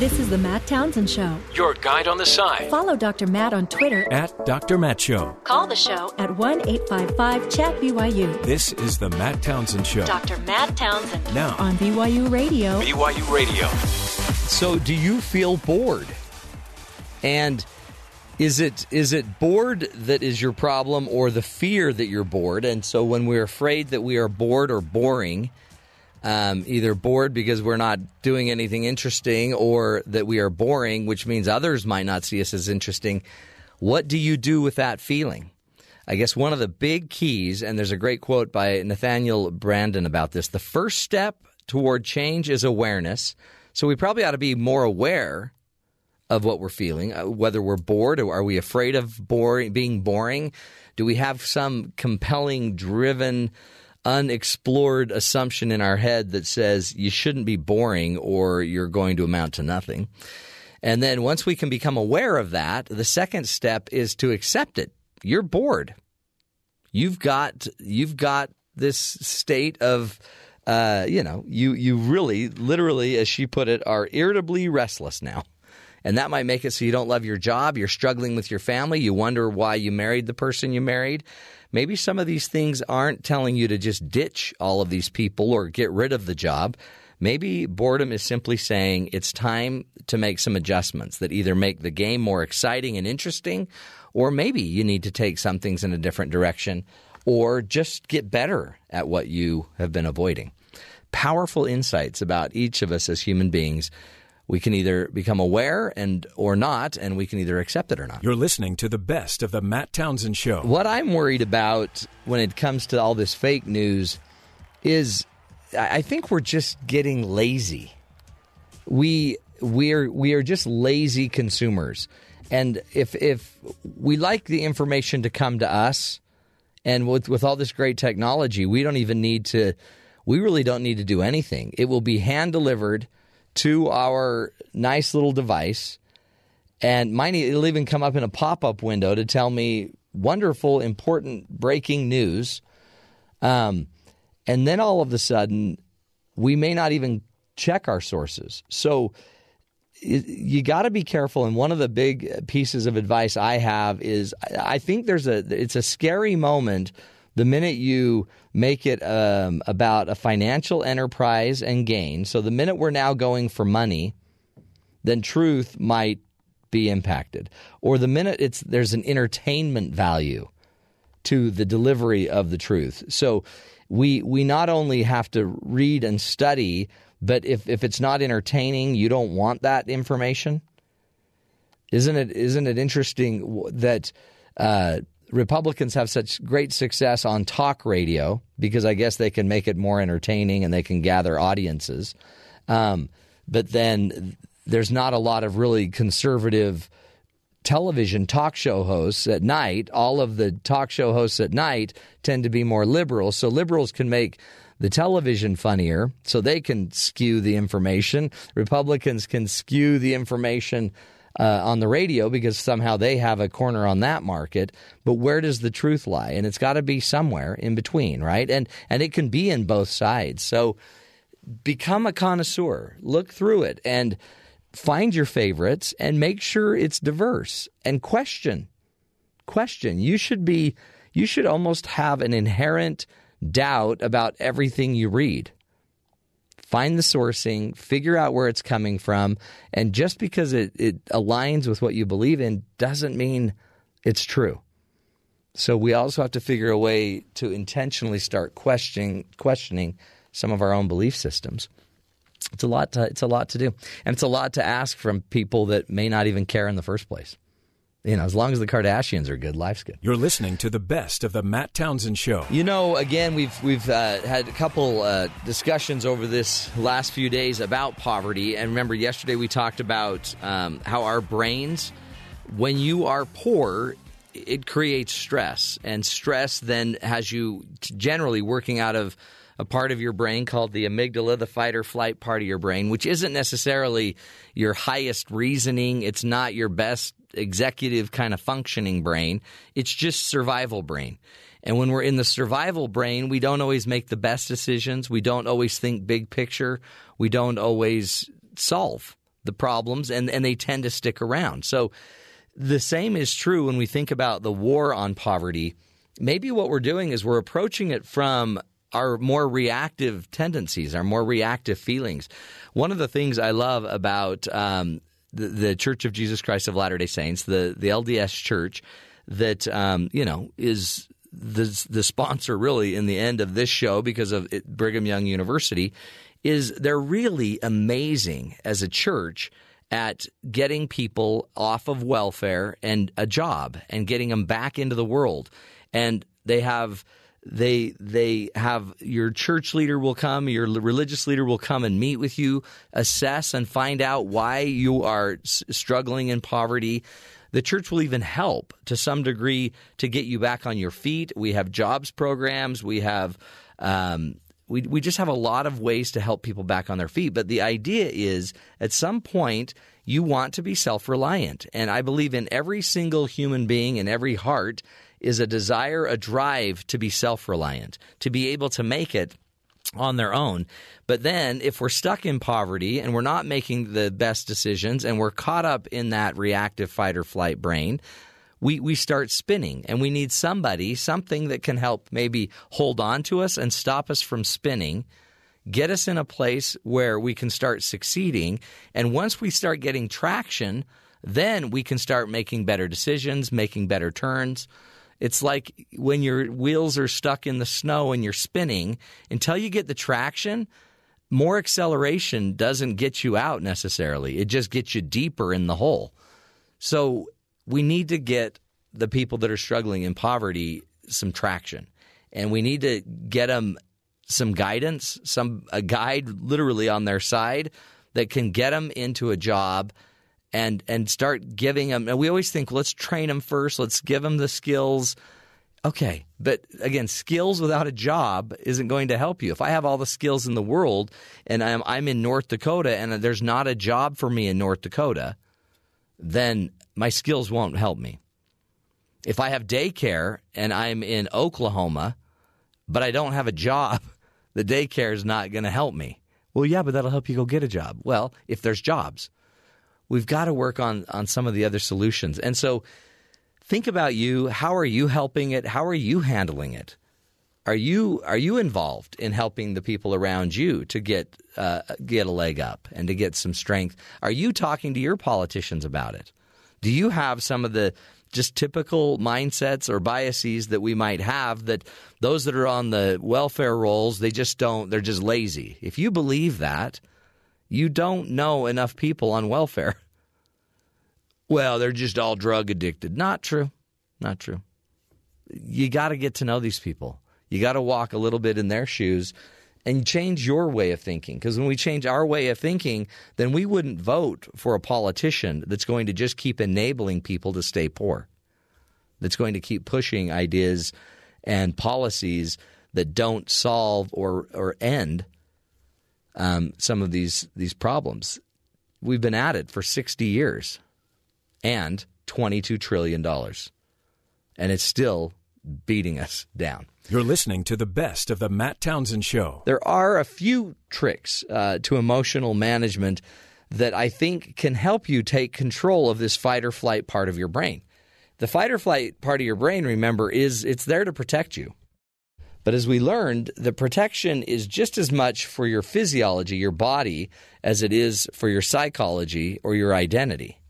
This is the Matt Townsend Show. Your guide on the side. Follow Dr. Matt on Twitter at Dr. Matt Show. Call the show at 1 855 Chat BYU. This is the Matt Townsend Show. Dr. Matt Townsend. Now on BYU Radio. BYU Radio. So, do you feel bored? And is it is it bored that is your problem or the fear that you're bored? And so when we're afraid that we are bored or boring, um, either bored because we're not doing anything interesting or that we are boring, which means others might not see us as interesting. What do you do with that feeling? I guess one of the big keys, and there's a great quote by Nathaniel Branden about this the first step toward change is awareness. So we probably ought to be more aware of what we're feeling, uh, whether we're bored or are we afraid of boring, being boring? Do we have some compelling, driven, unexplored assumption in our head that says you shouldn't be boring or you're going to amount to nothing. And then once we can become aware of that, the second step is to accept it. You're bored. You've got you've got this state of uh, you know, you you really literally as she put it are irritably restless now. And that might make it so you don't love your job, you're struggling with your family, you wonder why you married the person you married. Maybe some of these things aren't telling you to just ditch all of these people or get rid of the job. Maybe boredom is simply saying it's time to make some adjustments that either make the game more exciting and interesting, or maybe you need to take some things in a different direction, or just get better at what you have been avoiding. Powerful insights about each of us as human beings we can either become aware and or not, and we can either accept it or not. You're listening to the best of the Matt Townsend Show. What I'm worried about when it comes to all this fake news is I think we're just getting lazy. We we're we are just lazy consumers. And if if we like the information to come to us, and with with all this great technology, we don't even need to. We really don't need to do anything. It will be hand delivered to our nice little device, and mine it'll even come up in a pop up window to tell me wonderful, important breaking news. Um, and then all of a sudden, we may not even check our sources. So you got to be careful. And one of the big pieces of advice I have is I think there's a it's a scary moment the minute you make it um, about a financial enterprise and gain, so the minute we're now going for money, then truth might be impacted. Or the minute it's there's an entertainment value to the delivery of the truth. So we we not only have to read and study, but if, if it's not entertaining, you don't want that information. Isn't it isn't it interesting that uh, Republicans have such great success on talk radio because I guess they can make it more entertaining and they can gather audiences. Um, but then there's not a lot of really conservative television talk show hosts at night. All of the talk show hosts at night tend to be more liberal. So liberals can make the television funnier so they can skew the information. Republicans can skew the information uh, on the radio because somehow they have a corner on that market. But where does the truth lie? And it's got to be somewhere in between, right? And and it can be in both sides. So become a connoisseur. Look through it and find your favorites and make sure it's diverse and question. Question. You should be you should almost have an inherent doubt about everything you read find the sourcing, figure out where it's coming from, and just because it, it aligns with what you believe in doesn't mean it's true. So we also have to figure a way to intentionally start questioning questioning some of our own belief systems. It's a lot to it's a lot to do. And it's a lot to ask from people that may not even care in the first place you know, as long as the Kardashians are good, life's good. You're listening to the best of the Matt Townsend Show. You know, again, we've we've uh, had a couple uh, discussions over this last few days about poverty, and remember, yesterday we talked about um, how our brains, when you are poor, it creates stress, and stress then has you generally working out of a part of your brain called the amygdala, the fight or flight part of your brain, which isn't necessarily your highest reasoning. It's not your best executive kind of functioning brain. It's just survival brain. And when we're in the survival brain, we don't always make the best decisions. We don't always think big picture. We don't always solve the problems and, and they tend to stick around. So the same is true when we think about the war on poverty. Maybe what we're doing is we're approaching it from our more reactive tendencies, our more reactive feelings. One of the things I love about um, the, Church of Jesus Christ of Latter Day Saints, the the LDS Church, that um, you know is the the sponsor really in the end of this show because of it, Brigham Young University, is they're really amazing as a church at getting people off of welfare and a job and getting them back into the world. And they have they they have your church leader will come, your religious leader will come and meet with you, assess and find out why you are struggling in poverty. The church will even help to some degree to get you back on your feet. We have jobs programs. We have um, we we just have a lot of ways to help people back on their feet. But the idea is at some point you want to be self reliant. And I believe in every single human being in every heart is a desire, a drive to be self reliant, to be able to make it on their own. But then if we're stuck in poverty and we're not making the best decisions and we're caught up in that reactive fight or flight brain, we, we start spinning and we need somebody, something that can help maybe hold on to us and stop us from spinning, get us in a place where we can start succeeding. And once we start getting traction, then we can start making better decisions, making better turns. It's like when your wheels are stuck in the snow and you're spinning, until you get the traction, more acceleration doesn't get you out necessarily. It just gets you deeper in the hole. So we need to get the people that are struggling in poverty some traction, and we need to get them some guidance, some a guide literally on their side that can get them into a job and and start giving them. And we always think, let's train them first. Let's give them the skills. Okay, but again, skills without a job isn't going to help you. If I have all the skills in the world and I'm I'm in North Dakota and there's not a job for me in North Dakota, then my skills won't help me. If I have daycare and I'm in Oklahoma, but I don't have a job, the daycare is not going to help me. Well, yeah, but that'll help you go get a job. Well, if there's jobs, we've got to work on on some of the other solutions. And so, think about you. How are you helping it? How are you handling it? Are you are you involved in helping the people around you to get uh, get a leg up and to get some strength? Are you talking to your politicians about it? Do you have some of the just typical mindsets or biases that we might have that those that are on the welfare rolls they just don't they're just lazy. If you believe that, you don't know enough people on welfare. Well, they're just all drug addicted. Not true. Not true. You got to get to know these people. You got to walk a little bit in their shoes and change your way of thinking. Because when we change our way of thinking, then we wouldn't vote for a politician that's going to just keep enabling people to stay poor, that's going to keep pushing ideas and policies that don't solve or, or end um, some of these, these problems. We've been at it for 60 years and $22 trillion. And it's still beating us down. You're listening to the best of the Matt Townsend Show. There are a few tricks uh, to emotional management that I think can help you take control of this fight or flight part of your brain. The fight or flight part of your brain, remember, is it's there to protect you. But as we learned, the protection is just as much for your physiology, your body, as it is for your psychology or your identity.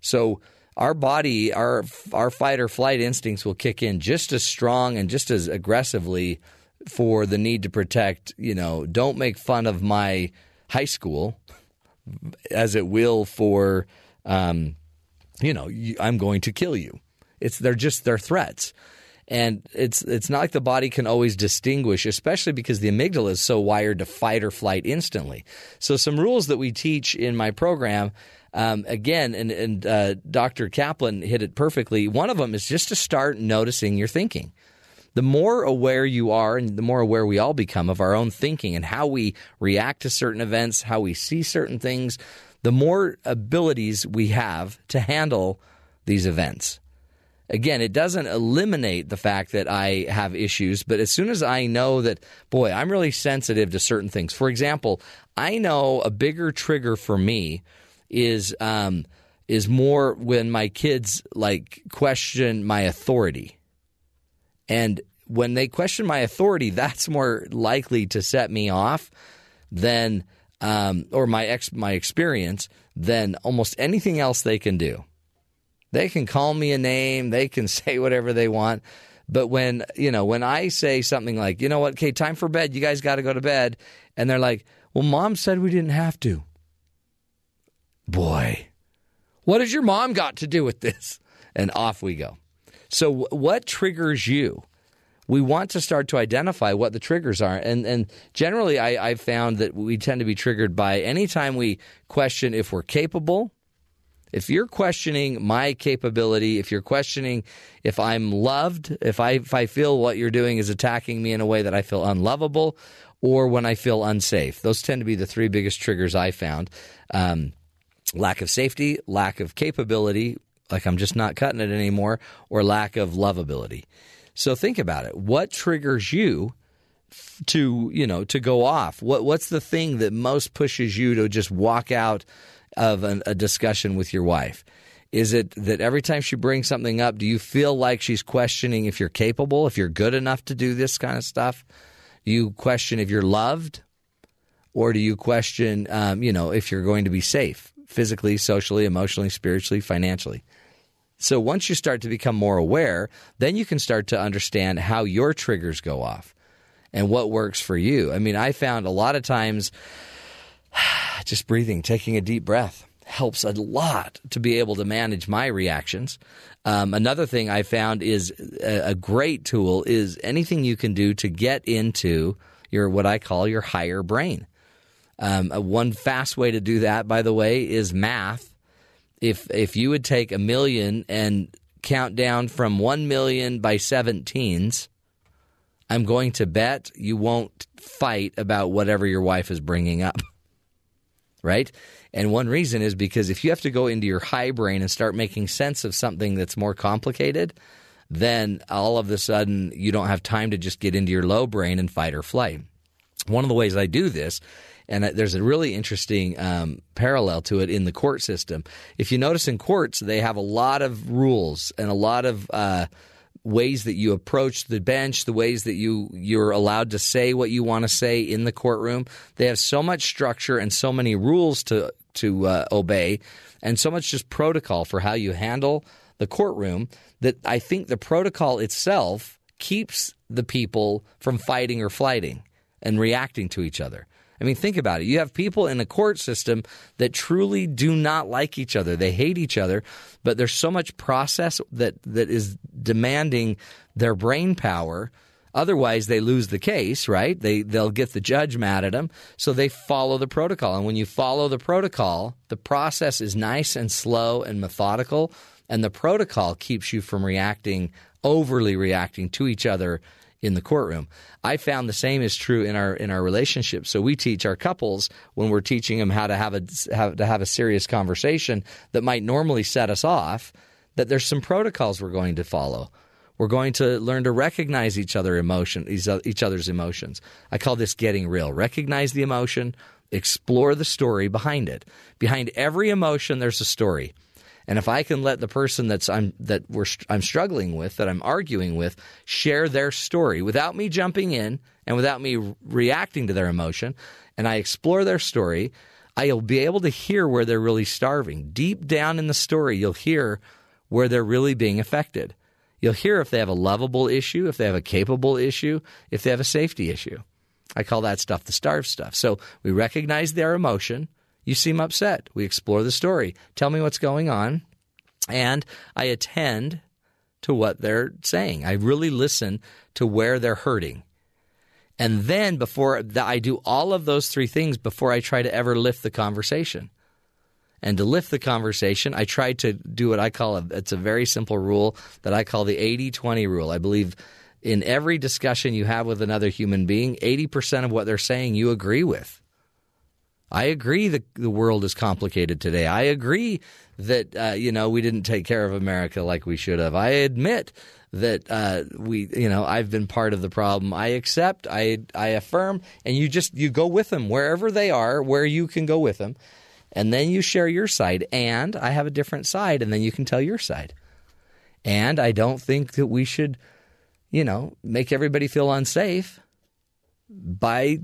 So our body, our our fight or flight instincts will kick in just as strong and just as aggressively for the need to protect. You know, don't make fun of my high school, as it will for, um, you know, I'm going to kill you. It's they're just they're threats. And it's it's not like the body can always distinguish, especially because the amygdala is so wired to fight or flight instantly. So some rules that we teach in my program um, again, and, and uh, Dr. Kaplan hit it perfectly. One of them is just to start noticing your thinking. The more aware you are, and the more aware we all become of our own thinking and how we react to certain events, how we see certain things, the more abilities we have to handle these events. Again, it doesn't eliminate the fact that I have issues, but as soon as I know that, boy, I'm really sensitive to certain things. For example, I know a bigger trigger for me is um, is more when my kids like question my authority, and when they question my authority, that's more likely to set me off than um, or my ex my experience than almost anything else they can do. They can call me a name, they can say whatever they want. But when you know when I say something like, you know what, okay, time for bed, you guys got to go to bed, and they're like, well, mom said we didn't have to. Boy, what has your mom got to do with this? And off we go. So, what triggers you? We want to start to identify what the triggers are. And, and generally, I, I've found that we tend to be triggered by anytime we question if we're capable, if you're questioning my capability, if you're questioning if I'm loved, if I if I feel what you're doing is attacking me in a way that I feel unlovable, or when I feel unsafe, those tend to be the three biggest triggers I found. Um, lack of safety, lack of capability, like I'm just not cutting it anymore, or lack of lovability. So think about it. What triggers you to, you know, to go off? What what's the thing that most pushes you to just walk out of an, a discussion with your wife? Is it that every time she brings something up, do you feel like she's questioning if you're capable, if you're good enough to do this kind of stuff? Do you question if you're loved? Or do you question, um, you know, if you're going to be safe? physically, socially, emotionally, spiritually, financially. So once you start to become more aware, then you can start to understand how your triggers go off and what works for you. I mean, I found a lot of times just breathing, taking a deep breath helps a lot to be able to manage my reactions. Um, another thing I found is a, a great tool is anything you can do to get into your what I call your higher brain. Um, one fast way to do that, by the way, is math. If if you would take a million and count down from one million by seventeens, I'm going to bet you won't fight about whatever your wife is bringing up. right? And one reason is because if you have to go into your high brain and start making sense of something that's more complicated, then all of a sudden you don't have time to just get into your low brain and fight or flight. One of the ways I do this and there's a really interesting um, parallel to it in the court system. If you notice in courts, they have a lot of rules and a lot of uh, ways that you approach the bench, the ways that you you're allowed to say what you want to say in the courtroom. They have so much structure and so many rules to to uh, obey, and so much just protocol for how you handle the courtroom that I think the protocol itself keeps the people from fighting or flighting and reacting to each other. I mean, think about it. You have people in a court system that truly do not like each other. They hate each other, but there's so much process that, that is demanding their brain power. Otherwise, they lose the case, right? They, they'll get the judge mad at them. So they follow the protocol. And when you follow the protocol, the process is nice and slow and methodical. And the protocol keeps you from reacting, overly reacting to each other in the courtroom. I found the same is true in our in our relationship. So we teach our couples when we're teaching them how to have a have to have a serious conversation that might normally set us off. That there's some protocols we're going to follow. We're going to learn to recognize each other emotion each other's emotions. I call this getting real. Recognize the emotion, explore the story behind it. Behind every emotion, there's a story. And if I can let the person that's I'm that we're I'm struggling with, that I'm arguing with, share their story without me jumping in and without me reacting to their emotion, and I explore their story, I'll be able to hear where they're really starving. Deep down in the story, you'll hear where they're really being affected. You'll hear if they have a lovable issue, if they have a capable issue, if they have a safety issue. I call that stuff the starve stuff. So we recognize their emotion, you seem upset. We explore the story. Tell me what's going on. And I attend to what they're saying. I really listen to where they're hurting. And then before I do all of those three things before I try to ever lift the conversation. And to lift the conversation, I try to do what I call a, it's a very simple rule that I call the 80-20 rule. I believe in every discussion you have with another human being, 80% of what they're saying you agree with. I agree that the world is complicated today. I agree that uh, you know we didn't take care of America like we should have. I admit that uh, we you know I've been part of the problem. I accept. I I affirm, and you just you go with them wherever they are, where you can go with them. and then you share your side. And I have a different side, and then you can tell your side. And I don't think that we should, you know, make everybody feel unsafe by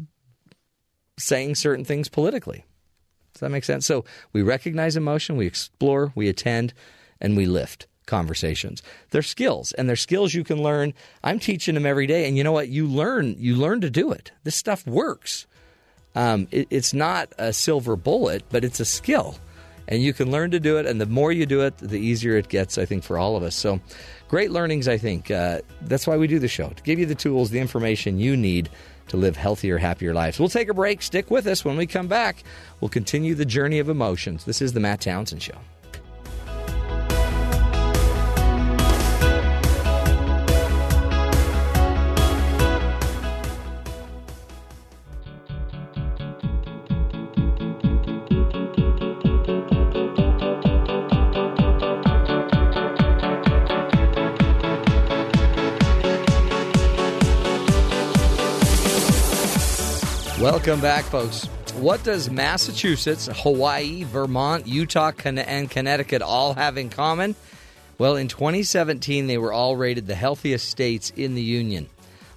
saying certain things politically. Does that make sense? So we recognize emotion, we explore, we attend, and we lift conversations. They're skills, and they're skills you can learn. I'm teaching them every day, and you know what? You learn. You learn to do it. This stuff works. Um, it, it's not a silver bullet, but it's a skill, and you can learn to do it. And the more you do it, the easier it gets. I think for all of us. So, great learnings. I think uh, that's why we do the show to give you the tools, the information you need to live healthier, happier lives. We'll take a break. Stick with us. When we come back, we'll continue the journey of emotions. This is the Matt Townsend Show. Welcome back, folks. What does Massachusetts, Hawaii, Vermont, Utah, and Connecticut all have in common? Well, in 2017, they were all rated the healthiest states in the Union.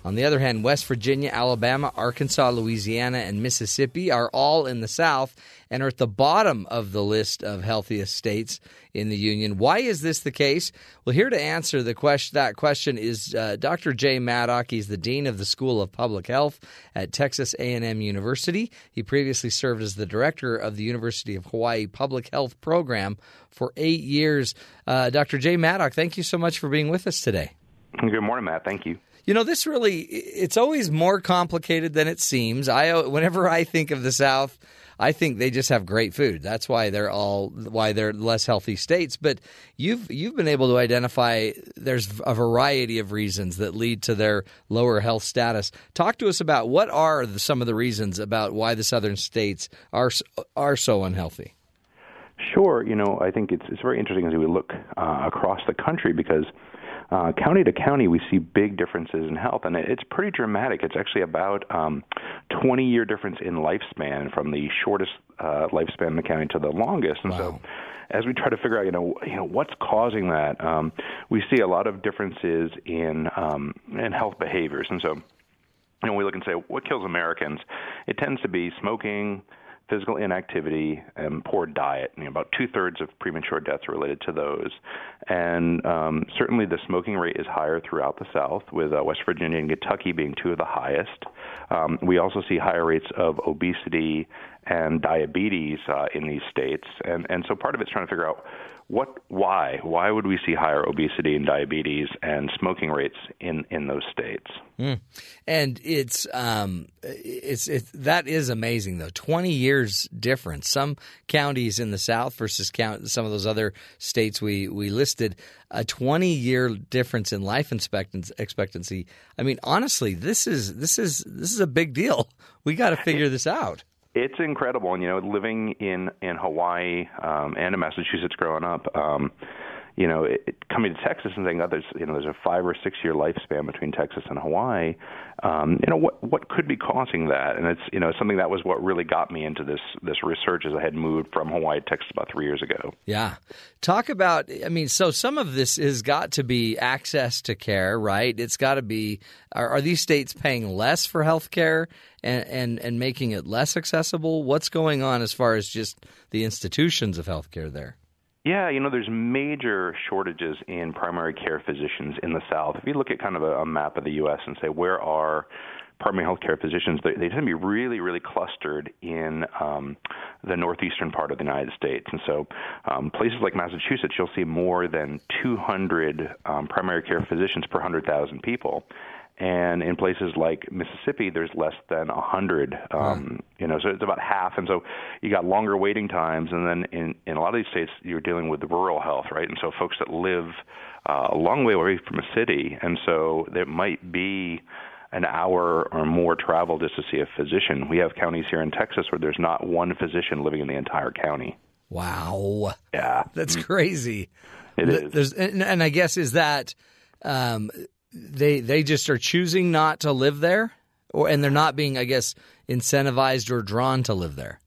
On the other hand, West Virginia, Alabama, Arkansas, Louisiana, and Mississippi are all in the South and are at the bottom of the list of healthiest states in the union. Why is this the case? Well, here to answer the question, that question is uh, Dr. Jay Maddock. He's the dean of the School of Public Health at Texas A&M University. He previously served as the director of the University of Hawaii Public Health Program for eight years. Uh, Dr. Jay Maddock, thank you so much for being with us today. Good morning, Matt. Thank you. You know, this really it's always more complicated than it seems. I whenever I think of the South, I think they just have great food. That's why they're all why they're less healthy states. But you've you've been able to identify there's a variety of reasons that lead to their lower health status. Talk to us about what are the, some of the reasons about why the southern states are are so unhealthy. Sure, you know I think it's it's very interesting as we look uh, across the country because uh, county to county, we see big differences in health, and it's pretty dramatic. It's actually about um, 20 year difference in lifespan from the shortest uh, lifespan in the county to the longest. And wow. so, as we try to figure out, you know, you know, what's causing that, um, we see a lot of differences in um, in health behaviors, and so. You know, we look and say, what kills Americans? It tends to be smoking, physical inactivity, and poor diet. You know, about two thirds of premature deaths are related to those. And um, certainly the smoking rate is higher throughout the South, with uh, West Virginia and Kentucky being two of the highest. Um, we also see higher rates of obesity and diabetes uh, in these states. And, and so part of it's trying to figure out what why why would we see higher obesity and diabetes and smoking rates in in those states? Mm. and it's um it's it that is amazing though. 20 years difference. Some counties in the south versus count some of those other states we we listed a 20 year difference in life expectancy i mean honestly this is this is this is a big deal. We got to figure this out it's incredible, and you know, living in in Hawaii um, and in Massachusetts growing up, um, you know, it, it, coming to Texas and saying, oh, there's you know, there's a five or six year lifespan between Texas and Hawaii. Um, you know, what what could be causing that? And it's you know something that was what really got me into this this research as I had moved from Hawaii to Texas about three years ago. Yeah, talk about. I mean, so some of this has got to be access to care, right? It's got to be. Are, are these states paying less for health care? And, and, and making it less accessible? What's going on as far as just the institutions of healthcare there? Yeah, you know, there's major shortages in primary care physicians in the South. If you look at kind of a, a map of the U.S. and say where are primary health care physicians, they, they tend to be really, really clustered in um, the northeastern part of the United States. And so, um, places like Massachusetts, you'll see more than 200 um, primary care physicians per 100,000 people and in places like Mississippi, there's less than a hundred. Um, You know, so it's about half, and so you got longer waiting times. And then in in a lot of these states, you're dealing with rural health, right? And so folks that live uh, a long way away from a city, and so there might be an hour or more travel just to see a physician. We have counties here in Texas where there's not one physician living in the entire county. Wow. Yeah, that's mm-hmm. crazy. It is. There's, and, and I guess is that um, they they just are choosing not to live there, or and they're not being, I guess, incentivized or drawn to live there.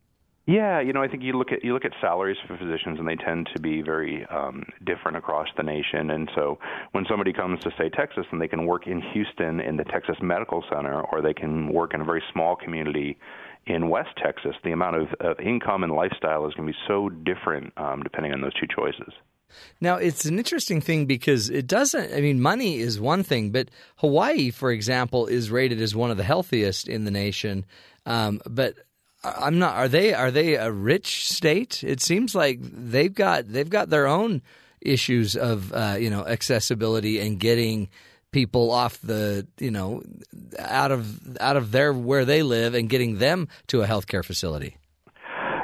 Yeah, you know, I think you look at you look at salaries for physicians, and they tend to be very um, different across the nation. And so, when somebody comes to say Texas, and they can work in Houston in the Texas Medical Center, or they can work in a very small community in West Texas, the amount of, of income and lifestyle is going to be so different um, depending on those two choices. Now, it's an interesting thing because it doesn't, I mean, money is one thing, but Hawaii, for example, is rated as one of the healthiest in the nation. Um, but I'm not. Are they? Are they a rich state? It seems like they've got they've got their own issues of uh, you know accessibility and getting people off the you know out of out of their where they live and getting them to a healthcare facility.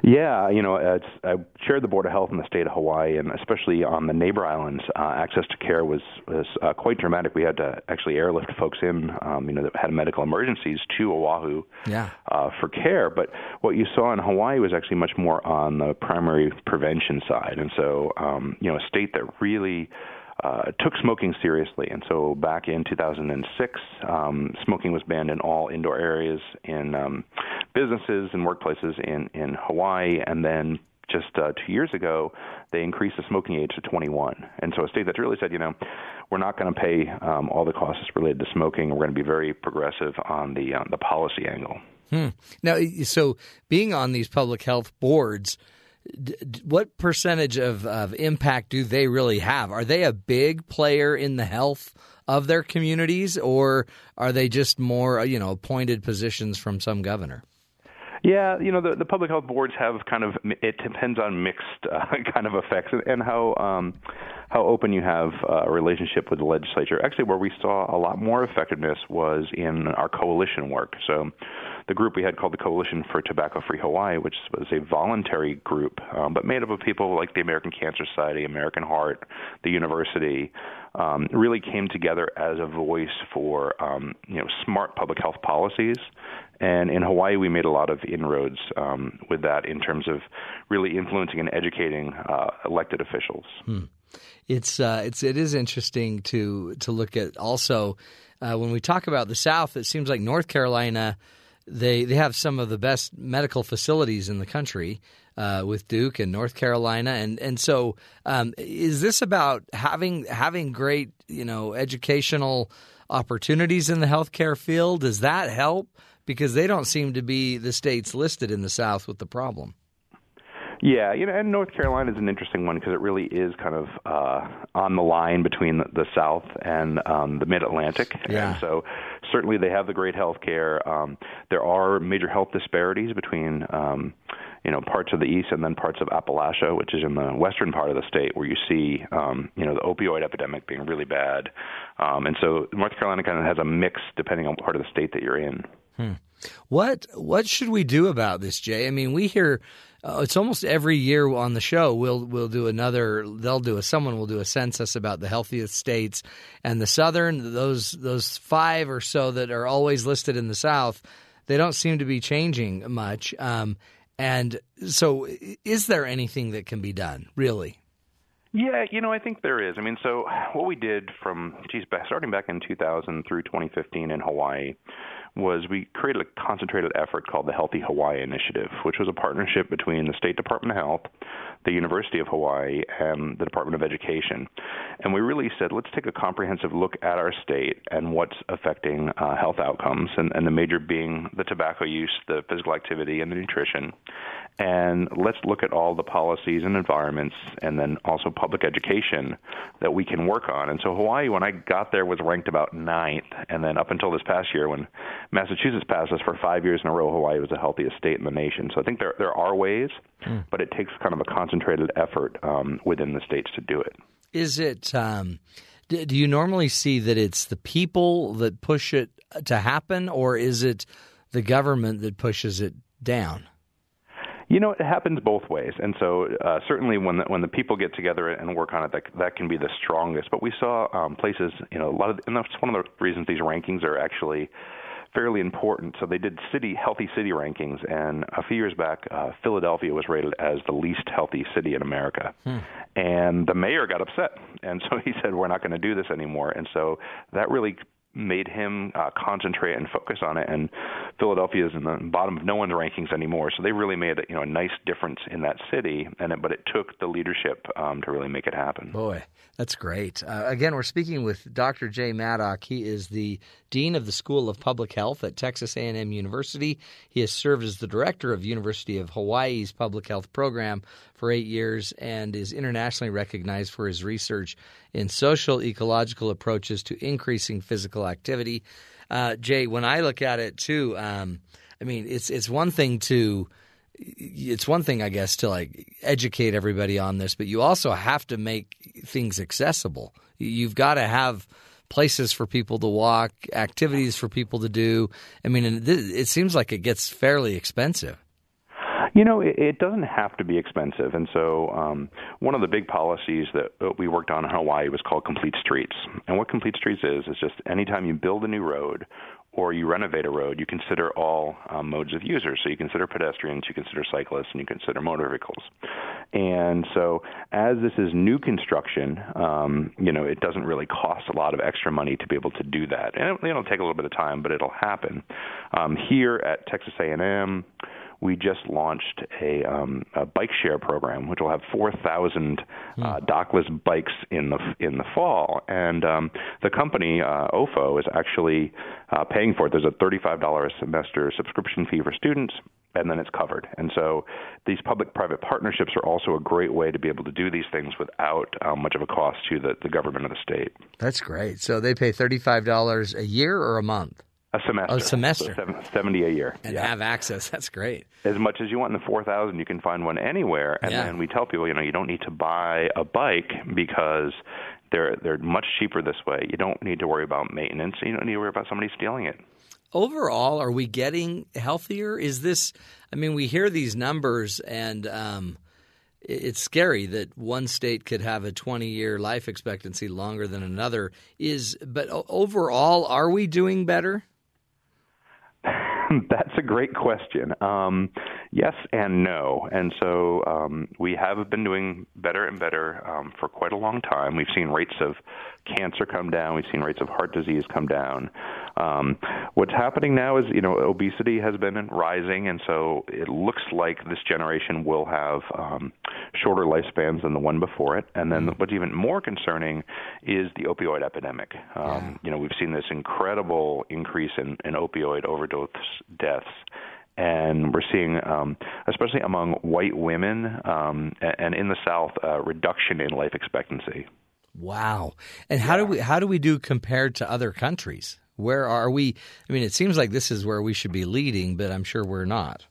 Yeah, you know, it's, I chaired the board of health in the state of Hawaii, and especially on the neighbor islands, uh, access to care was was uh, quite dramatic. We had to actually airlift folks in, um, you know, that had medical emergencies to Oahu yeah. uh, for care. But what you saw in Hawaii was actually much more on the primary prevention side, and so um, you know, a state that really uh, took smoking seriously. And so back in 2006, um, smoking was banned in all indoor areas in um, businesses and workplaces in, in Hawaii. And then just uh, two years ago, they increased the smoking age to 21. And so a state that's really said, you know, we're not going to pay um, all the costs related to smoking. We're going to be very progressive on the uh, the policy angle. Hmm. Now, so being on these public health boards, what percentage of, of impact do they really have? Are they a big player in the health of their communities, or are they just more, you know, appointed positions from some governor? Yeah, you know the the public health boards have kind of it depends on mixed uh, kind of effects and how um, how open you have uh, a relationship with the legislature. Actually, where we saw a lot more effectiveness was in our coalition work. So the group we had called the Coalition for Tobacco Free Hawaii, which was a voluntary group, um, but made up of people like the American Cancer Society, American Heart, the university, um, really came together as a voice for um, you know smart public health policies. And in Hawaii, we made a lot of inroads um, with that in terms of really influencing and educating uh, elected officials. Hmm. It's uh, it's it is interesting to to look at also uh, when we talk about the South. It seems like North Carolina they they have some of the best medical facilities in the country uh, with Duke and North Carolina, and and so um, is this about having having great you know educational opportunities in the healthcare field? Does that help? Because they don't seem to be the states listed in the South with the problem. Yeah, you know, and North Carolina is an interesting one because it really is kind of uh, on the line between the, the South and um, the Mid Atlantic, yeah. and so certainly they have the great health care. Um, there are major health disparities between. Um, you know parts of the east and then parts of Appalachia, which is in the western part of the state, where you see um, you know the opioid epidemic being really bad, um, and so North Carolina kind of has a mix depending on part of the state that you're in. Hmm. What what should we do about this, Jay? I mean, we hear uh, it's almost every year on the show we'll we'll do another they'll do a someone will do a census about the healthiest states and the southern those those five or so that are always listed in the south they don't seem to be changing much um, and so is there anything that can be done really yeah, you know, I think there is. I mean, so what we did from, geez, starting back in 2000 through 2015 in Hawaii was we created a concentrated effort called the Healthy Hawaii Initiative, which was a partnership between the State Department of Health, the University of Hawaii, and the Department of Education. And we really said, let's take a comprehensive look at our state and what's affecting uh, health outcomes, and, and the major being the tobacco use, the physical activity, and the nutrition. And let's look at all the policies and environments, and then also public education that we can work on. And so Hawaii, when I got there, was ranked about ninth, and then up until this past year, when Massachusetts passed us for five years in a row. Hawaii was the healthiest state in the nation. So I think there there are ways, mm. but it takes kind of a concentrated effort um, within the states to do it. Is it? Um, do you normally see that it's the people that push it to happen, or is it the government that pushes it down? You know, it happens both ways, and so uh, certainly when the, when the people get together and work on it, that that can be the strongest. But we saw um, places, you know, a lot of, and that's one of the reasons these rankings are actually fairly important. So they did city healthy city rankings, and a few years back, uh, Philadelphia was rated as the least healthy city in America, hmm. and the mayor got upset, and so he said, "We're not going to do this anymore." And so that really made him uh, concentrate and focus on it. And Philadelphia is in the bottom of no one's rankings anymore, so they really made you know a nice difference in that city. And it, but it took the leadership um, to really make it happen. Boy, that's great. Uh, again, we're speaking with Dr. Jay Maddock. He is the dean of the School of Public Health at Texas A&M University. He has served as the director of University of Hawaii's public health program for eight years and is internationally recognized for his research in social ecological approaches to increasing physical activity. Uh, Jay, when I look at it too, um, I mean, it's it's one thing to it's one thing, I guess, to like educate everybody on this, but you also have to make things accessible. You've got to have places for people to walk, activities for people to do. I mean, it seems like it gets fairly expensive. You know, it, it doesn't have to be expensive. And so, um, one of the big policies that we worked on in Hawaii was called Complete Streets. And what Complete Streets is, is just anytime you build a new road or you renovate a road, you consider all um, modes of users. So you consider pedestrians, you consider cyclists, and you consider motor vehicles. And so, as this is new construction, um, you know, it doesn't really cost a lot of extra money to be able to do that. And it, it'll take a little bit of time, but it'll happen. Um, here at Texas A&M, we just launched a, um, a bike share program, which will have 4,000 uh, hmm. dockless bikes in the in the fall. And um, the company uh, OFO is actually uh, paying for it. There's a $35 a semester subscription fee for students, and then it's covered. And so these public-private partnerships are also a great way to be able to do these things without um, much of a cost to the, the government of the state. That's great. So they pay $35 a year or a month? A semester. A semester. So 70 a year. And yeah. have access. That's great. As much as you want in the 4,000, you can find one anywhere. And yeah. then we tell people, you know, you don't need to buy a bike because they're they're much cheaper this way. You don't need to worry about maintenance. You don't need to worry about somebody stealing it. Overall, are we getting healthier? Is this? I mean, we hear these numbers, and um, it's scary that one state could have a 20 year life expectancy longer than another. Is but overall, are we doing better? That's a great question. Um, yes and no. And so um, we have been doing better and better um, for quite a long time. We've seen rates of cancer come down. We've seen rates of heart disease come down. Um, what's happening now is, you know, obesity has been rising, and so it looks like this generation will have um, shorter lifespans than the one before it. And then mm-hmm. what's even more concerning is the opioid epidemic. Um, yeah. You know, we've seen this incredible increase in, in opioid overdose deaths and we're seeing, um, especially among white women um, and in the South, a reduction in life expectancy. Wow! And how do we how do we do compared to other countries? Where are we? I mean, it seems like this is where we should be leading, but I'm sure we're not.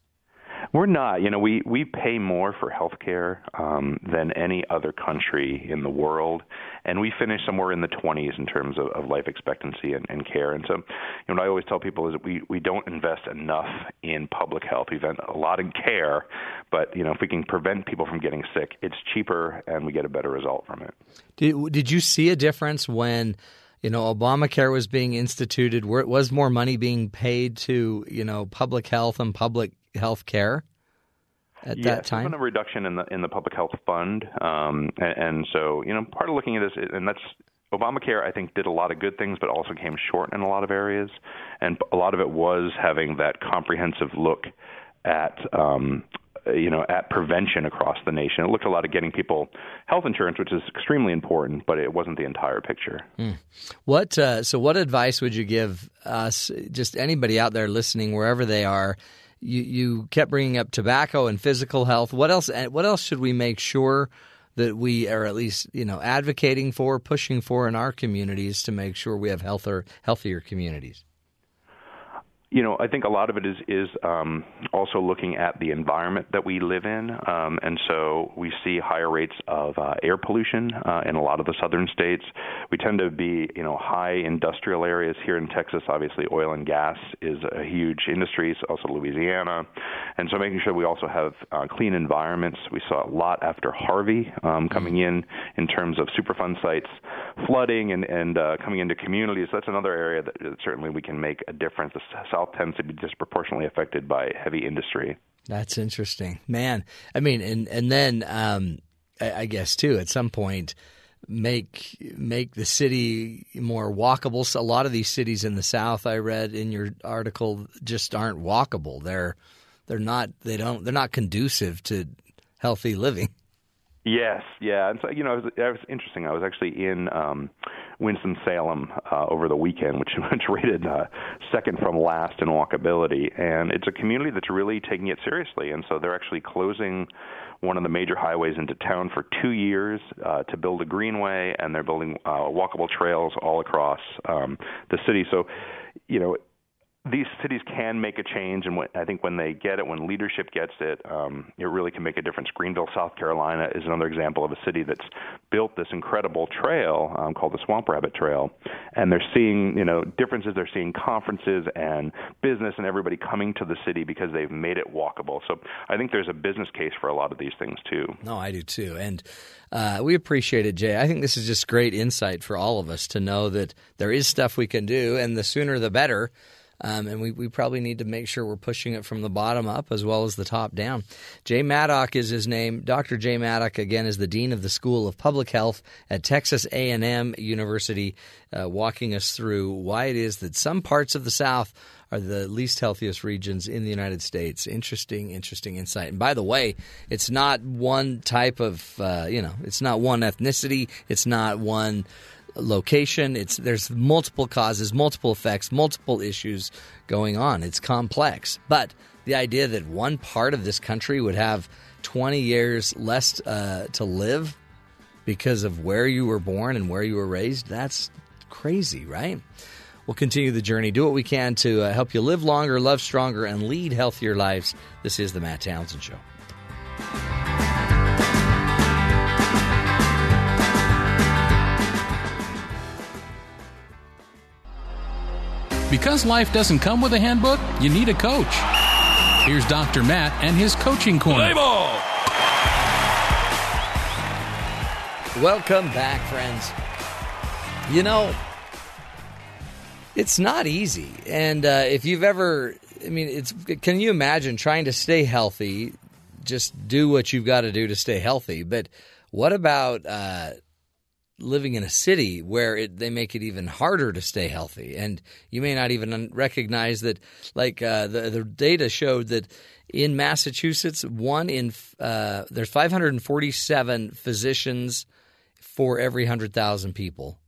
We're not. You know, we we pay more for health care um, than any other country in the world, and we finish somewhere in the 20s in terms of, of life expectancy and, and care. And so, you know, what I always tell people is that we we don't invest enough in public health. We invest a lot in care, but you know, if we can prevent people from getting sick, it's cheaper and we get a better result from it. Did Did you see a difference when? You know, Obamacare was being instituted, where it was more money being paid to, you know, public health and public health care at yes, that time? There's been a reduction in the in the public health fund, um, and, and so you know, part of looking at this, and that's Obamacare, I think, did a lot of good things, but also came short in a lot of areas, and a lot of it was having that comprehensive look at um, you know at prevention across the nation. It looked a lot at getting people health insurance, which is extremely important, but it wasn't the entire picture. Mm. What uh, so? What advice would you give us? Just anybody out there listening, wherever they are, you, you kept bringing up tobacco and physical health. What else? What else should we make sure that we are at least you know advocating for, pushing for in our communities to make sure we have healthier healthier communities? You know, I think a lot of it is is um, also looking at the environment that we live in, um, and so we see higher rates of uh, air pollution uh, in a lot of the southern states. We tend to be, you know, high industrial areas here in Texas. Obviously, oil and gas is a huge industry. So also Louisiana, and so making sure we also have uh, clean environments. We saw a lot after Harvey um, coming in in terms of Superfund sites flooding and and uh, coming into communities. That's another area that, that certainly we can make a difference. The South South tends to be disproportionately affected by heavy industry. That's interesting, man. I mean, and and then um, I, I guess too at some point make make the city more walkable. So a lot of these cities in the South, I read in your article, just aren't walkable. They're they're not they don't they're not conducive to healthy living. Yes, yeah, and so you know, it was, it was interesting. I was actually in um, Winston Salem uh, over the weekend, which which rated uh, second from last in walkability, and it's a community that's really taking it seriously, and so they're actually closing one of the major highways into town for two years uh, to build a greenway, and they're building uh, walkable trails all across um, the city. So, you know, these cities can make a change, and when, I think when they get it, when leadership gets it, um, it really can make a difference. Greenville, South Carolina, is another example of a city that's built this incredible trail um, called the Swamp Rabbit Trail, and they're seeing, you know, differences. They're seeing conferences and business and everybody coming to the city because they've made it walkable. So I think there's a business case for a lot of these things too. No, I do too, and uh, we appreciate it, Jay. I think this is just great insight for all of us to know that there is stuff we can do, and the sooner the better. Um, and we, we probably need to make sure we're pushing it from the bottom up as well as the top down. Jay Maddock is his name. Dr. Jay Maddock, again, is the dean of the School of Public Health at Texas A&M University, uh, walking us through why it is that some parts of the South are the least healthiest regions in the United States. Interesting, interesting insight. And by the way, it's not one type of, uh, you know, it's not one ethnicity. It's not one location. It's there's multiple causes, multiple effects, multiple issues going on. It's complex. But the idea that one part of this country would have 20 years less uh, to live because of where you were born and where you were raised, that's crazy, right? We'll continue the journey, do what we can to uh, help you live longer, love stronger, and lead healthier lives. This is the Matt Townsend Show. Because life doesn't come with a handbook, you need a coach. Here's Dr. Matt and his coaching corner. Welcome back, friends. You know, it's not easy. And uh, if you've ever, I mean, it's can you imagine trying to stay healthy? Just do what you've got to do to stay healthy. But what about uh, living in a city where it, they make it even harder to stay healthy, and you may not even recognize that. Like uh, the the data showed that in Massachusetts, one in uh, there's 547 physicians for every hundred thousand people,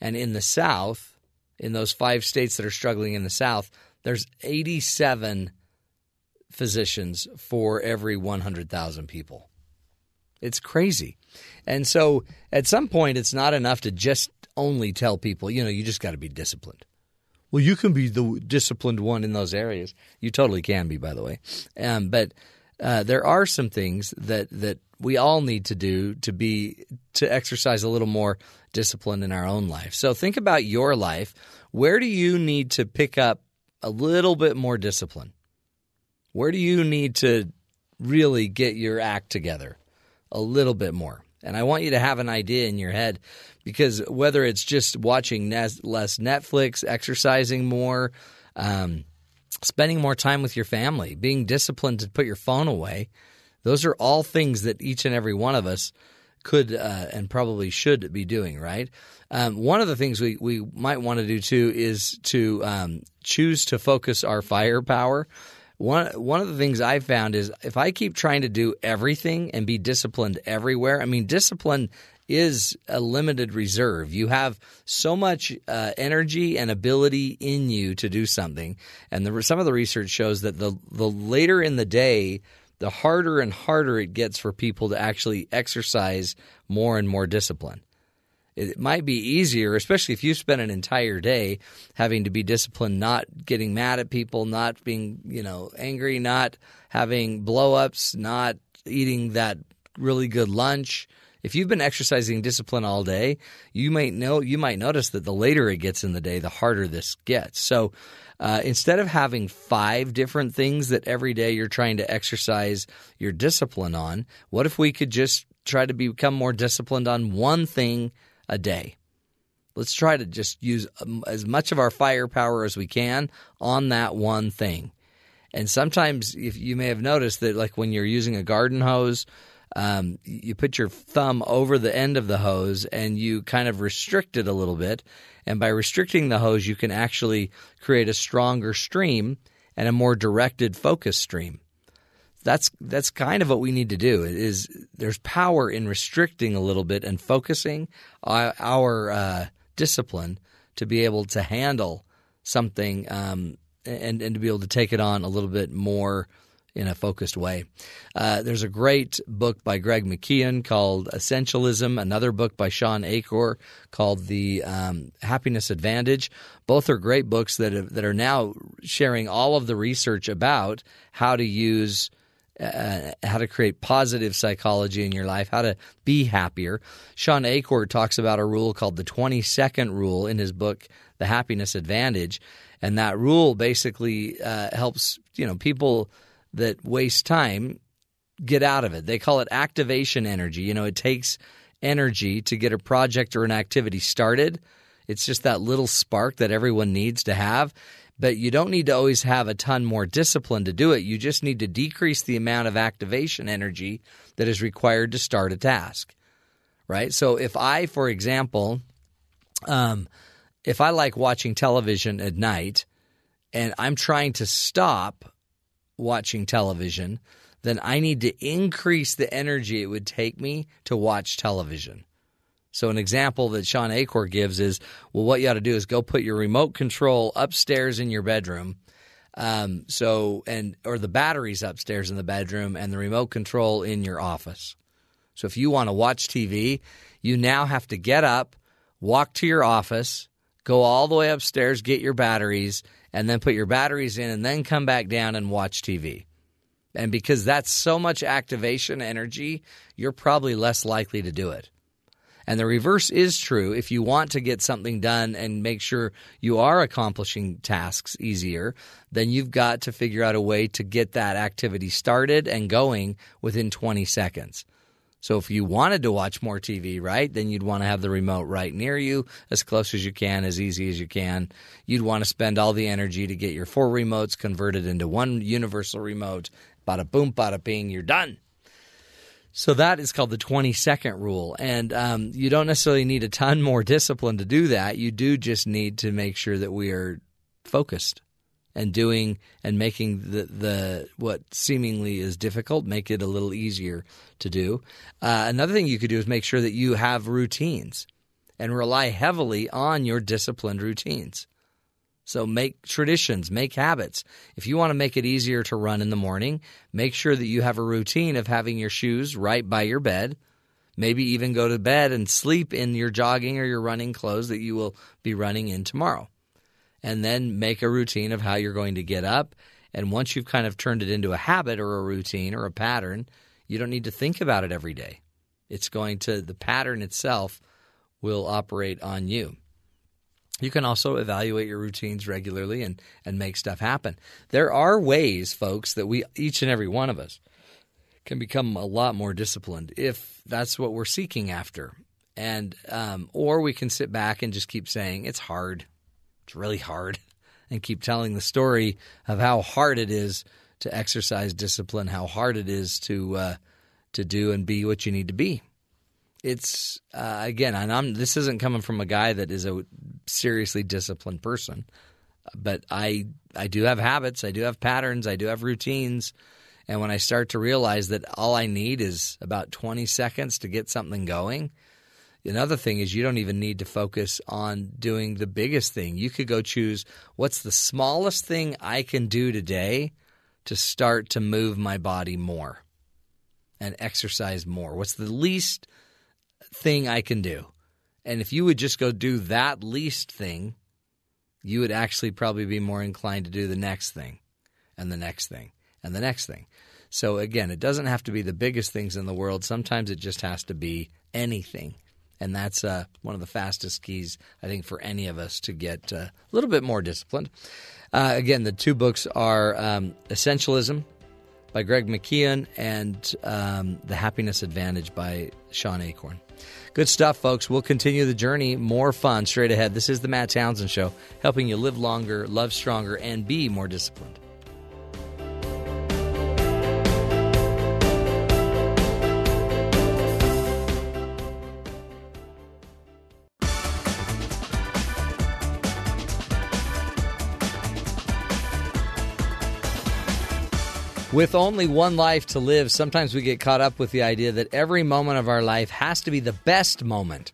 and in the South, in those five states that are struggling in the South, there's 87 physicians for every 100,000 people. It's crazy. And so at some point, it's not enough to just only tell people, you know, you just got to be disciplined. Well, you can be the disciplined one in those areas. You totally can be, by the way. Um, but uh, there are some things that that we all need to do to be to exercise a little more discipline in our own life. So think about your life. Where do you need to pick up a little bit more discipline? Where do you need to really get your act together? a little bit more. And I want you to have an idea in your head because whether it's just watching less Netflix, exercising more, um, spending more time with your family, being disciplined to put your phone away, those are all things that each and every one of us could uh, and probably should be doing, right? Um, one of the things we, we might want to do too is to um, choose to focus our firepower one one of the things I found is if I keep trying to do everything and be disciplined everywhere, I mean discipline is a limited reserve. You have so much uh, energy and ability in you to do something, and the, some of the research shows that the the later in the day, the harder and harder it gets for people to actually exercise more and more discipline it might be easier, especially if you spend an entire day having to be disciplined, not getting mad at people, not being, you know, angry, not having blowups, not eating that really good lunch. If you've been exercising discipline all day, you might know you might notice that the later it gets in the day, the harder this gets. So uh, instead of having five different things that every day you're trying to exercise your discipline on, what if we could just try to become more disciplined on one thing a day. Let's try to just use um, as much of our firepower as we can on that one thing. And sometimes, if you may have noticed that, like when you're using a garden hose, um, you put your thumb over the end of the hose and you kind of restrict it a little bit. And by restricting the hose, you can actually create a stronger stream and a more directed focus stream. That's that's kind of what we need to do. Is there's power in restricting a little bit and focusing our, our uh, discipline to be able to handle something um, and and to be able to take it on a little bit more in a focused way. Uh, there's a great book by Greg McKeown called Essentialism, another book by Shawn Achor called The um, Happiness Advantage. Both are great books that, have, that are now sharing all of the research about how to use. Uh, how to create positive psychology in your life, how to be happier. Shawn Achor talks about a rule called the 20 second rule in his book, The Happiness Advantage. And that rule basically uh, helps you know people that waste time get out of it. They call it activation energy. You know, it takes energy to get a project or an activity started. It's just that little spark that everyone needs to have. But you don't need to always have a ton more discipline to do it. You just need to decrease the amount of activation energy that is required to start a task. Right? So if I, for example, um, if I like watching television at night and I'm trying to stop watching television, then I need to increase the energy it would take me to watch television. So, an example that Shawn Achor gives is well, what you ought to do is go put your remote control upstairs in your bedroom. Um, so, and or the batteries upstairs in the bedroom and the remote control in your office. So, if you want to watch TV, you now have to get up, walk to your office, go all the way upstairs, get your batteries, and then put your batteries in and then come back down and watch TV. And because that's so much activation energy, you're probably less likely to do it. And the reverse is true. If you want to get something done and make sure you are accomplishing tasks easier, then you've got to figure out a way to get that activity started and going within 20 seconds. So if you wanted to watch more TV, right, then you'd want to have the remote right near you, as close as you can, as easy as you can. You'd want to spend all the energy to get your four remotes converted into one universal remote. Bada boom, bada ping, you're done. So that is called the 20 second rule. And um, you don't necessarily need a ton more discipline to do that. You do just need to make sure that we are focused and doing and making the, the what seemingly is difficult make it a little easier to do. Uh, another thing you could do is make sure that you have routines and rely heavily on your disciplined routines. So make traditions, make habits. If you want to make it easier to run in the morning, make sure that you have a routine of having your shoes right by your bed. Maybe even go to bed and sleep in your jogging or your running clothes that you will be running in tomorrow and then make a routine of how you're going to get up. And once you've kind of turned it into a habit or a routine or a pattern, you don't need to think about it every day. It's going to, the pattern itself will operate on you. You can also evaluate your routines regularly and, and make stuff happen. There are ways, folks, that we, each and every one of us, can become a lot more disciplined if that's what we're seeking after. And, um, or we can sit back and just keep saying, it's hard. It's really hard. And keep telling the story of how hard it is to exercise discipline, how hard it is to uh, to do and be what you need to be. It's uh, again, and I'm this isn't coming from a guy that is a seriously disciplined person, but I I do have habits, I do have patterns, I do have routines, and when I start to realize that all I need is about 20 seconds to get something going, Another thing is you don't even need to focus on doing the biggest thing. You could go choose what's the smallest thing I can do today to start to move my body more and exercise more. What's the least thing I can do? And if you would just go do that least thing, you would actually probably be more inclined to do the next thing and the next thing and the next thing. So again, it doesn't have to be the biggest things in the world. Sometimes it just has to be anything and that's uh, one of the fastest keys I think for any of us to get uh, a little bit more disciplined. Uh, again, the two books are um, Essentialism by Greg McKeown and um, The Happiness Advantage by Shawn Achor. Good stuff, folks. We'll continue the journey. More fun straight ahead. This is the Matt Townsend Show, helping you live longer, love stronger, and be more disciplined. With only one life to live, sometimes we get caught up with the idea that every moment of our life has to be the best moment.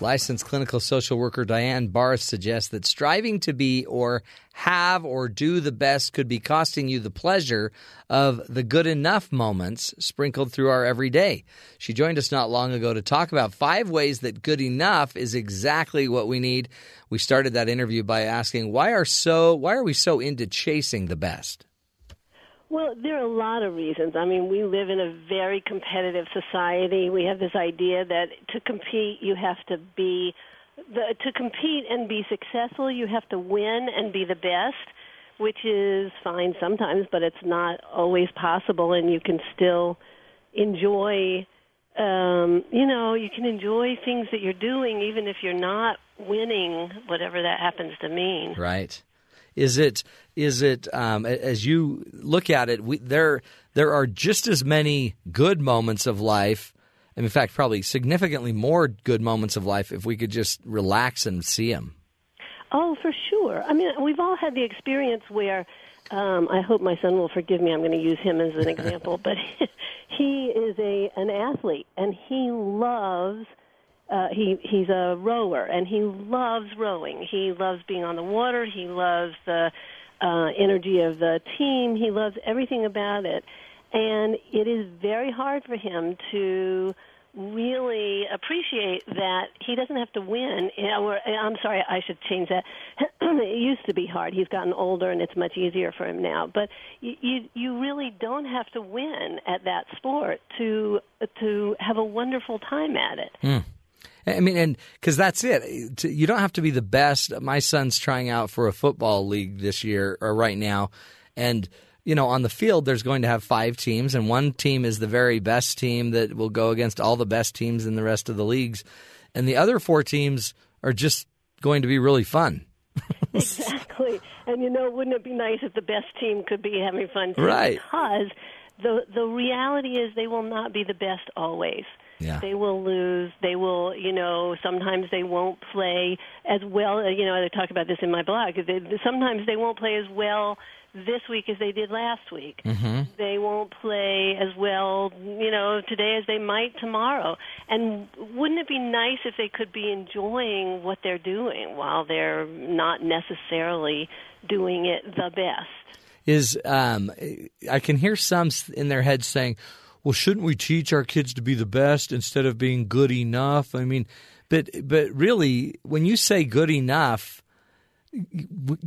Licensed clinical social worker Diane Barth suggests that striving to be or have or do the best could be costing you the pleasure of the good enough moments sprinkled through our everyday. She joined us not long ago to talk about five ways that good enough is exactly what we need. We started that interview by asking why are so why are we so into chasing the best? Well, there are a lot of reasons. I mean, we live in a very competitive society. We have this idea that to compete, you have to be the, to compete and be successful, you have to win and be the best, which is fine sometimes, but it's not always possible and you can still enjoy um, you know, you can enjoy things that you're doing even if you're not winning, whatever that happens to mean. Right. Is it is it um, as you look at it? We, there there are just as many good moments of life, and in fact, probably significantly more good moments of life if we could just relax and see them. Oh, for sure. I mean, we've all had the experience where. Um, I hope my son will forgive me. I'm going to use him as an example, but he is a an athlete and he loves uh, he he's a rower and he loves rowing. He loves being on the water. He loves the uh, energy of the team. He loves everything about it, and it is very hard for him to really appreciate that he doesn't have to win. Or I'm sorry, I should change that. it used to be hard. He's gotten older, and it's much easier for him now. But you you, you really don't have to win at that sport to to have a wonderful time at it. Mm. I mean, and because that's it. You don't have to be the best. My son's trying out for a football league this year or right now, and you know, on the field, there's going to have five teams, and one team is the very best team that will go against all the best teams in the rest of the leagues, and the other four teams are just going to be really fun. exactly, and you know, wouldn't it be nice if the best team could be having fun too? Right. Because the the reality is they will not be the best always. Yeah. They will lose. They will, you know, sometimes they won't play as well. Uh, you know, I talk about this in my blog. They, sometimes they won't play as well this week as they did last week. Mm-hmm. They won't play as well, you know, today as they might tomorrow. And wouldn't it be nice if they could be enjoying what they're doing while they're not necessarily doing it the best? Is um, I can hear some in their heads saying, well, shouldn't we teach our kids to be the best instead of being good enough? I mean, but but really, when you say good enough,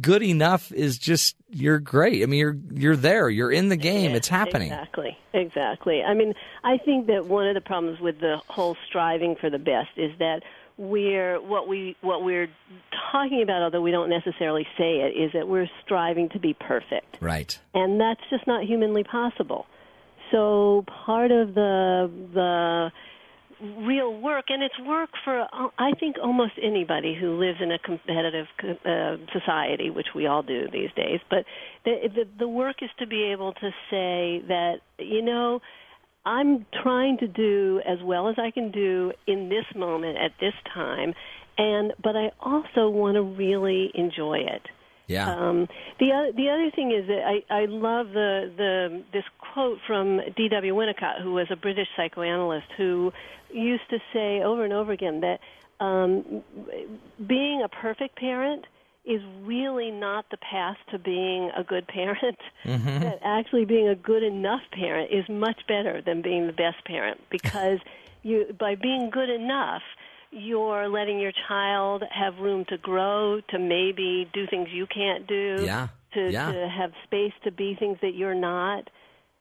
good enough is just you're great. I mean, you're you're there. You're in the game. Yeah, it's happening. Exactly. Exactly. I mean, I think that one of the problems with the whole striving for the best is that we're what we what we're talking about although we don't necessarily say it is that we're striving to be perfect. Right. And that's just not humanly possible. So part of the the real work, and it's work for I think almost anybody who lives in a competitive uh, society, which we all do these days. But the, the the work is to be able to say that you know. I'm trying to do as well as I can do in this moment at this time, and but I also want to really enjoy it. Yeah. Um, the other, the other thing is that I, I love the the this quote from D.W. Winnicott, who was a British psychoanalyst, who used to say over and over again that um, being a perfect parent is really not the path to being a good parent. Mm-hmm. That actually being a good enough parent is much better than being the best parent because you by being good enough you're letting your child have room to grow, to maybe do things you can't do, yeah. to yeah. to have space to be things that you're not.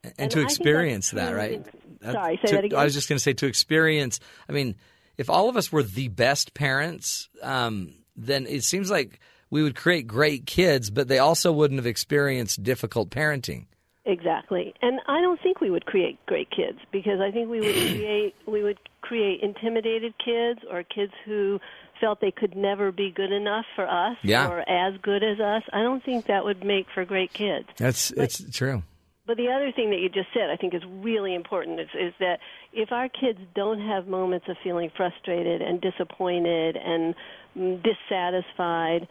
And, And to I experience that, right? Sorry, say To- that again. I was just going to say to experience. I mean, if all of us were the best parents, um, then it seems like we would create great kids, but they also wouldn't have experienced difficult parenting. Exactly. And I don't think we would create great kids because I think we would create we would create intimidated kids or kids who felt they could never be good enough for us Yeah. or as good as us. I don't think that would make for great kids. That's it's true. But the other thing that you just said, I think, is really important is, is that if our kids don't have moments of feeling frustrated and disappointed and dissatisfied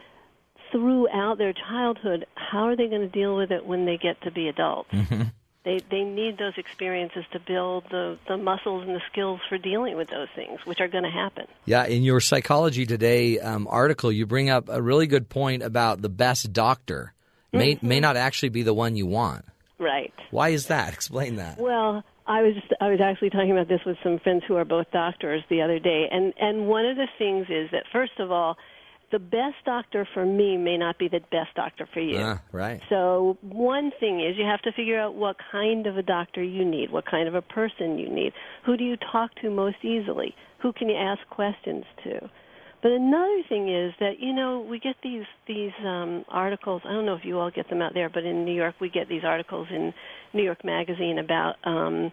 throughout their childhood, how are they going to deal with it when they get to be adults? Mm-hmm. They they need those experiences to build the the muscles and the skills for dealing with those things, which are going to happen. Yeah, in your Psychology Today um, article, you bring up a really good point about the best doctor may Mm-hmm. may not actually be the one you want. Right. Why is that? Explain that. Well, I was just, I was actually talking about this with some friends who are both doctors the other day, and and one of the things is that first of all, the best doctor for me may not be the best doctor for you. Ah, right. So one thing is you have to figure out what kind of a doctor you need, what kind of a person you need. Who do you talk to most easily? Who can you ask questions to? But another thing is that you know we get these these um, articles. I don't know if you all get them out there, but in New York we get these articles in New York Magazine about um,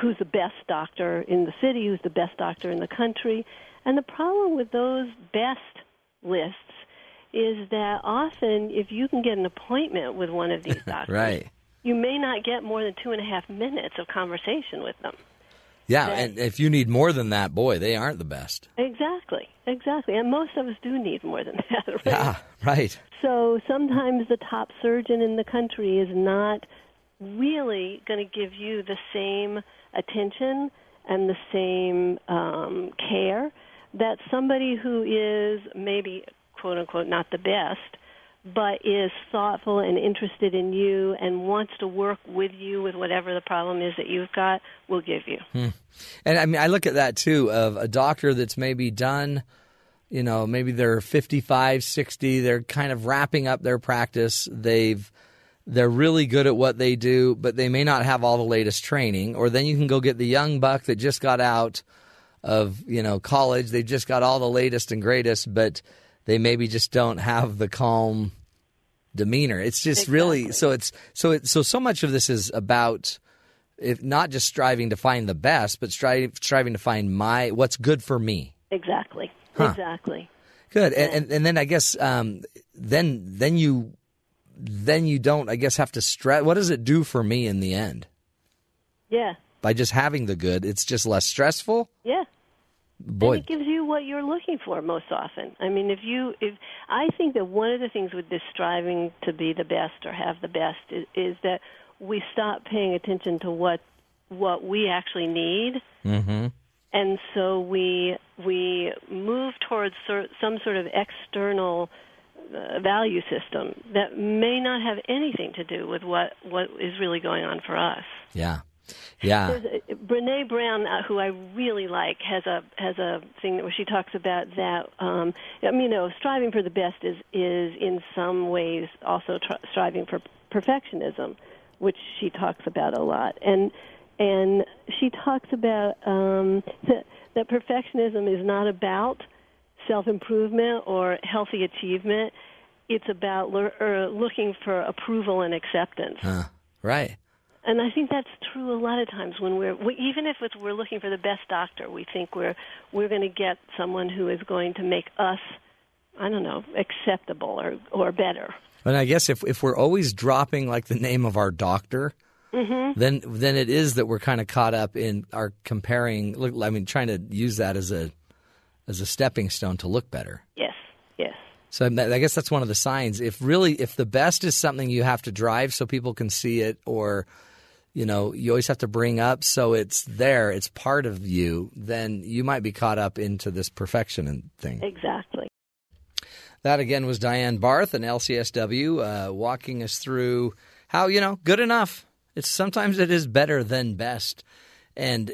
who's the best doctor in the city, who's the best doctor in the country, and the problem with those best lists is that often if you can get an appointment with one of these doctors, Right. you may not get more than two and a half minutes of conversation with them. Yeah, That- and if you need more than that, boy, they aren't the best. Exactly, exactly. And most of us do need more than that, right? Yeah, right. So sometimes the top surgeon in the country is not really going to give you the same attention and the same um, care that somebody who is maybe quote unquote not the best but is thoughtful and interested in you and wants to work with you with whatever the problem is that you've got will give you. Hmm. And I mean, I look at that too of a doctor that's maybe done, you know, maybe they're 55, 60, they're kind of wrapping up their practice. They've they're really good at what they do, but they may not have all the latest training. Or then you can go get the young buck that just got out of, you know, college. They just got all the latest and greatest, but they maybe just don't have the calm demeanor. It's just really so it's so it so so much of this is about if not just striving to find the best, but striving striving to find my what's good for me. Exactly. Exactly. Good, and, and and then I guess um, then then you then you don't I guess have to stress. What does it do for me in the end Yeah. by just having the good? It's just less stressful. Yeah. Boy, And it gives you what you're looking for most often. I mean, if you, if I think that one of the things with this striving to be the best or have the best is, is that we stop paying attention to what what we actually need, mm-hmm. and so we we move towards some sort of external uh, value system that may not have anything to do with what what is really going on for us. yeah, yeah, a, Brene Brown, uh, who I really like, has a has a thing where she talks about that. Um, I mean, you know, striving for the best is is in some ways also tr- striving for perfectionism, which she talks about a lot. And and she talks about um, that, that perfectionism is not about self improvement or healthy achievement. It's about lear- er, looking for approval and acceptance. Huh. right. And I think that's true a lot of times when we're we, even if it's, we're looking for the best doctor, we think we're we're going to get someone who is going to make us, I don't know, acceptable or or better. And I guess if if we're always dropping like the name of our doctor, mm-hmm. then then it is that we're kind of caught up in our comparing. Look, I mean, trying to use that as a as a stepping stone to look better. Yes, yes, So I I guess that's one of the signs. If really, if the best is something you have to drive so people can see it, or you know, you always have to bring up so it's there, it's part of you, then you might be caught up into this perfection and thing. exactly. That again was Diane Barth and LCSW uh, walking us through how you know good enough. It's sometimes it is better than best, and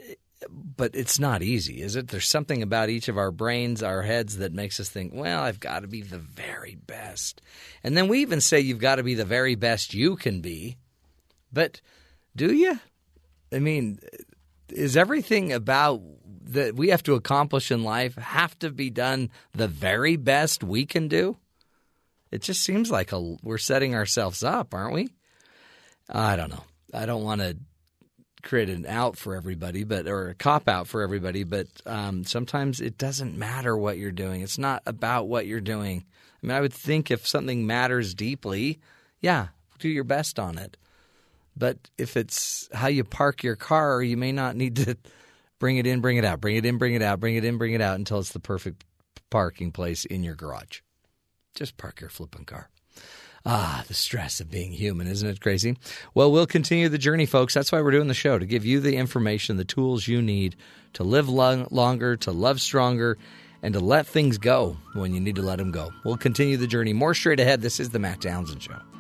but it's not easy, is it? There's something about each of our brains, our heads, that makes us think, well, I've got to be the very best, and then we even say you've got to be the very best you can be, but do you? I mean, is everything about that we have to accomplish in life have to be done the very best we can do? It just seems like a, we're setting ourselves up, aren't we? I don't know. I don't want to create an out for everybody, but or a cop out for everybody. But um, sometimes it doesn't matter what you're doing. It's not about what you're doing. I mean, I would think if something matters deeply, yeah, do your best on it. But if it's how you park your car, you may not need to bring it in, bring it out, bring it in, bring it out, bring it in, bring it out until it's the perfect parking place in your garage. Just park your flipping car. Ah, the stress of being human, isn't it crazy? Well, we'll continue the journey, folks. That's why we're doing the show to give you the information, the tools you need to live long, longer, to love stronger, and to let things go when you need to let them go. We'll continue the journey more straight ahead. This is the Matt Townsend Show.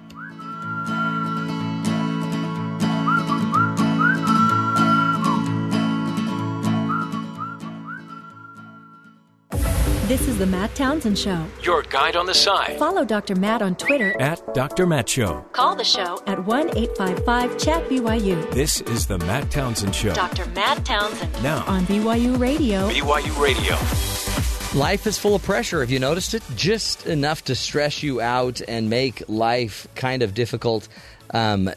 This is the Matt Townsend Show. Your guide on the side Follow Dr. Matt on Twitter. at Dr. Matt Show. Call the show at 1 855 Chat BYU. This is the Matt Townsend Show. Dr. Matt Townsend Now, on BYU Radio. BYU Radio. Life is full of pressure. Have you noticed it? Just enough to stress you out and make life kind of difficult. Um,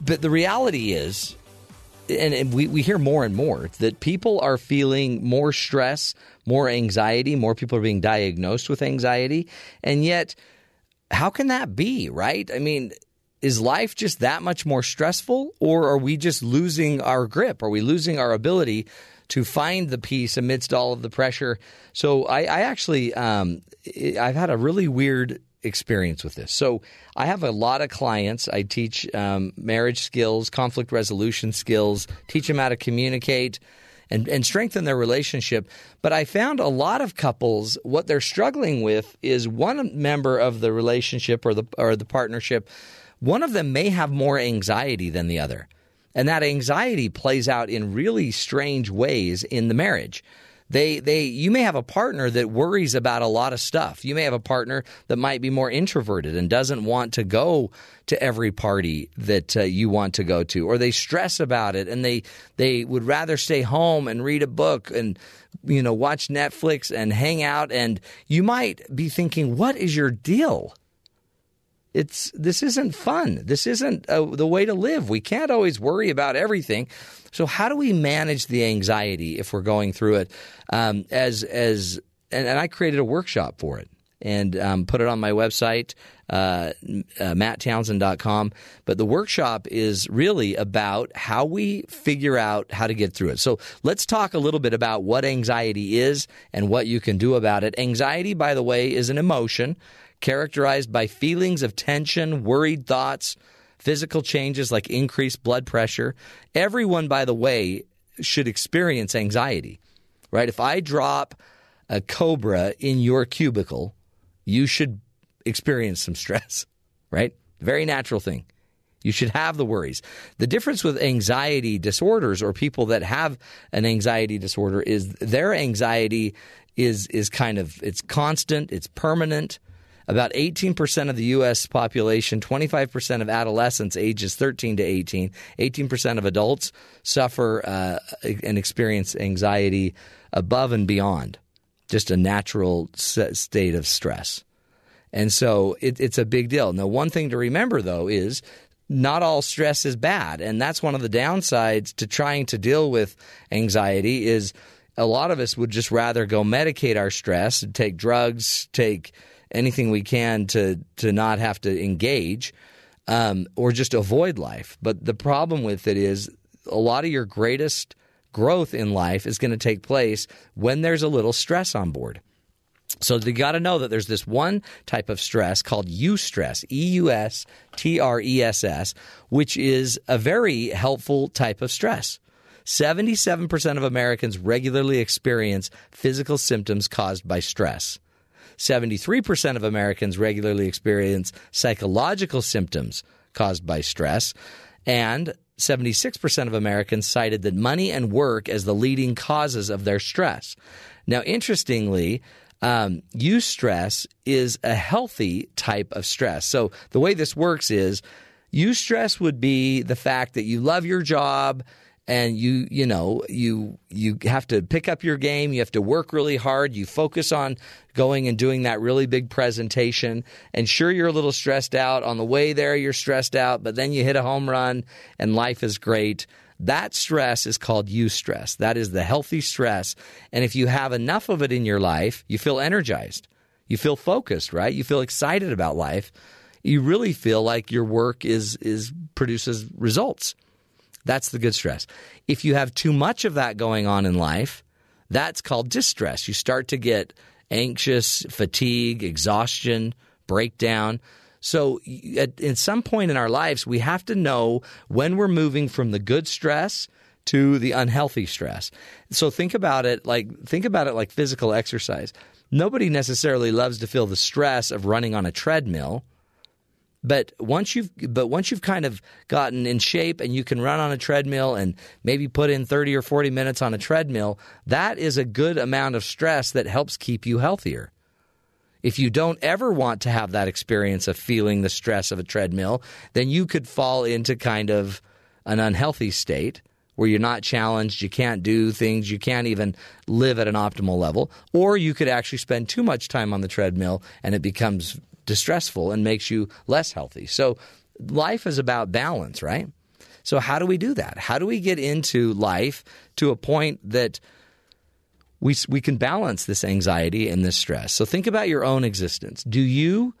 but the reality is, and, and we, we hear more and more that people are feeling more stress, more anxiety, more people are being diagnosed with anxiety. And yet, how can that be, right? I mean, is life just that much more stressful, or are we just losing our grip? Are we losing our ability to find the peace amidst all of the pressure? So, I, I actually, um, I've had a really weird experience with this. So, I have a lot of clients. I teach um, marriage skills, conflict resolution skills, teach them how to communicate and, and strengthen their relationship. But I found a lot of couples, what they're struggling with is one member of the relationship or the or the partnership, one of them may have more anxiety than the other. And that anxiety plays out in really strange ways in the marriage. They, they, you may have a partner that worries about a lot of stuff. You may have a partner that might be more introverted and doesn't want to go to every party that uh, you want to go to, or they stress about it and they, they would rather stay home and read a book and, you know, watch Netflix and hang out. And you might be thinking, what is your deal? It's this isn't fun. This isn't uh, the way to live. We can't always worry about everything. So how do we manage the anxiety if we're going through it? Um, as as and, and I created a workshop for it and um, put it on my website, uh, uh, matttownsend.com. But the workshop is really about how we figure out how to get through it. So let's talk a little bit about what anxiety is and what you can do about it. Anxiety, by the way, is an emotion characterized by feelings of tension, worried thoughts, physical changes like increased blood pressure. Everyone, by the way, should experience anxiety, right? If I drop a cobra in your cubicle, you should experience some stress, right? Very natural thing. You should have the worries. The difference with anxiety disorders or people that have an anxiety disorder is their anxiety is is kind of it's constant, it's permanent. About 18% of the U.S. population, 25% of adolescents ages 13 to 18, 18% of adults suffer uh, and experience anxiety above and beyond just a natural state of stress. And so it, it's a big deal. Now, one thing to remember, though, is not all stress is bad. And that's one of the downsides to trying to deal with anxiety is a lot of us would just rather go medicate our stress, take drugs, take anything we can to to not have to engage um, or just avoid life. But the problem with it is a lot of your greatest growth in life is going to take place when there's a little stress on board. So you got to know that there's this one type of stress called eustress, E U S T R E S S, which is a very helpful type of stress. 77% of Americans regularly experience physical symptoms caused by stress. 73% of Americans regularly experience psychological symptoms caused by stress. And 76% of Americans cited that money and work as the leading causes of their stress. Now, interestingly, um, stress is a healthy type of stress. So the way this works is eustress would be the fact that you love your job and you you know you you have to pick up your game. You have to work really hard. You focus on going and doing that really big presentation. And sure you're a little stressed out. On the way there you're stressed out but then you hit a home run and life is great. That stress is called eustress. That is the healthy stress. And if you have enough of it in your life you feel energized. You feel focused right? You feel excited about life. You really feel like your work is is produces results that's the good stress. If you have too much of that going on in life, that's called distress. You start to get anxious, fatigue, exhaustion, breakdown. So at, at some point in our lives, we have to know when we're moving from the good stress to the unhealthy stress. So think about it like think about it like physical exercise. Nobody necessarily loves to feel the stress of running on a treadmill. But once you've but once you've kind of gotten in shape and you can run on a treadmill and maybe put in 30 or 40 minutes on a treadmill, that is a good amount of stress that helps keep you healthier. If you don't ever want to have that experience of feeling the stress of a treadmill, then you could fall into kind of an unhealthy state where you're not challenged, you can't do things, you can't even live at an optimal level, or you could actually spend too much time on the treadmill and it becomes distressful and makes you less healthy. So life is about balance, right? So how do we do that? How do we get into life to a point that we we can balance this anxiety and this stress? So think about your own existence. Do you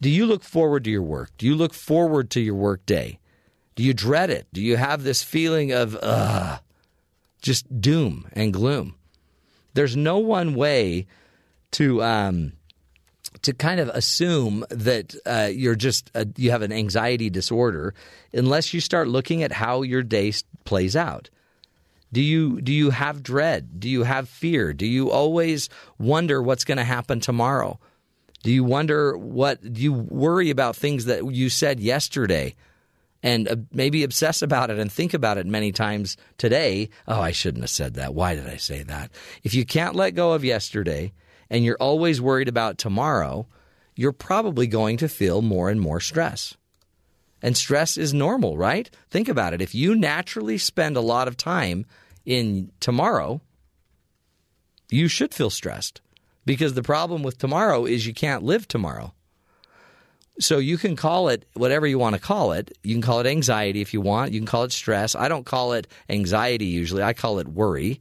do you look forward to your work? Do you look forward to your work day? Do you dread it? Do you have this feeling of ugh, just doom and gloom? There's no one way to um, to kind of assume that uh, you're just uh, you have an anxiety disorder unless you start looking at how your day plays out. Do you do you have dread? Do you have fear? Do you always wonder what's going to happen tomorrow? Do you wonder what do you worry about things that you said yesterday? and maybe obsess about it and think about it many times today. Oh, I shouldn't have said that. Why did I say that? If you can't let go of yesterday and you're always worried about tomorrow, you're probably going to feel more and more stress. And stress is normal, right? Think about it. If you naturally spend a lot of time in tomorrow, you should feel stressed because the problem with tomorrow is you can't live tomorrow. So you can call it whatever you want to call it. You can call it anxiety if you want. You can call it stress. I don't call it anxiety usually. I call it worry.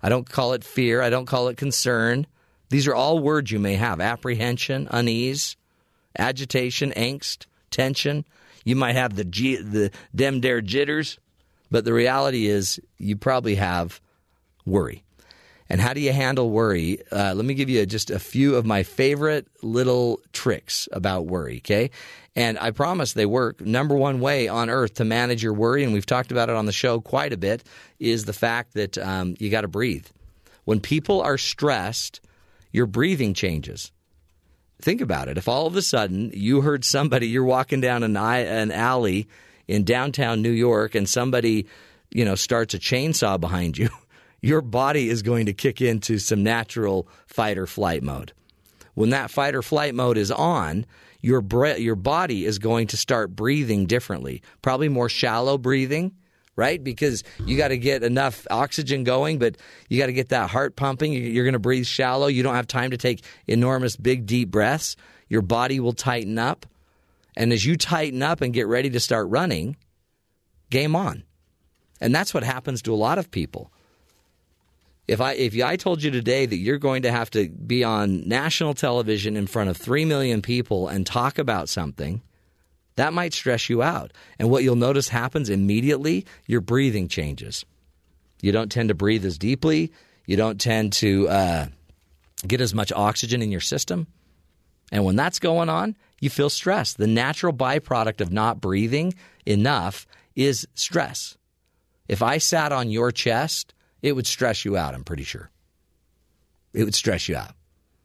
I don't call it fear. I don't call it concern. These are all words you may have apprehension, unease, agitation, angst, tension. You might have the, the dem dare jitters, but the reality is you probably have worry. And how do you handle worry? Uh, let me give you just a few of my favorite little tricks about worry, okay? And I promise they work. Number one way on earth to manage your worry, and we've talked about it on the show quite a bit, is the fact that um, you got to breathe. When people are stressed, your breathing changes. Think about it. If all of a sudden you heard somebody, you're walking down an, an alley in downtown New York, and somebody, you know, starts a chainsaw behind you your body is going to kick into some natural fight or flight mode. When that fight or flight mode is on, your bre- your body is going to start breathing differently. Probably more shallow breathing, right? Because you got to get enough oxygen going, but you got to get that heart pumping. You're going to breathe shallow. You don't have time to take enormous big deep breaths. Your body will tighten up. And as you tighten up and get ready to start running, game on. And that's what happens to a lot of people. If I if I told you today that you're going to have to be on national television in front of 3 million people and talk about something, that might stress you out. And what you'll notice happens immediately, your breathing changes. You don't tend to breathe as deeply, you don't tend to uh, get as much oxygen in your system. And when that's going on, you feel stress. The natural byproduct of not breathing enough is stress. If I sat on your chest, it would stress you out, I'm pretty sure. It would stress you out.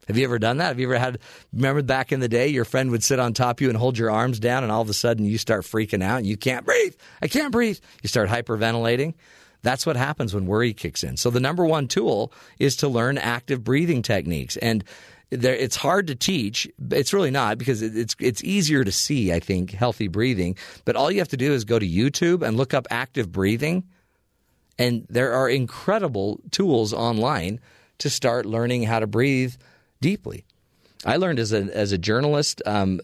Have you ever done that? Have you ever had, remember back in the day, your friend would sit on top of you and hold your arms down, and all of a sudden you start freaking out and you can't breathe. I can't breathe. You start hyperventilating. That's what happens when worry kicks in. So the number one tool is to learn active breathing techniques. And there, it's hard to teach. It's really not because it's it's easier to see. I think healthy breathing, but all you have to do is go to YouTube and look up active breathing, and there are incredible tools online to start learning how to breathe deeply. I learned as a as a journalist um,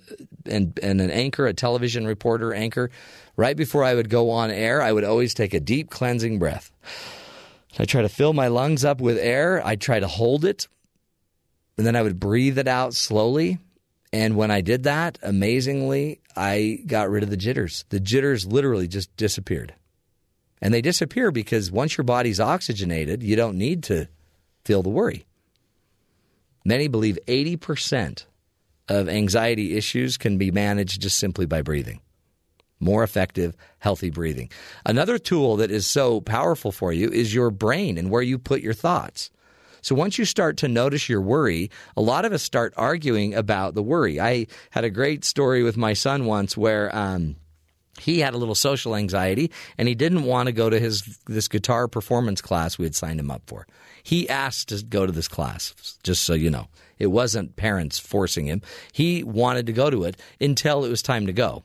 and and an anchor, a television reporter anchor. Right before I would go on air, I would always take a deep cleansing breath. I try to fill my lungs up with air. I try to hold it, and then I would breathe it out slowly. And when I did that, amazingly, I got rid of the jitters. The jitters literally just disappeared. And they disappear because once your body's oxygenated, you don't need to feel the worry. Many believe 80% of anxiety issues can be managed just simply by breathing. More effective, healthy breathing. Another tool that is so powerful for you is your brain and where you put your thoughts. So once you start to notice your worry, a lot of us start arguing about the worry. I had a great story with my son once where um, he had a little social anxiety and he didn't want to go to his this guitar performance class we had signed him up for. He asked to go to this class, just so you know. It wasn't parents forcing him. He wanted to go to it until it was time to go.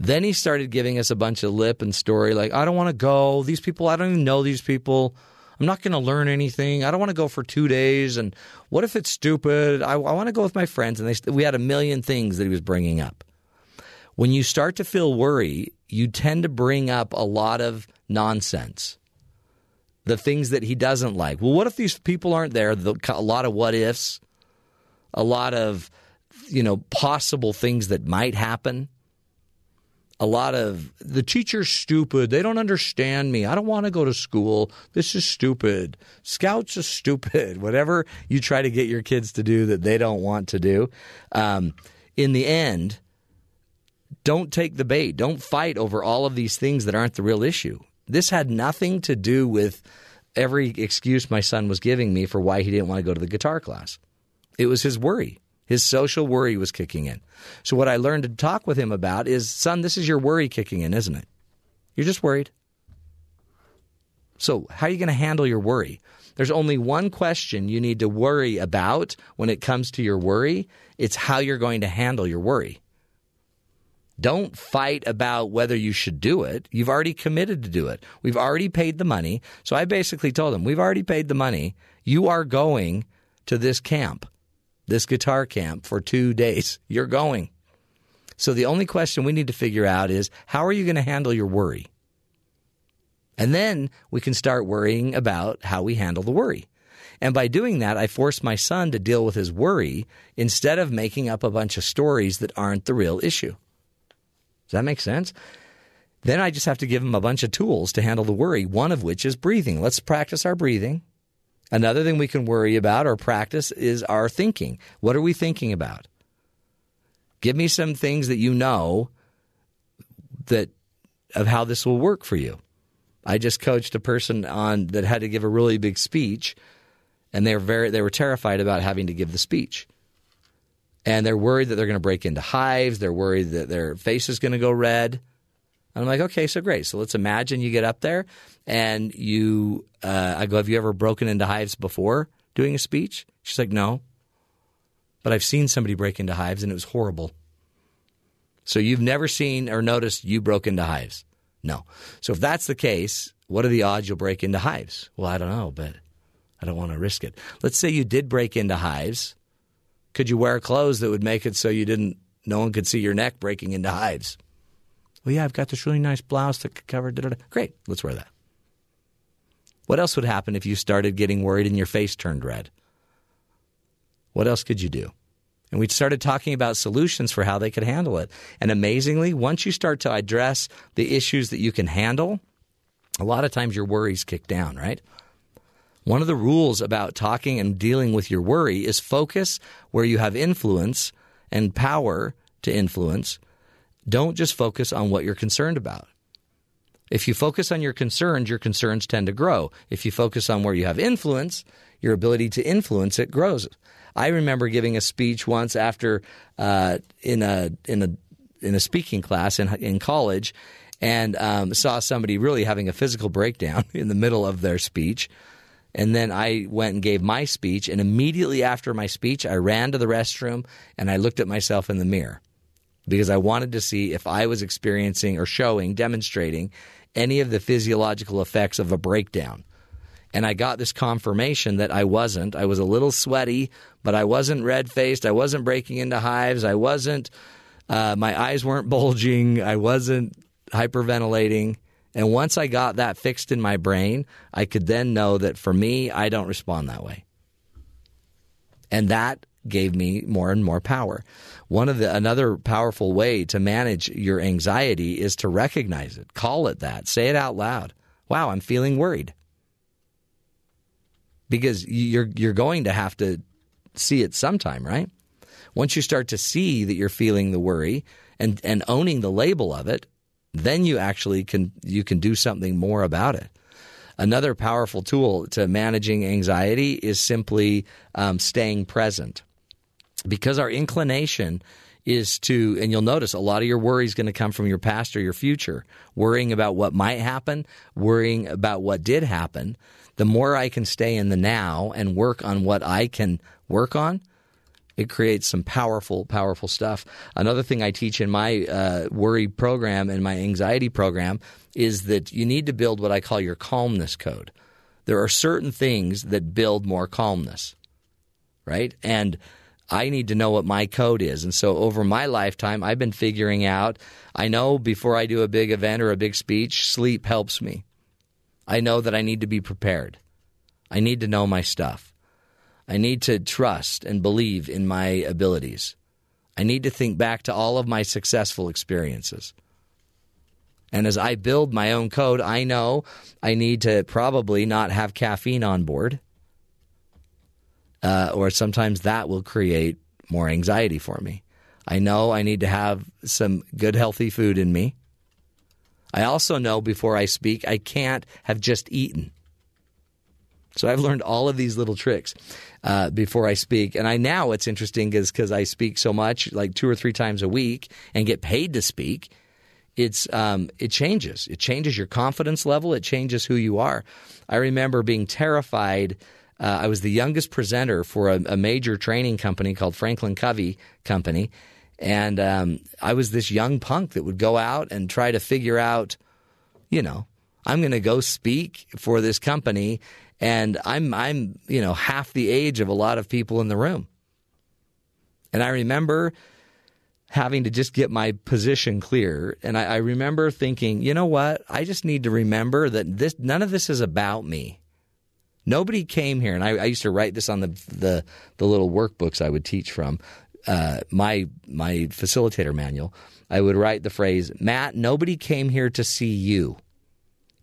Then he started giving us a bunch of lip and story like, I don't want to go. These people, I don't even know these people. I'm not going to learn anything. I don't want to go for two days. And what if it's stupid? I, I want to go with my friends. And they, we had a million things that he was bringing up. When you start to feel worry, you tend to bring up a lot of nonsense. The things that he doesn't like. Well, what if these people aren't there? The, a lot of what ifs, a lot of you know possible things that might happen a lot of the teacher's stupid. They don't understand me. I don't want to go to school. This is stupid. Scouts are stupid. Whatever you try to get your kids to do that they don't want to do. Um, in the end, don't take the bait. Don't fight over all of these things that aren't the real issue. This had nothing to do with every excuse my son was giving me for why he didn't want to go to the guitar class. It was his worry. His social worry was kicking in. So, what I learned to talk with him about is son, this is your worry kicking in, isn't it? You're just worried. So, how are you going to handle your worry? There's only one question you need to worry about when it comes to your worry it's how you're going to handle your worry. Don't fight about whether you should do it. You've already committed to do it. We've already paid the money. So I basically told them, We've already paid the money. You are going to this camp this guitar camp for two days. You're going. So the only question we need to figure out is how are you going to handle your worry? And then we can start worrying about how we handle the worry. And by doing that, I force my son to deal with his worry instead of making up a bunch of stories that aren't the real issue. Does that make sense? Then I just have to give him a bunch of tools to handle the worry, one of which is breathing. Let's practice our breathing. Another thing we can worry about or practice is our thinking. What are we thinking about? Give me some things that you know that of how this will work for you. I just coached a person on that had to give a really big speech and they were very they were terrified about having to give the speech. And they're worried that they're going to break into hives, they're worried that their face is going to go red. And I'm like, okay, so great. So let's imagine you get up there and you, uh, I go, have you ever broken into hives before doing a speech? She's like, no. But I've seen somebody break into hives and it was horrible. So you've never seen or noticed you broke into hives? No. So if that's the case, what are the odds you'll break into hives? Well, I don't know, but I don't want to risk it. Let's say you did break into hives. Could you wear clothes that would make it so you didn't, no one could see your neck breaking into hives? Well, yeah, I've got this really nice blouse that could cover. Da, da, da. Great, let's wear that. What else would happen if you started getting worried and your face turned red? What else could you do? And we started talking about solutions for how they could handle it. And amazingly, once you start to address the issues that you can handle, a lot of times your worries kick down, right? One of the rules about talking and dealing with your worry is focus where you have influence and power to influence don't just focus on what you're concerned about. If you focus on your concerns, your concerns tend to grow. If you focus on where you have influence, your ability to influence it grows. I remember giving a speech once after uh, in a in a in a speaking class in in college, and um, saw somebody really having a physical breakdown in the middle of their speech. And then I went and gave my speech, and immediately after my speech, I ran to the restroom and I looked at myself in the mirror because I wanted to see if I was experiencing or showing, demonstrating any of the physiological effects of a breakdown. And I got this confirmation that I wasn't. I was a little sweaty, but I wasn't red faced. I wasn't breaking into hives. I wasn't, uh, my eyes weren't bulging. I wasn't hyperventilating. And once I got that fixed in my brain, I could then know that for me, I don't respond that way. And that gave me more and more power. One of the another powerful way to manage your anxiety is to recognize it. Call it that. Say it out loud. Wow, I'm feeling worried. Because you're you're going to have to see it sometime, right? Once you start to see that you're feeling the worry and, and owning the label of it, then you actually can you can do something more about it. Another powerful tool to managing anxiety is simply um, staying present, because our inclination is to, and you'll notice a lot of your worry is going to come from your past or your future, worrying about what might happen, worrying about what did happen. The more I can stay in the now and work on what I can work on, it creates some powerful, powerful stuff. Another thing I teach in my uh, worry program and my anxiety program is that you need to build what I call your calmness code. There are certain things that build more calmness, right? And I need to know what my code is. And so over my lifetime, I've been figuring out I know before I do a big event or a big speech, sleep helps me. I know that I need to be prepared. I need to know my stuff. I need to trust and believe in my abilities. I need to think back to all of my successful experiences. And as I build my own code, I know I need to probably not have caffeine on board, uh, or sometimes that will create more anxiety for me. I know I need to have some good, healthy food in me. I also know before I speak, I can't have just eaten. So I've learned all of these little tricks uh, before I speak. And I now what's interesting is because I speak so much, like two or three times a week, and get paid to speak. It's um, it changes. It changes your confidence level. It changes who you are. I remember being terrified. Uh, I was the youngest presenter for a, a, major training company called Franklin Covey Company, and um, I was this young punk that would go out and try to figure out, you know, I'm going to go speak for this company and I'm I'm you know half the age of a lot of people in the room. And I remember having to just get my position clear, and I, I remember thinking, you know what? I just need to remember that this none of this is about me. Nobody came here, and I, I used to write this on the the, the little workbooks I would teach from. Uh, my my facilitator manual, I would write the phrase, "Matt, nobody came here to see you.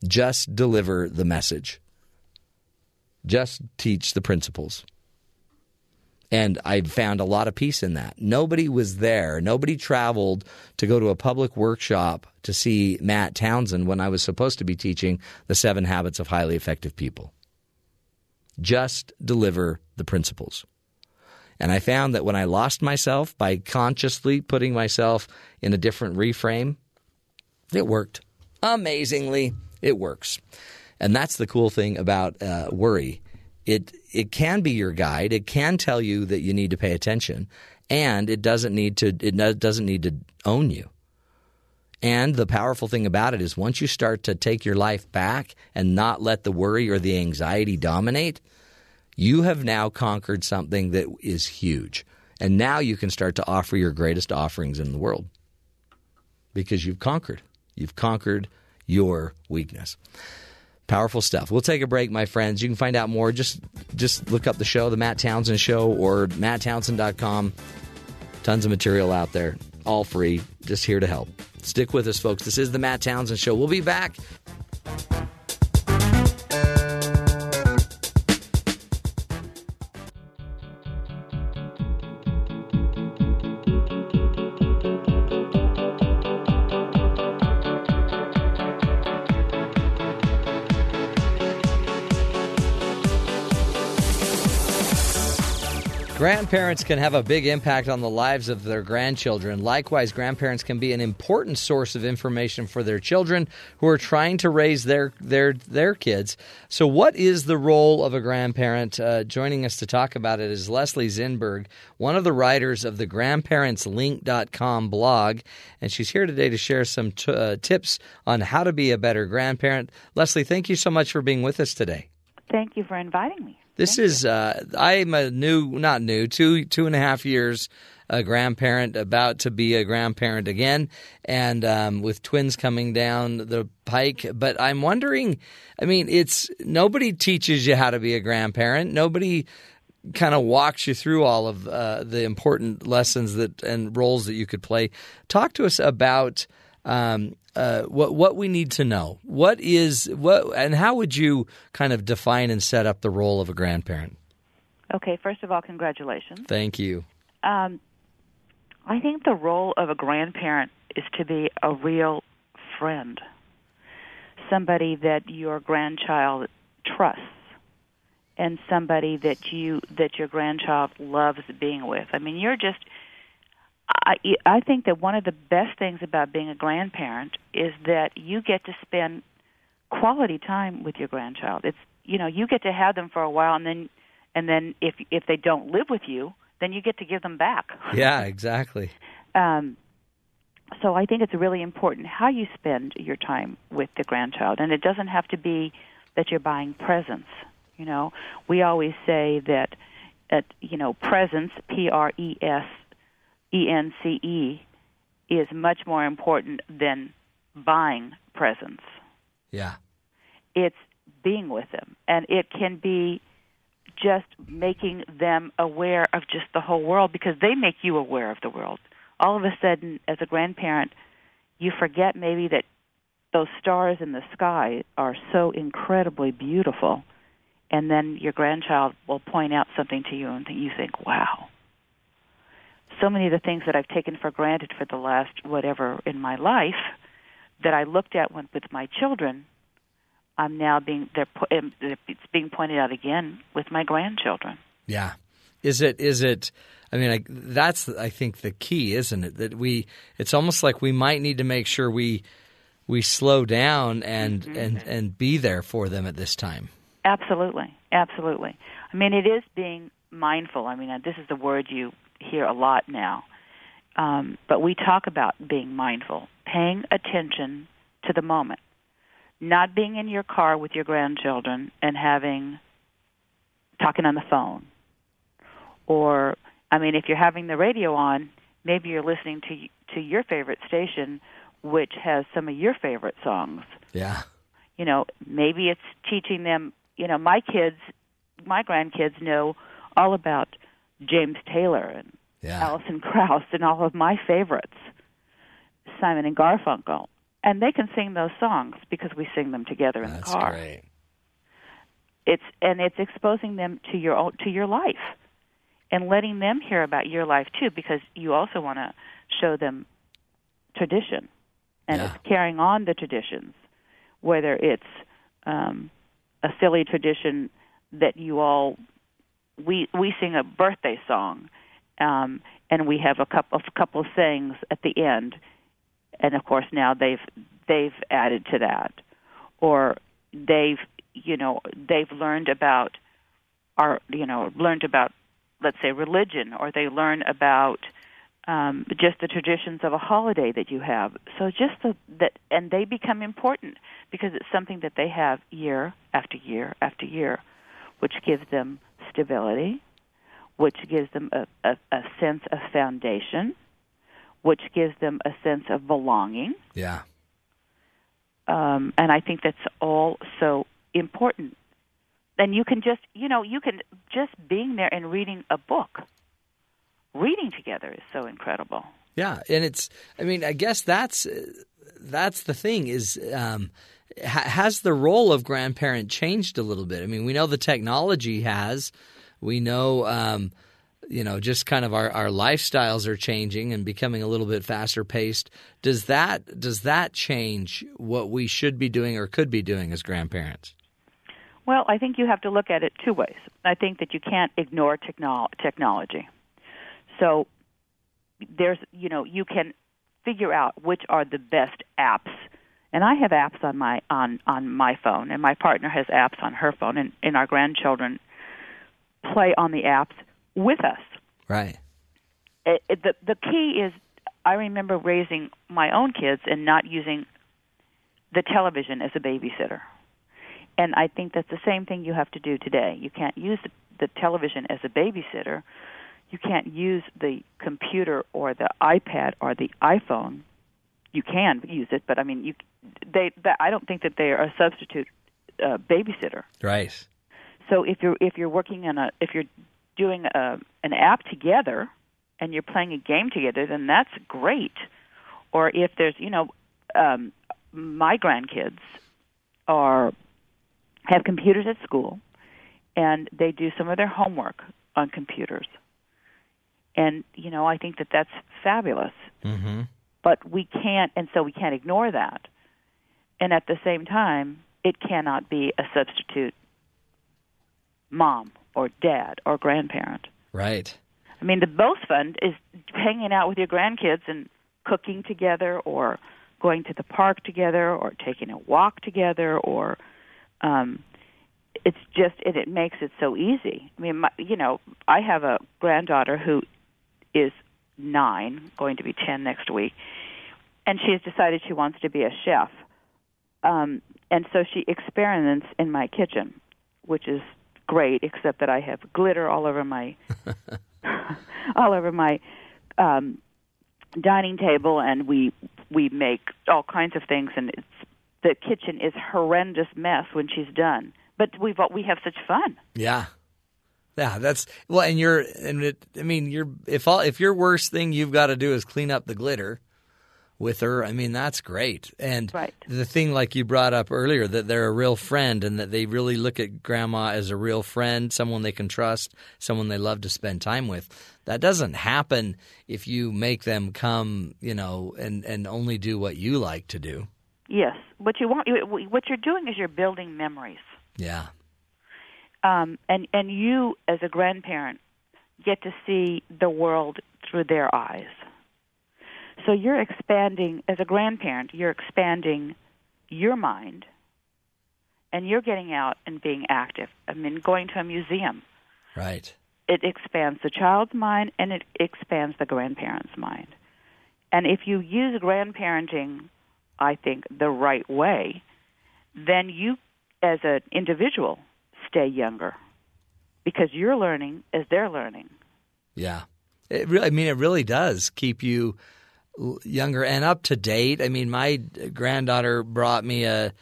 Just deliver the message." Just teach the principles. And I found a lot of peace in that. Nobody was there. Nobody traveled to go to a public workshop to see Matt Townsend when I was supposed to be teaching the seven habits of highly effective people. Just deliver the principles. And I found that when I lost myself by consciously putting myself in a different reframe, it worked. Amazingly, it works. And that's the cool thing about uh, worry. It it can be your guide. It can tell you that you need to pay attention, and it doesn't need to it doesn't need to own you. And the powerful thing about it is once you start to take your life back and not let the worry or the anxiety dominate, you have now conquered something that is huge. And now you can start to offer your greatest offerings in the world because you've conquered. You've conquered your weakness. Powerful stuff. We'll take a break, my friends. You can find out more. Just just look up the show, the Matt Townsend Show, or matttownsend.com. Tons of material out there, all free. Just here to help. Stick with us, folks. This is the Matt Townsend Show. We'll be back Grandparents can have a big impact on the lives of their grandchildren. Likewise, grandparents can be an important source of information for their children who are trying to raise their their their kids. So, what is the role of a grandparent? Uh, joining us to talk about it is Leslie Zinberg, one of the writers of the GrandparentsLink.com blog, and she's here today to share some t- uh, tips on how to be a better grandparent. Leslie, thank you so much for being with us today. Thank you for inviting me. This Thank is uh, I'm a new, not new, two two and a half years a grandparent, about to be a grandparent again, and um, with twins coming down the pike. But I'm wondering, I mean, it's nobody teaches you how to be a grandparent. Nobody kind of walks you through all of uh, the important lessons that and roles that you could play. Talk to us about um, uh, what what we need to know. What is what, and how would you kind of define and set up the role of a grandparent? Okay, first of all, congratulations. Thank you. Um, I think the role of a grandparent is to be a real friend, somebody that your grandchild trusts, and somebody that you that your grandchild loves being with. I mean, you're just. I I think that one of the best things about being a grandparent is that you get to spend quality time with your grandchild. It's you know you get to have them for a while, and then and then if if they don't live with you, then you get to give them back. Yeah, exactly. Um, so I think it's really important how you spend your time with the grandchild, and it doesn't have to be that you're buying presents. You know, we always say that, at you know, presents P R E S E N C E is much more important than buying presents. Yeah. It's being with them, and it can be just making them aware of just the whole world because they make you aware of the world. All of a sudden, as a grandparent, you forget maybe that those stars in the sky are so incredibly beautiful, and then your grandchild will point out something to you, and you think, "Wow." So many of the things that I've taken for granted for the last whatever in my life that I looked at when, with my children I'm now being they're it's being pointed out again with my grandchildren. Yeah. Is it is it I mean I, that's I think the key, isn't it? That we it's almost like we might need to make sure we we slow down and mm-hmm. and and be there for them at this time. Absolutely. Absolutely. I mean it is being mindful. I mean this is the word you hear a lot now. Um, but we talk about being mindful, paying attention to the moment not being in your car with your grandchildren and having talking on the phone. Or i mean if you're having the radio on maybe you're listening to to your favorite station which has some of your favorite songs. Yeah. You know maybe it's teaching them you know my kids my grandkids know all about james taylor and yeah. alison krauss and all of my favorites simon and garfunkel and they can sing those songs because we sing them together in That's the car. Great. It's and it's exposing them to your own, to your life, and letting them hear about your life too, because you also want to show them tradition, and yeah. it's carrying on the traditions, whether it's um, a silly tradition that you all we we sing a birthday song, um, and we have a couple a couple of sayings at the end. And of course now they've they've added to that. Or they've you know they've learned about our you know learned about let's say religion or they learn about um, just the traditions of a holiday that you have. So just the, that and they become important because it's something that they have year after year after year which gives them stability which gives them a, a, a sense of foundation which gives them a sense of belonging. Yeah. Um, and I think that's all so important. And you can just, you know, you can just being there and reading a book, reading together is so incredible. Yeah, and it's. I mean, I guess that's that's the thing is. Um, has the role of grandparent changed a little bit? I mean, we know the technology has. We know um, you know, just kind of our, our lifestyles are changing and becoming a little bit faster paced. Does that does that change what we should be doing or could be doing as grandparents? Well, I think you have to look at it two ways. I think that you can't ignore technolo- technology. So there's, you know, you can figure out which are the best apps. And I have apps on my on on my phone, and my partner has apps on her phone, and, and our grandchildren play on the apps with us. Right. It, it, the the key is I remember raising my own kids and not using the television as a babysitter. And I think that's the same thing you have to do today. You can't use the, the television as a babysitter. You can't use the computer or the iPad or the iPhone. You can use it, but I mean, you they. That, I don't think that they are a substitute uh, babysitter. Right. So if you're if you're working in a if you're doing a, an app together and you're playing a game together, then that's great. Or if there's, you know, um, my grandkids are have computers at school, and they do some of their homework on computers. and you know I think that that's fabulous. Mm-hmm. But we can't, and so we can't ignore that. And at the same time, it cannot be a substitute mom or dad or grandparent. Right. I mean, the most fun is hanging out with your grandkids and cooking together, or going to the park together, or taking a walk together, or um, it's just it, it makes it so easy. I mean, my, you know, I have a granddaughter who is nine, going to be ten next week, and she has decided she wants to be a chef. Um, and so she experiments in my kitchen, which is great, except that I have glitter all over my all over my um, dining table, and we we make all kinds of things, and it's the kitchen is horrendous mess when she's done. But we've we have such fun. Yeah. Yeah, that's well, and you're, and it, I mean, you're if all if your worst thing you've got to do is clean up the glitter with her. I mean, that's great. And Right. the thing, like you brought up earlier, that they're a real friend and that they really look at grandma as a real friend, someone they can trust, someone they love to spend time with. That doesn't happen if you make them come, you know, and and only do what you like to do. Yes, what you want, what you're doing is you're building memories. Yeah. Um, and and you as a grandparent get to see the world through their eyes. So you're expanding as a grandparent. You're expanding your mind, and you're getting out and being active. I mean, going to a museum. Right. It expands the child's mind and it expands the grandparent's mind. And if you use grandparenting, I think, the right way, then you, as an individual, stay younger because you're learning as they're learning. Yeah. It really, I mean, it really does keep you younger and up to date. I mean, my granddaughter brought me a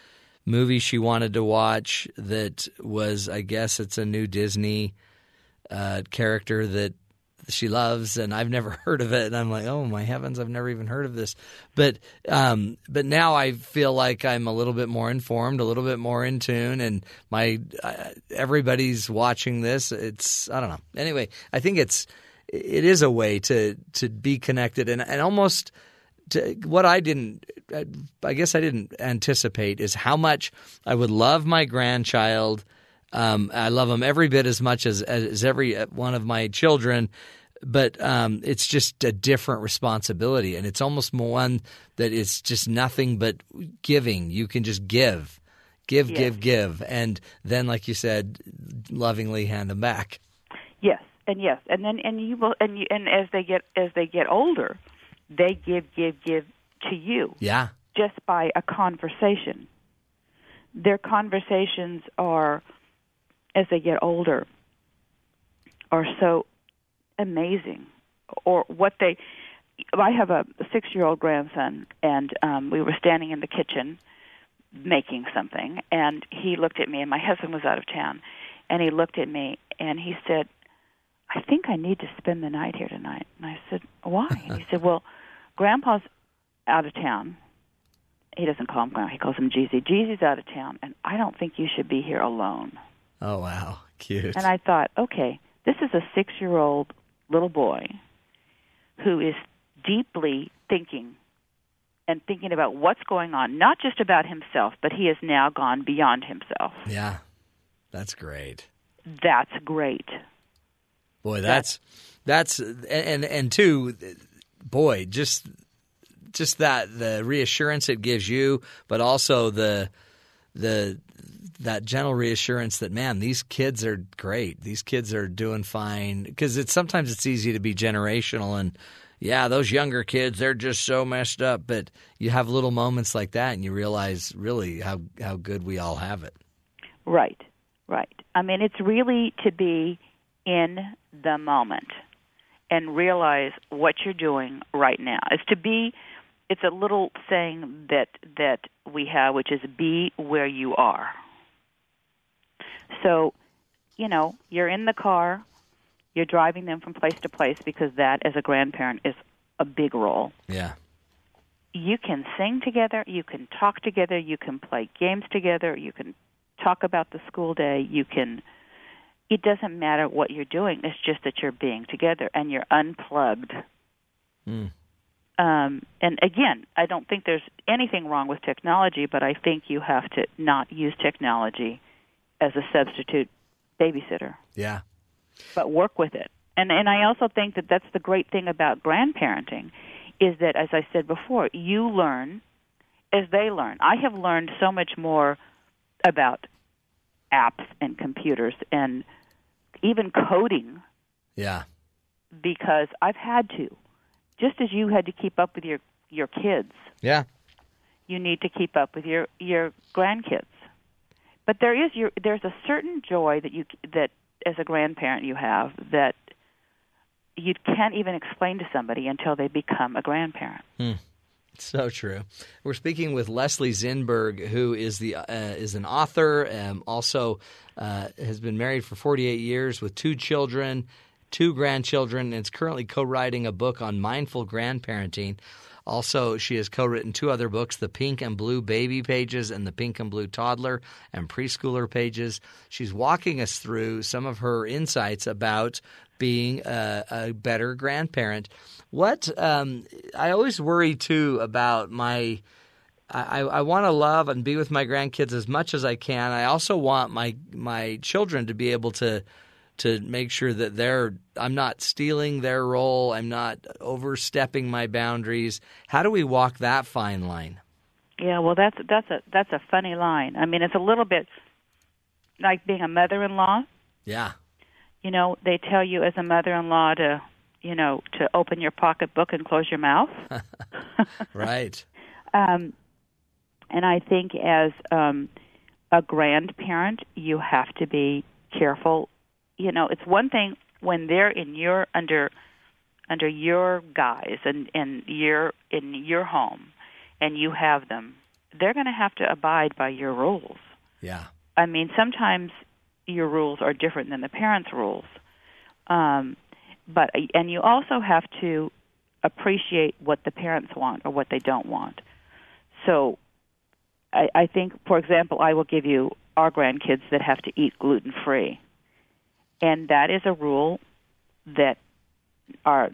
movie she wanted to watch that was, I guess, it's a new Disney uh, character that she loves, and I've never heard of it. And I'm like, oh my heavens, I've never even heard of this. But um, but now I feel like I'm a little bit more informed, a little bit more in tune, and my uh, everybody's watching this. It's I don't know. Anyway, I think it's it is a way to to be connected and and almost to, what I didn't I, I guess I didn't anticipate is how much I would love my grandchild. Um, I love them every bit as much as as every one of my children, but um, it's just a different responsibility, and it's almost more one it's just nothing but giving. You can just give, give, Yes. give, give, and then, like you said, lovingly hand them back. Yes, and yes, and then and you will and you and as they get as they get older, they give give give to you Yeah, just by a conversation. Their conversations are as they get older are so amazing or what they I have a 6-year-old grandson and um we were standing in the kitchen making something and he looked at me and my husband was out of town and he looked at me and he said I think I need to spend the night here tonight. And I said, "Why?" And he said, "Well, grandpa's out of town. He doesn't call him grandpa, he calls him Jeezy. Jeezy's out of town and I don't think you should be here alone." Oh wow, cute. And I thought, okay, this is a six year old little boy who is deeply thinking and thinking about what's going on, not just about himself, but he has now gone beyond himself. yeah, that's great. That's great. Boy, that's that's and and two, boy, just just that the reassurance it gives you, but also the the that gentle reassurance that man, these kids are great. These kids are doing fine because it's sometimes it's easy to be generational and yeah, those younger kids they're just so messed up, but you have little moments like that and you realize really how how good we all have it. Right, right. I mean, it's really to be in the moment and realize what you're doing right now. It's to be. It's a little saying that that we have, which is "be where you are." So, you know, you're in the car, you're driving them from place to place because that, as a grandparent, is a big role Yeah. you can sing together, you can talk together, you can play games together, you can talk about the school day, you can it doesn't matter what you're doing. It's just that you're being together and you're unplugged. Mm. Um, and again, I don't think there's anything wrong with technology, but I think you have to not use technology as a substitute babysitter, Yeah. but work with it. And and I also think that that's the great thing about grandparenting is that as I said before, you learn as they learn. I have learned so much more about apps and computers and even coding Yeah. because I've had to. Just as you had to keep up with your your kids, Yeah. you need to keep up with your your grandkids. But there is your there's a certain joy that you that as a grandparent you have that you can't even explain to somebody until they become a grandparent. So true. We're speaking with Leslie Zinberg, who is the uh, is an author, um, also uh, has been married for 48 years with two children, two grandchildren, and is currently co-writing a book on mindful grandparenting. Also, she has co-written two other books, The Pink and Blue Baby Pages and The Pink and Blue Toddler and Preschooler Pages. She's walking us through some of her insights about being a, a better grandparent. What um, I always worry too about my. I, I want to love and be with my grandkids as much as I can. I also want my my children to be able to to make sure that they're I'm not stealing their role. I'm not overstepping my boundaries. How do we walk that fine line? Yeah, well that's that's a that's a funny line. I mean, it's a little bit like being a mother-in-law. Yeah. You know, they tell you as a mother-in-law to, you know, to open your pocketbook and close your mouth. Right. Um, and I think as um, a grandparent, you have to be careful. You know, it's one thing when they're in your under under your guise and and you're in your home, and you have them. They're going to have to abide by your rules. Yeah. I mean, sometimes your rules are different than the parents' rules. Um, but and you also have to appreciate what the parents want or what they don't want. So, I, I think, for example, I will give you our grandkids that have to eat gluten free, and that is a rule that our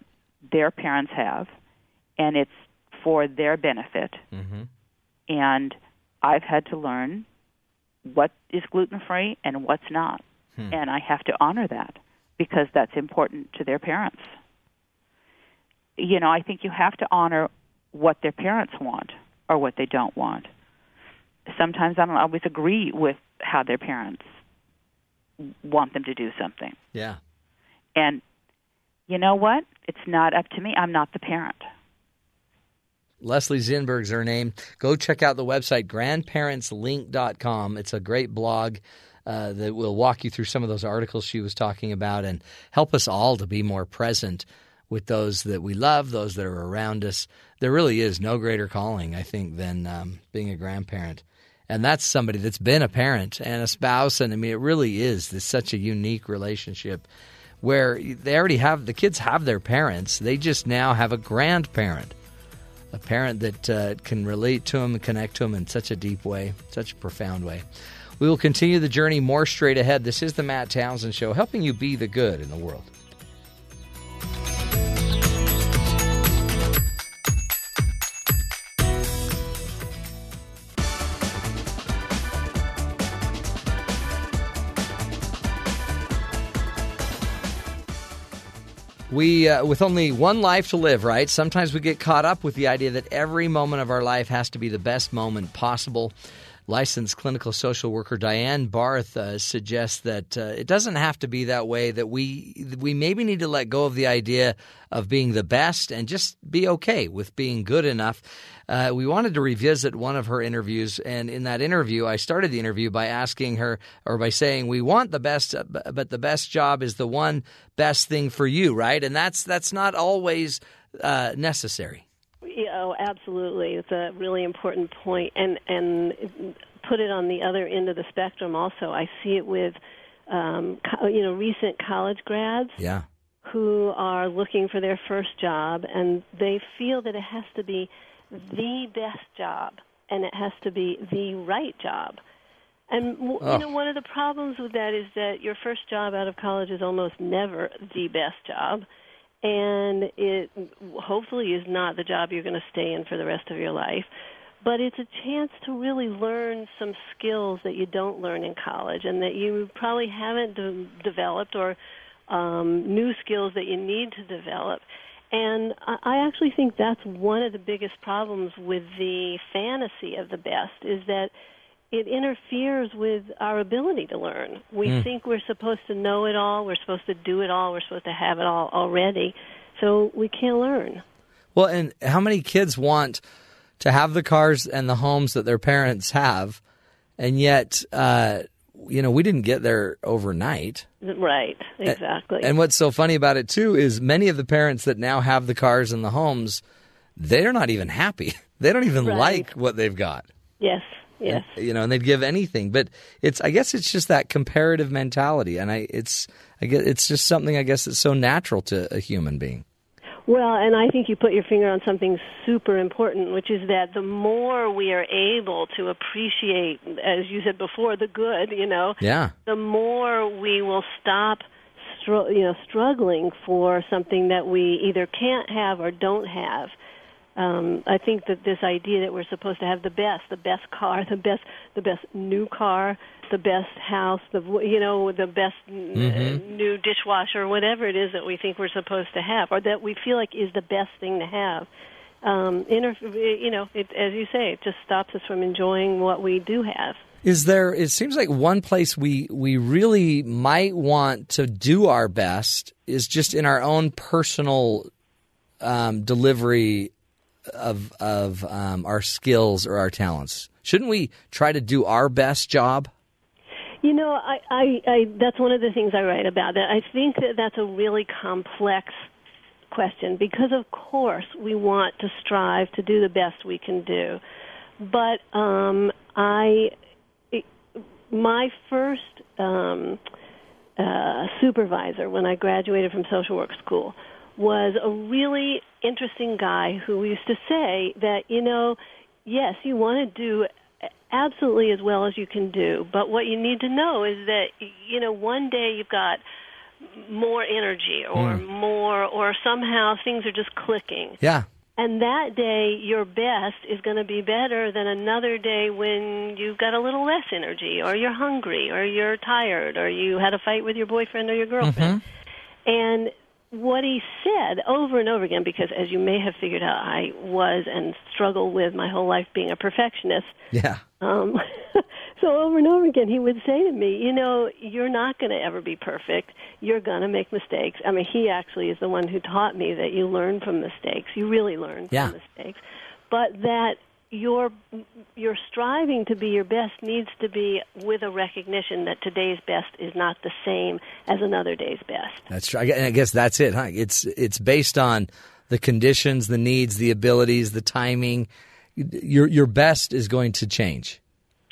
their parents have, and it's for their benefit. Mm-hmm. And I've had to learn what is gluten free and what's not. And I have to honor that because that's important to their parents. You know, I think you have to honor what their parents want or what they don't want. Sometimes I don't always agree with how their parents want them to do something. Yeah. And you know what? It's not up to me. I'm not the parent. Leslie Zinberg's her name. Go check out the website, grandparentslink.com. It's a great blog uh, that will walk you through some of those articles she was talking about and help us all to be more present with those that we love, those that are around us. There really is no greater calling, I think, than um, being a grandparent. And that's somebody that's been a parent and a spouse. And I mean, it really is this such a unique relationship where they already have the kids have their parents. They just now have a grandparent a parent that uh, can relate to them and connect to them in such a deep way, such a profound way. We will continue the journey more straight ahead. This is the Matt Townsend Show, helping you be the good in the world. We, uh, with only one life to live, right? Sometimes we get caught up with the idea that every moment of our life has to be the best moment possible. Licensed clinical social worker Diane Barth uh, suggests that uh, it doesn't have to be that way. That we we maybe need to let go of the idea of being the best and just be okay with being good enough. Uh, we wanted to revisit one of her interviews, and in that interview, I started the interview by asking her or by saying, "We want the best, uh, but the best job is the one best thing for you, right?" And that's that's not always uh, necessary. Yeah, oh, absolutely. It's a really important point, and and put it on the other end of the spectrum. Also, I see it with um, co- you know recent college grads Yeah. who are looking for their first job, and they feel that it has to be the best job, and it has to be the right job. And you know, one of the problems with that is that your first job out of college is almost never the best job, and it hopefully is not the job you're going to stay in for the rest of your life. But it's a chance to really learn some skills that you don't learn in college, and that you probably haven't de- developed, or um, new skills that you need to develop. And I I actually think that's one of the biggest problems with the fantasy of the best is that it interferes with our ability to learn. We think we're supposed to know it all, we're supposed to do it all, we're supposed to have it all already, so we can't learn. Well, and how many kids want to have the cars and the homes that their parents have, and yet, uh, you know, we didn't get there overnight. Right, exactly. And what's so funny about it too is many of the parents that now have the cars and the homes, they're not even happy. They don't even Right. like what they've got. yes, yes. You know, and they'd give anything. But it's I guess it's just that comparative mentality, and I it's I guess it's just something I guess that's so natural to a human being. Well, and I think you put your finger on something super important, which is that the more we are able to appreciate, as you said before, the good, you know, Yeah. the more we will stop, str- you know, struggling for something that we either can't have or don't have. Um, I think that this idea that we're supposed to have the best, the best car, the best, the best new car, the best house, the you know, the best Mm-hmm. new dishwasher, whatever it is that we think we're supposed to have, or that we feel like is the best thing to have. Um, inter- you know, it, as you say, it just stops us from enjoying what we do have. Is there? It seems like one place we we really might want to do our best is just in our own personal um, delivery of of um, our skills or our talents. Shouldn't we try to do our best job? You know, I, I, I that's one of the things I write about. That I think that that's a really complex question because, of course, we want to strive to do the best we can do. But um, I, it, my first um, uh, supervisor when I graduated from social work school was a really interesting guy who used to say that you know, yes, you want to do absolutely as well as you can do, but what you need to know is that you know one day you've got more energy or hmm. more or somehow things are just clicking. Yeah. and that day your best is going to be better than another day when you've got a little less energy or you're hungry or you're tired or you had a fight with your boyfriend or your mm-hmm. girlfriend. And what he said over and over again because as you may have figured out I was and struggle with my whole life being a perfectionist Yeah. um, so over and over again, he would say to me, "You know, you're not going to ever be perfect. You're going to make mistakes." I mean, he actually is the one who taught me that you learn from mistakes. You really learn Yeah. from mistakes, but that your your striving to be your best needs to be with a recognition that today's best is not the same as another day's best. That's true. I and I guess that's it. Huh? It's it's based on the conditions, the needs, the abilities, the timing. Your your best is going to change.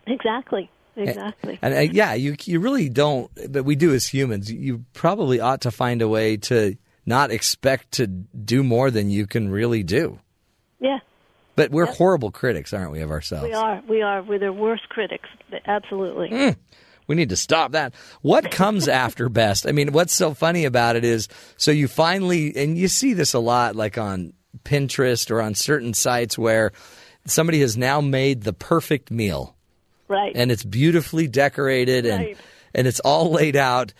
Exactly. Exactly. And uh, yeah, you you really don't, but we do as humans. You probably ought to find a way to not expect to do more than you can really do. But we're horrible critics, aren't we, of ourselves? We are. We are. We're the worst critics. Absolutely. Hmm. We need to stop that. What comes after best? I mean, what's so funny about it is so you finally, and you see this a lot like on Pinterest or on certain sites where somebody has now made the perfect meal Right. and it's beautifully decorated and and it's all laid out.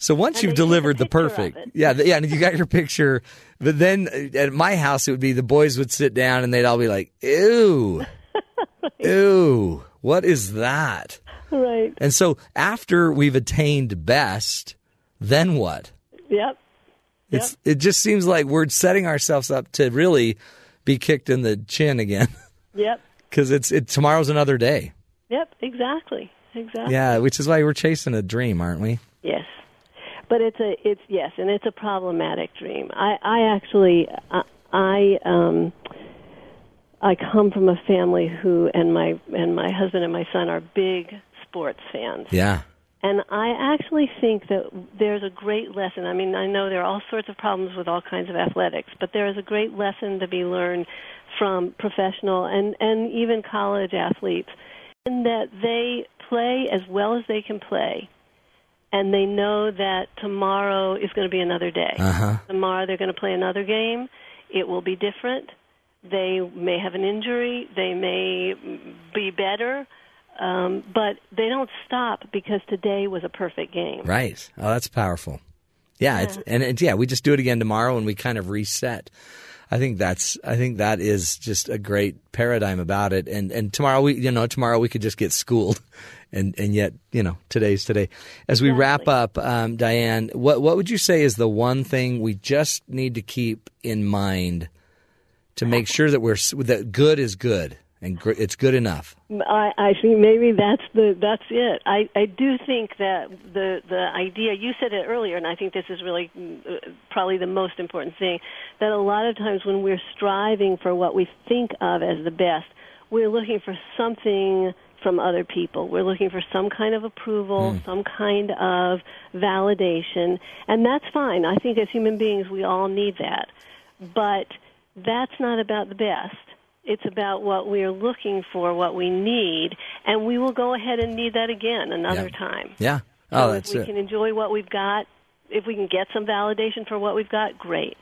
So once you've they take a delivered the perfect, yeah, the, yeah, and you got your picture. But then uh, at my house, it would be the boys would sit down and they'd all be like, "Ew, ew, what is that?" right. And so after we've attained best, then what? Yep. It's it just seems like we're setting ourselves up to really be kicked in the chin again Yep. because it's it tomorrow's another day. Yep. Exactly. Exactly. Yeah, which is why we're chasing a dream, aren't we? Yes. But it's a it's yes, and it's a problematic dream. I I actually I, I um I come from a family who and my and my husband and my son are big sports fans. Yeah. And I actually think that there's a great lesson. I mean, I know there are all sorts of problems with all kinds of athletics, but there is a great lesson to be learned from professional and, and even college athletes in that they play as well as they can play, and they know that tomorrow is going to be another day. Uh-huh. Tomorrow they're going to play another game. It will be different. They may have an injury. They may be better. Um, but they don't stop because today was a perfect game. Right. Oh, that's powerful. Yeah, It's, and it's, yeah, we just do it again tomorrow and we kind of reset. I think that's I think that is just a great paradigm about it. And and tomorrow we you know tomorrow we could just get schooled, and and yet you know today's today. As we wrap up, um, Diane, what what would you say is the one thing we just need to keep in mind to make sure that we're that good is good and gr- it's good enough? I, I think maybe that's the that's it. I, I do think that the the idea you said it earlier, and I think this is really uh, probably the most important thing that a lot of times when we're striving for what we think of as the best, we're looking for something from other people. We're looking for some kind of approval, Hmm. some kind of validation, and that's fine. I think as human beings we all need that. But that's not about the best. It's about what we're looking for, what we need, and we will go ahead and need that again another Yeah. time. Yeah. Oh, so that's if we it. can enjoy what we've got, if we can get some validation for what we've got, great.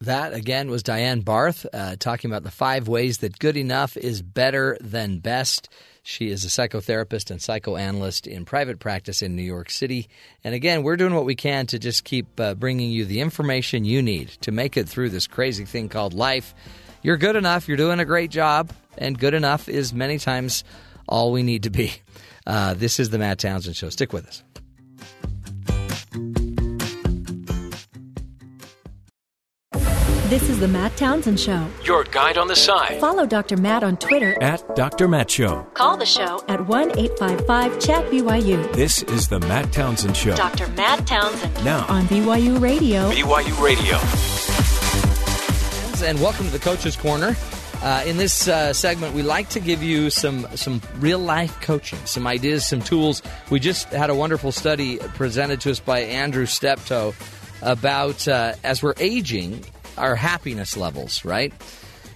That again was Diane Barth uh, talking about the five ways that good enough is better than best. She is a psychotherapist and psychoanalyst in private practice in New York City. And again, we're doing what we can to just keep uh, bringing you the information you need to make it through this crazy thing called life. You're good enough. You're doing a great job. And good enough is many times all we need to be. Uh, this is the Matt Townsend Show. Stick with us. This is the Matt Townsend Show. Your guide on the side Follow Dr. Matt on Twitter. at Dr. Matt Show. Call the show at 1 855 Chat BYU. This is the Matt Townsend Show. Dr. Matt Townsend Now, on BYU Radio. BYU Radio. And welcome to the Coach's Corner. Uh, in this uh, segment, we like to give you some some real life coaching, some ideas, some tools. We just had a wonderful study presented to us by Andrew Steptoe about uh, as we're aging, our happiness levels, right?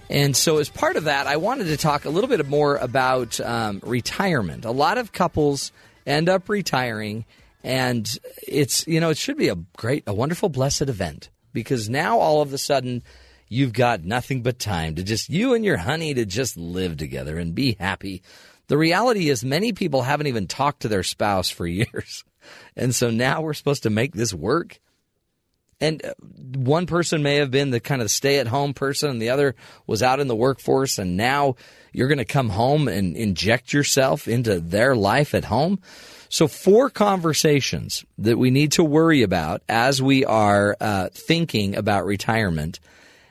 And so, as part of that, I wanted to talk a little bit more about um, retirement. A lot of couples end up retiring, and it's you know it should be a great, a wonderful, blessed event because now all of a sudden you've got nothing but time to just you and your honey to just live together and be happy. The reality is, many people haven't even talked to their spouse for years, and so now we're supposed to make this work. And uh, one person may have been the kind of stay at home person, and the other was out in the workforce, and now you're going to come home and inject yourself into their life at home. So, four conversations that we need to worry about as we are uh, thinking about retirement.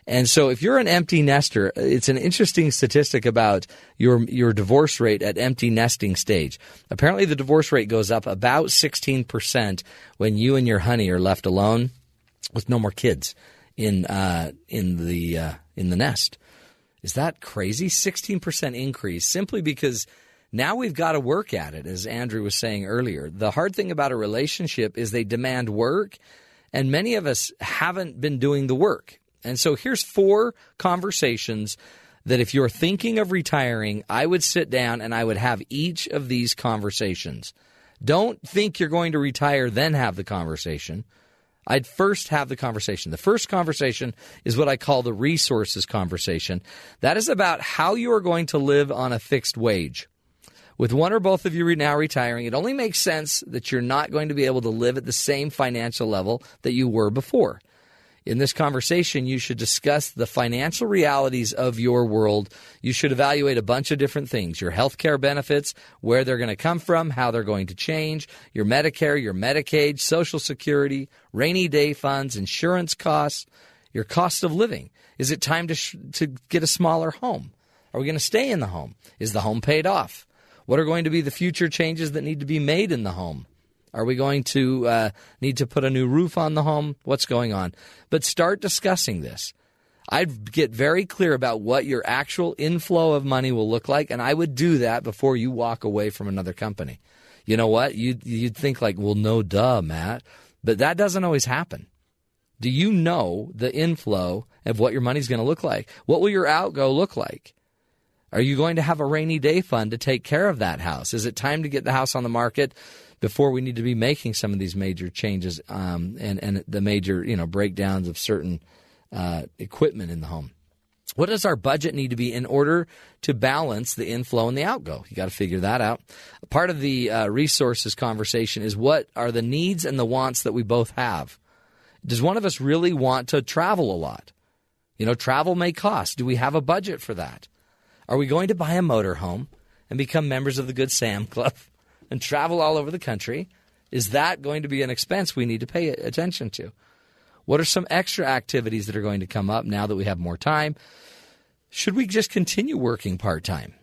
And so, if you're an empty nester, it's an interesting statistic about your your divorce rate at empty nesting stage. Apparently, the divorce rate goes up about 16% when you and your honey are left alone with no more kids in uh, in the uh, in the nest. Is that crazy? Sixteen percent increase simply because now we've got to work at it, as Andrew was saying earlier. The hard thing about a relationship is they demand work, and many of us haven't been doing the work. And so here's four conversations that if you're thinking of retiring, I would sit down and I would have each of these conversations. Don't think you're going to retire, then have the conversation. I'd first have the conversation. The first conversation is what I call the resources conversation. That is about how you are going to live on a fixed wage. With one or both of you now retiring, it only makes sense that you're not going to be able to live at the same financial level that you were before. In this conversation, you should discuss the financial realities of your world. You should evaluate a bunch of different things your health care benefits, where they're going to come from, how they're going to change, your Medicare, your Medicaid, Social Security, rainy day funds, insurance costs, your cost of living. Is it time to, sh- to get a smaller home? Are we going to stay in the home? Is the home paid off? What are going to be the future changes that need to be made in the home? Are we going to uh, need to put a new roof on the home? What's going on? But start discussing this. I'd get very clear about what your actual inflow of money will look like, and I would do that before you walk away from another company. You know what? You'd, you'd think like, well, no, duh, Matt. But that doesn't always happen. Do you know the inflow of what your money's going to look like? What will your outgo look like? Are you going to have a rainy day fund to take care of that house? Is it time to get the house on the market before we need to be making some of these major changes um, and, and the major you know breakdowns of certain uh, equipment in the home? What does our budget need to be in order to balance the inflow and the outgo? You got to figure that out. Part of the uh, resources conversation is what are the needs and the wants that we both have. Does one of us really want to travel a lot? You know, travel may cost. Do we have a budget for that? Are we going to buy a motorhome and become members of the Good Sam Club and travel all over the country? Is that going to be an expense we need to pay attention to? What are some extra activities that are going to come up now that we have more time? Should we just continue working part time?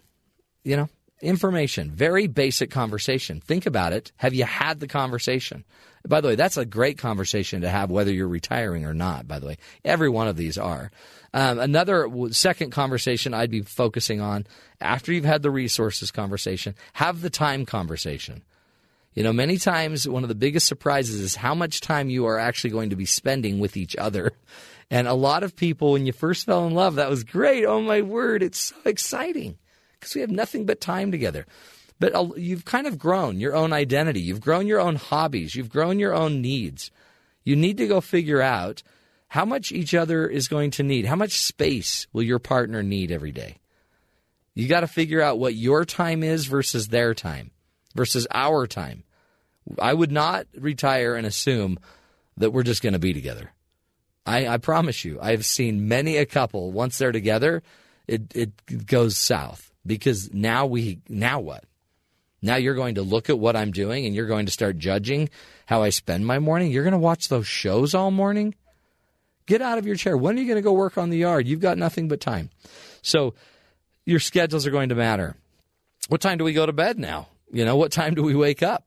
You know, information, very basic conversation. Think about it. Have you had the conversation? By the way, that's a great conversation to have whether you're retiring or not, by the way. Every one of these are. Um, another second conversation I'd be focusing on after you've had the resources conversation, have the time conversation. You know, many times one of the biggest surprises is how much time you are actually going to be spending with each other. And a lot of people, when you first fell in love, that was great. Oh my word, it's so exciting because we have nothing but time together. But you've kind of grown your own identity. You've grown your own hobbies. You've grown your own needs. You need to go figure out how much each other is going to need. How much space will your partner need every day? You got to figure out what your time is versus their time versus our time. I would not retire and assume that we're just going to be together. I, I promise you, I've seen many a couple once they're together, it it goes south because now we now what? Now you're going to look at what I'm doing and you're going to start judging how I spend my morning. You're going to watch those shows all morning. Get out of your chair. When are you going to go work on the yard? You've got nothing but time. So your schedules are going to matter. What time do we go to bed now? You know, what time do we wake up?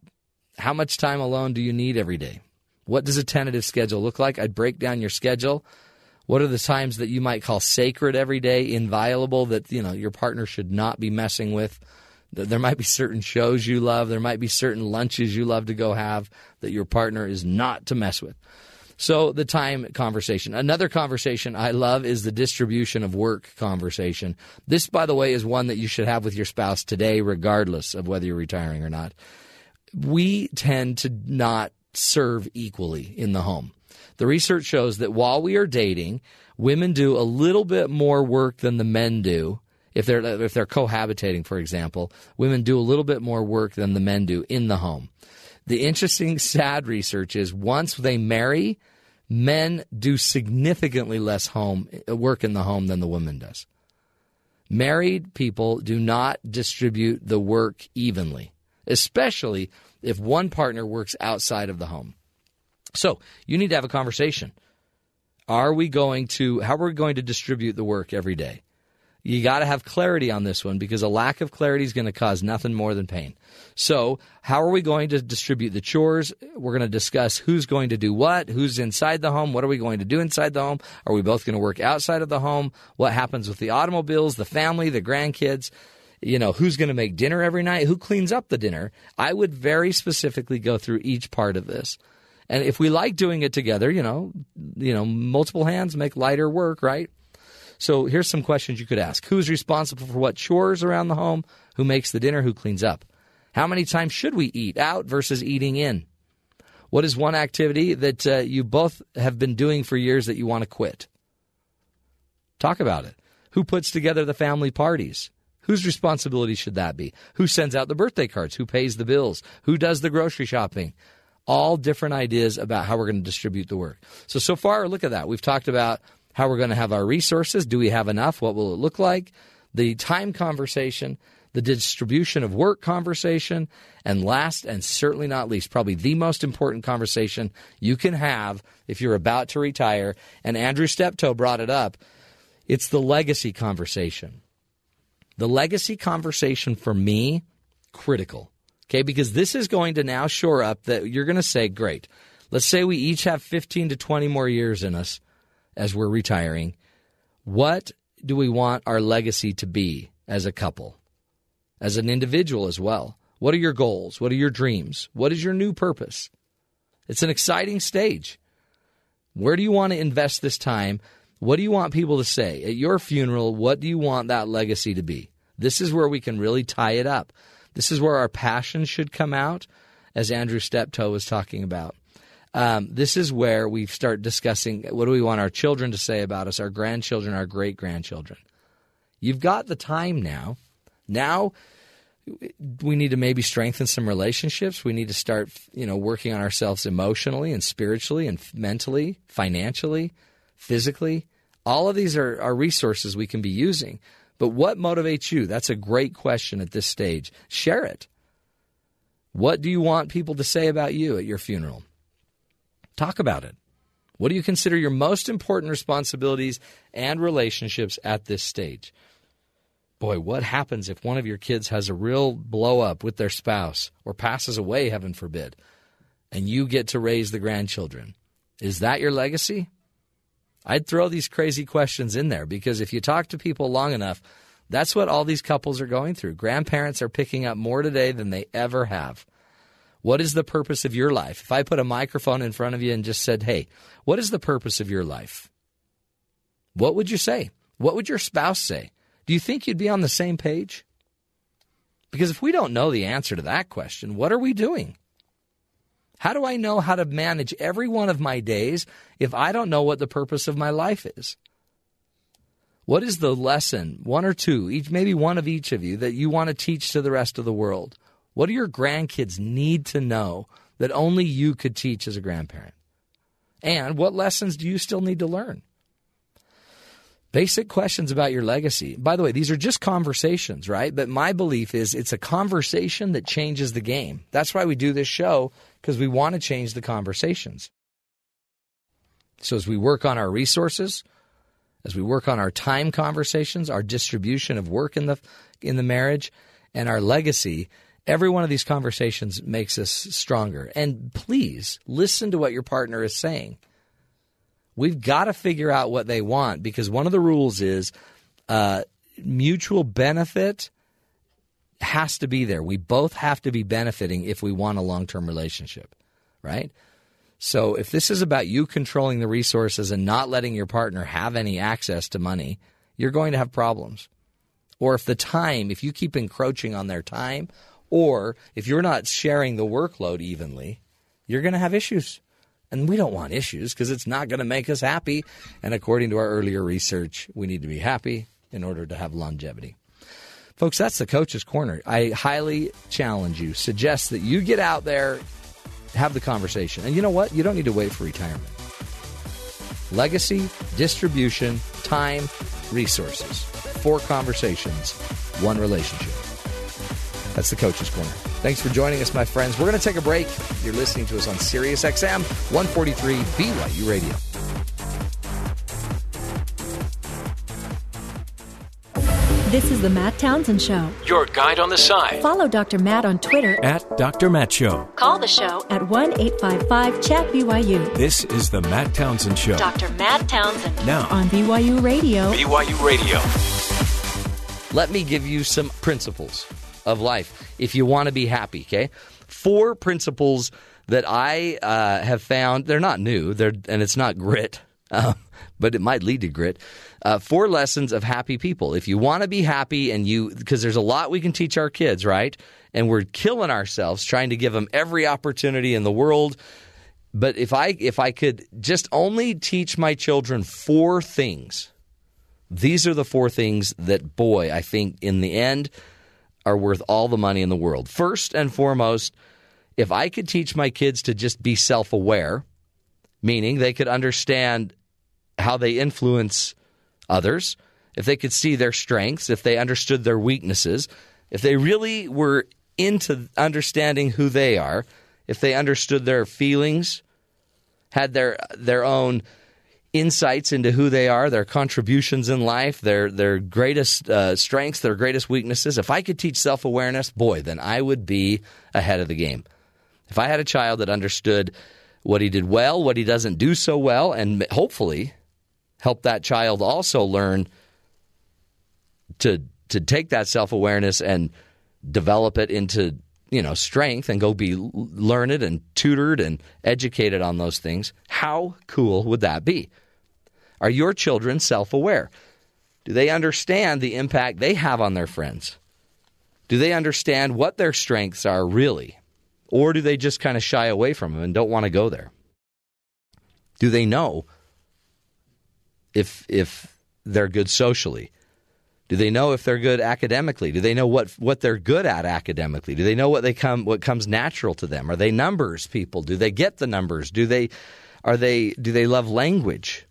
How much time alone do you need every day? What does a tentative schedule look like? I'd break down your schedule. What are the times that you might call sacred every day, inviolable that you know your partner should not be messing with? There might be certain shows you love, there might be certain lunches you love to go have that your partner is not to mess with. So the time conversation. Another conversation I love is the distribution of work conversation. This, by the way, is one that you should have with your spouse today, regardless of whether you're retiring or not. We tend to not serve equally in the home. The research shows that while we are dating, women do a little bit more work than the men do. If they're if they're cohabitating, for example, women do a little bit more work than the men do in the home. The interesting, sad research is once they marry, men do significantly less home work in the home than the woman does. Married people do not distribute the work evenly, especially if one partner works outside of the home. So you need to have a conversation. Are we going to, how are we going to distribute the work every day? you got to have clarity on this one because a lack of clarity is going to cause nothing more than pain. So, how are we going to distribute the chores? We're going to discuss who's going to do what, who's inside the home, what are we going to do inside the home? Are we both going to work outside of the home? What happens with the automobiles, the family, the grandkids? You know, who's going to make dinner every night? Who cleans up the dinner? I would very specifically go through each part of this. And if we like doing it together, you know, you know, multiple hands make lighter work, right? So here's some questions you could ask. Who's responsible for what chores around the home? Who makes the dinner? Who cleans up? How many times should we eat out versus eating in? What is one activity that uh, you both have been doing for years that you want to quit? Talk about it. Who puts together the family parties? Whose responsibility should that be? Who sends out the birthday cards? Who pays the bills? Who does the grocery shopping? All different ideas about how we're going to distribute the work. So, so far, look at that. We've talked about how we're going to have our resources. Do we have enough? What will it look like? The time conversation, the distribution of work conversation, and last and certainly not least, probably the most important conversation you can have if you're about to retire. And Andrew Steptoe brought it up. It's the legacy conversation. The legacy conversation for me, critical. Okay, because this is going to now shore up that you're going to say, great. Let's say we each have 15 to 20 more years in us as we're retiring, what do we want our legacy to be as a couple, as an individual as well? What are your goals? What are your dreams? What is your new purpose? It's an exciting stage. Where do you want to invest this time? What do you want people to say? At your funeral, what do you want that legacy to be? This is where we can really tie it up. This is where our passion should come out, as Andrew Steptoe was talking about. Um, this is where we start discussing what do we want our children to say about us, our grandchildren, our great grandchildren. You've got the time now. Now we need to maybe strengthen some relationships. We need to start, you know, working on ourselves emotionally and spiritually and mentally, financially, physically. All of these are, are resources we can be using. But what motivates you? That's a great question at this stage. Share it. What do you want people to say about you at your funeral? Talk about it. What do you consider your most important responsibilities and relationships at this stage? Boy, what happens if one of your kids has a real blow up with their spouse or passes away, heaven forbid, and you get to raise the grandchildren? Is that your legacy? I'd throw these crazy questions in there because if you talk to people long enough, that's what all these couples are going through. Grandparents are picking up more today than they ever have. What is the purpose of your life? If I put a microphone in front of you and just said, hey, what is the purpose of your life? What would you say? What would your spouse say? Do you think you'd be on the same page? Because if we don't know the answer to that question, what are we doing? How do I know how to manage every one of my days if I don't know what the purpose of my life is? What is the lesson, one or two, each maybe one of each of you, that you want to teach to the rest of the world? What do your grandkids need to know that only you could teach as a grandparent? And what lessons do you still need to learn? Basic questions about your legacy. By the way, these are just conversations, right? But my belief is it's a conversation that changes the game. That's why we do this show, because we want to change the conversations. So as we work on our resources, as we work on our time conversations, our distribution of work in the in the marriage, and our legacy, every one of these conversations makes us stronger. And please listen to what your partner is saying. We've got to figure out what they want because one of the rules is uh, mutual benefit has to be there. We both have to be benefiting if we want a long term relationship, right? So if this is about you controlling the resources and not letting your partner have any access to money, you're going to have problems. Or if the time, if you keep encroaching on their time, or if you're not sharing the workload evenly, you're going to have issues. And we don't want issues because it's not going to make us happy. And according to our earlier research, we need to be happy in order to have longevity. Folks, that's the coach's corner. I highly challenge you, suggest that you get out there, have the conversation. And you know what? You don't need to wait for retirement. Legacy, distribution, time, resources. Four conversations, one relationship. That's the coach's corner. Thanks for joining us, my friends. We're going to take a break. You're listening to us on Sirius XM 143 BYU Radio. This is the Matt Townsend Show. Your guide on the side Follow Dr. Matt on Twitter. at Dr. Matt Show. Call the show at 1 855 Chat BYU. This is the Matt Townsend Show. Dr. Matt Townsend Now, on BYU Radio. BYU Radio. Let me give you some principles of life if you want to be happy, okay? Four principles that I uh, have found. They're not new, they're, and it's not grit, uh, but it might lead to grit. Uh, four lessons of happy people. If you want to be happy, and you, because there's a lot we can teach our kids, right? And we're killing ourselves trying to give them every opportunity in the world. But if I if I could just only teach my children four things, these are the four things that, boy, I think in the end are worth all the money in the world. First and foremost, if I could teach my kids to just be self aware, meaning they could understand how they influence others, if they could see their strengths, if they understood their weaknesses, if they really were into understanding who they are, if they understood their feelings, had their their own insights into who they are, their contributions in life, their their greatest uh, strengths, their greatest weaknesses. If I could teach self awareness, boy, then I would be ahead of the game. If I had a child that understood what he did well, what he doesn't do so well, and hopefully help that child also learn to to take that self awareness and develop it into you know strength and go be learned and tutored and educated on those things. How cool would that be? Are your children self aware? Do they understand the impact they have on their friends? Do they understand what their strengths are really? Or do they just kind of shy away from them and don't want to go there? Do they know if if they're good socially? Do they know if they're good academically? Do they know what what they're good at academically? Do they know what they come what comes natural to them? Are they numbers people? Do they get the numbers? Do they are they do they love language?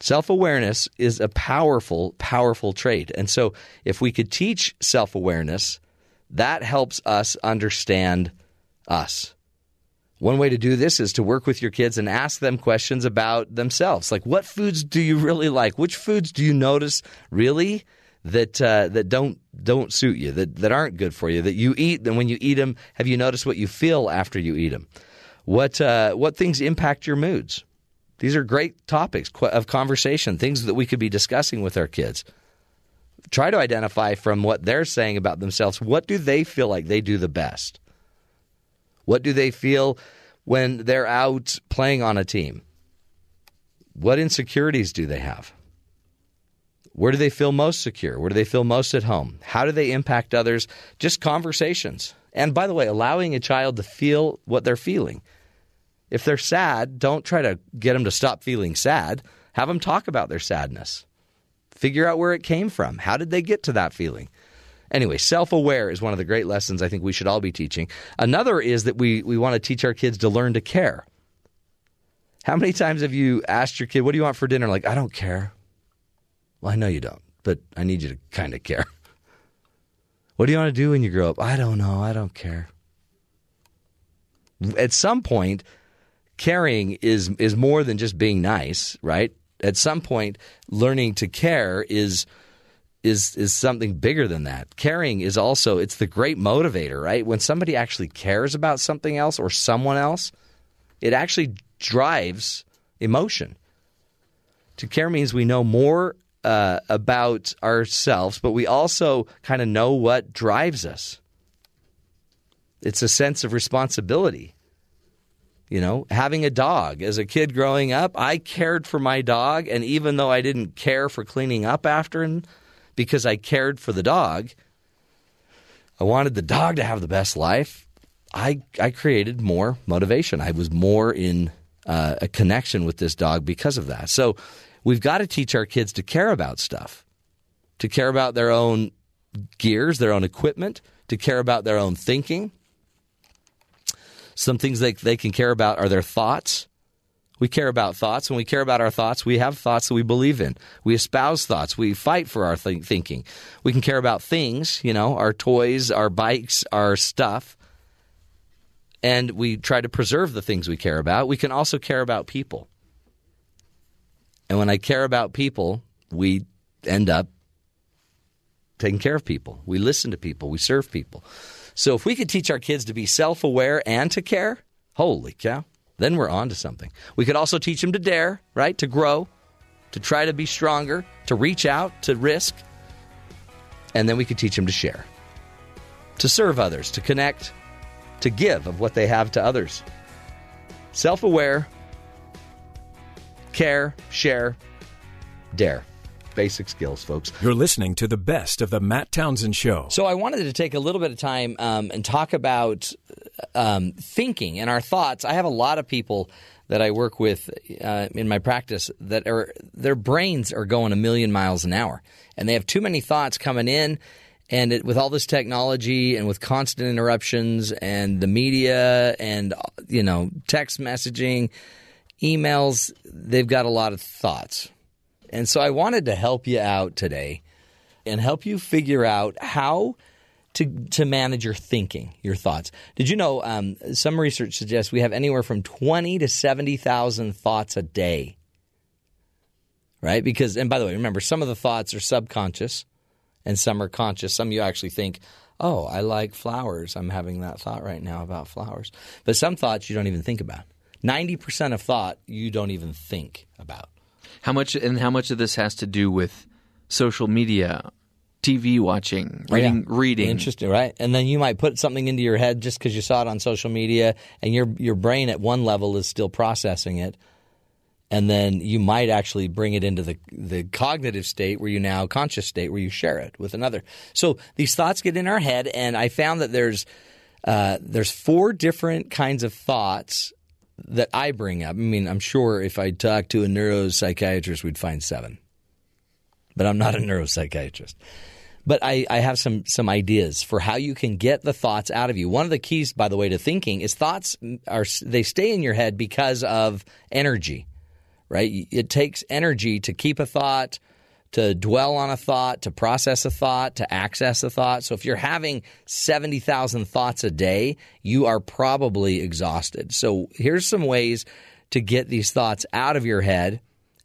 Self awareness is a powerful, powerful trait. And so, if we could teach self awareness, that helps us understand us. One way to do this is to work with your kids and ask them questions about themselves. Like, what foods do you really like? Which foods do you notice really that uh, that don't don't suit you, that that aren't good for you, that you eat, and when you eat them, have you noticed what you feel after you eat them? What uh, what things impact your moods? These are great topics of conversation, things that we could be discussing with our kids. Try to identify from what they're saying about themselves what do they feel like they do the best? What do they feel when they're out playing on a team? What insecurities do they have? Where do they feel most secure? Where do they feel most at home? How do they impact others? Just conversations. And by the way, allowing a child to feel what they're feeling. If they're sad, don't try to get them to stop feeling sad. Have them talk about their sadness. Figure out where it came from. How did they get to that feeling? Anyway, self aware is one of the great lessons I think we should all be teaching. Another is that we, we want to teach our kids to learn to care. How many times have you asked your kid, What do you want for dinner? Like, I don't care. Well, I know you don't, but I need you to kind of care. What do you want to do when you grow up? I don't know. I don't care. At some point, caring is is more than just being nice, right? At some point, learning to care is is is something bigger than that. Caring is also it's the great motivator, right? When somebody actually cares about something else or someone else, it actually drives emotion. To care means we know more uh, about ourselves, but we also kind of know what drives us. It's a sense of responsibility. You know, having a dog. As a kid growing up, I cared for my dog, and even though I didn't care for cleaning up after him, because I cared for the dog. I wanted the dog to have the best life. I I created more motivation. I was more in uh, a connection with this dog because of that. So we've got to teach our kids to care about stuff, to care about their own gears, their own equipment, to care about their own thinking. Some things they, they can care about are their thoughts. We care about thoughts. When we care about our thoughts, we have thoughts that we believe in. We espouse thoughts. We fight for our th- thinking. We can care about things, you know, our toys, our bikes, our stuff. And we try to preserve the things we care about. We can also care about people. And when I care about people, we end up taking care of people. We listen to people. We serve people. So if we could teach our kids to be self aware and to care, holy cow then we're on to something. We could also teach them to dare, right? To grow, to try to be stronger, to reach out, to risk. And then we could teach them to share, to serve others, to connect, to give of what they have to others. Self aware, care, share, dare basic skills, folks. You're listening to the best of the Matt Townsend Show. So I wanted to take a little bit of time um, and talk about um, thinking and our thoughts. I have a lot of people that I work with uh, in my practice that are their brains are going a million miles an hour, and they have too many thoughts coming in. And it, with all this technology and with constant interruptions and the media and you know text messaging, emails, they've got a lot of thoughts and so I wanted to help you out today and help you figure out how to, to manage your thinking, your thoughts. Did you know um, some research suggests we have anywhere from 20 to 70,000 thoughts a day? Right? Because, and by the way, remember, some of the thoughts are subconscious and some are conscious. Some you actually think, oh, I like flowers. I'm having that thought right now about flowers. But some thoughts you don't even think about. 90% of thought you don't even think about. How much and how much of this has to do with social media, TV watching, reading, yeah. reading. Interesting, right? And then you might put something into your head just because you saw it on social media, and your your brain at one level is still processing it, and then you might actually bring it into the the cognitive state where you now conscious state where you share it with another. So these thoughts get in our head, and I found that there's uh, there's four different kinds of thoughts that I bring up. I mean, I'm sure if I talk to a neuropsychiatrist, we'd find seven, but I'm not a neuropsychiatrist. But I, I have some some ideas for how you can get the thoughts out of you. One of the keys, by the way, to thinking is thoughts are they stay in your head because of energy right? It takes energy to keep a thought, to dwell on a thought, to process a thought, to access a thought. So if you're having 70,000 thoughts a day, you are probably exhausted. So here's some ways to get these thoughts out of your head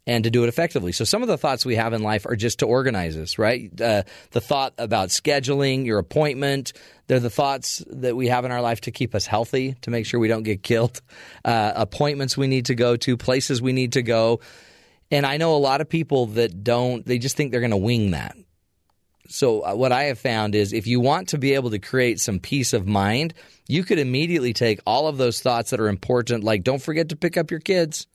and to do it effectively. So some of the thoughts we have in life are just to organize us, right? Uh, the thought about scheduling your appointment. They're the thoughts that we have in our life to keep us healthy, to make sure we don't get killed. Uh, appointments we need to go to, places we need to go. And I know a lot of people that don't, they just think they're going to wing that. So, uh, what I have found is if you want to be able to create some peace of mind, you could immediately take all of those thoughts that are important, like don't forget to pick up your kids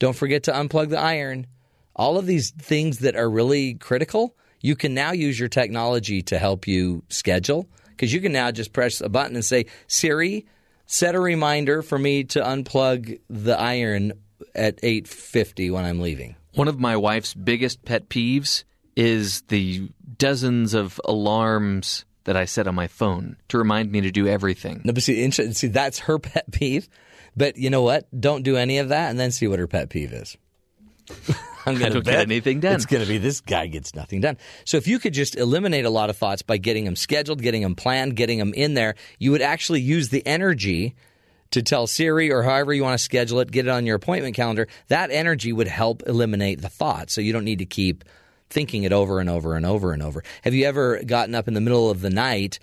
don't forget to unplug the iron. All of these things that are really critical, you can now use your technology to help you schedule because you can now just press a button and say, Siri, set a reminder for me to unplug the iron at 8:50 when I'm leaving. One of my wife's biggest pet peeves is the dozens of alarms that I set on my phone to remind me to do everything. No, but see, see that's her pet peeve. But you know what? Don't do any of that, and then see what her pet peeve is. I'm going to get anything done. It's going to be this guy gets nothing done. So if you could just eliminate a lot of thoughts by getting them scheduled, getting them planned, getting them in there, you would actually use the energy to tell Siri or however you want to schedule it, get it on your appointment calendar. That energy would help eliminate the thought. So you don't need to keep thinking it over and over and over and over. Have you ever gotten up in the middle of the night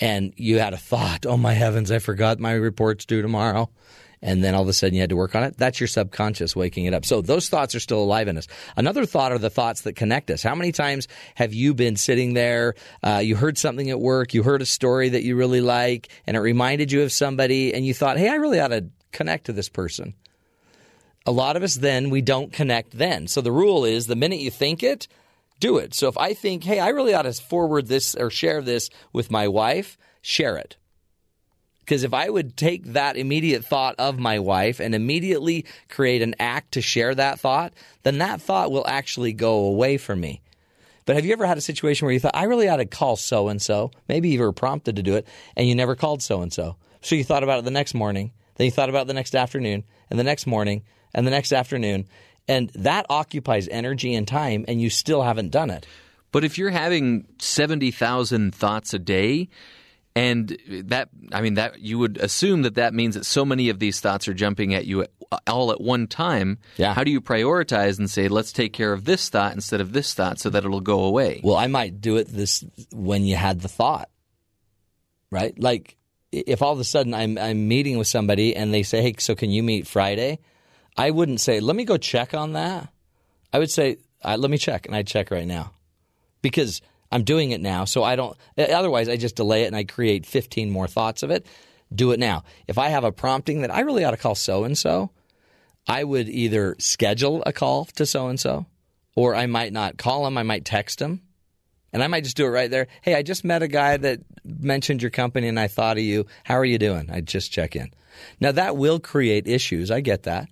and you had a thought, oh my heavens, I forgot my report's due tomorrow? And then all of a sudden you had to work on it. That's your subconscious waking it up. So those thoughts are still alive in us. Another thought are the thoughts that connect us. How many times have you been sitting there, uh, you heard something at work, you heard a story that you really like, and it reminded you of somebody, and you thought, hey, I really ought to connect to this person. A lot of us then, we don't connect then. So the rule is the minute you think it, do it. So if I think, hey, I really ought to forward this or share this with my wife, share it. Because if I would take that immediate thought of my wife and immediately create an act to share that thought, then that thought will actually go away from me. But have you ever had a situation where you thought, I really ought to call so and so? Maybe you were prompted to do it and you never called so and so. So you thought about it the next morning, then you thought about it the next afternoon, and the next morning, and the next afternoon. And that occupies energy and time, and you still haven't done it. But if you're having 70,000 thoughts a day, and that, I mean, that you would assume that that means that so many of these thoughts are jumping at you all at one time. Yeah. How do you prioritize and say, let's take care of this thought instead of this thought so that it'll go away? Well, I might do it this when you had the thought, right? Like if all of a sudden I'm, I'm meeting with somebody and they say, hey, so can you meet Friday? I wouldn't say, let me go check on that. I would say, let me check, and I'd check right now. Because I'm doing it now. So I don't, otherwise, I just delay it and I create 15 more thoughts of it. Do it now. If I have a prompting that I really ought to call so and so, I would either schedule a call to so and so, or I might not call him. I might text him. And I might just do it right there. Hey, I just met a guy that mentioned your company and I thought of you. How are you doing? I just check in. Now, that will create issues. I get that.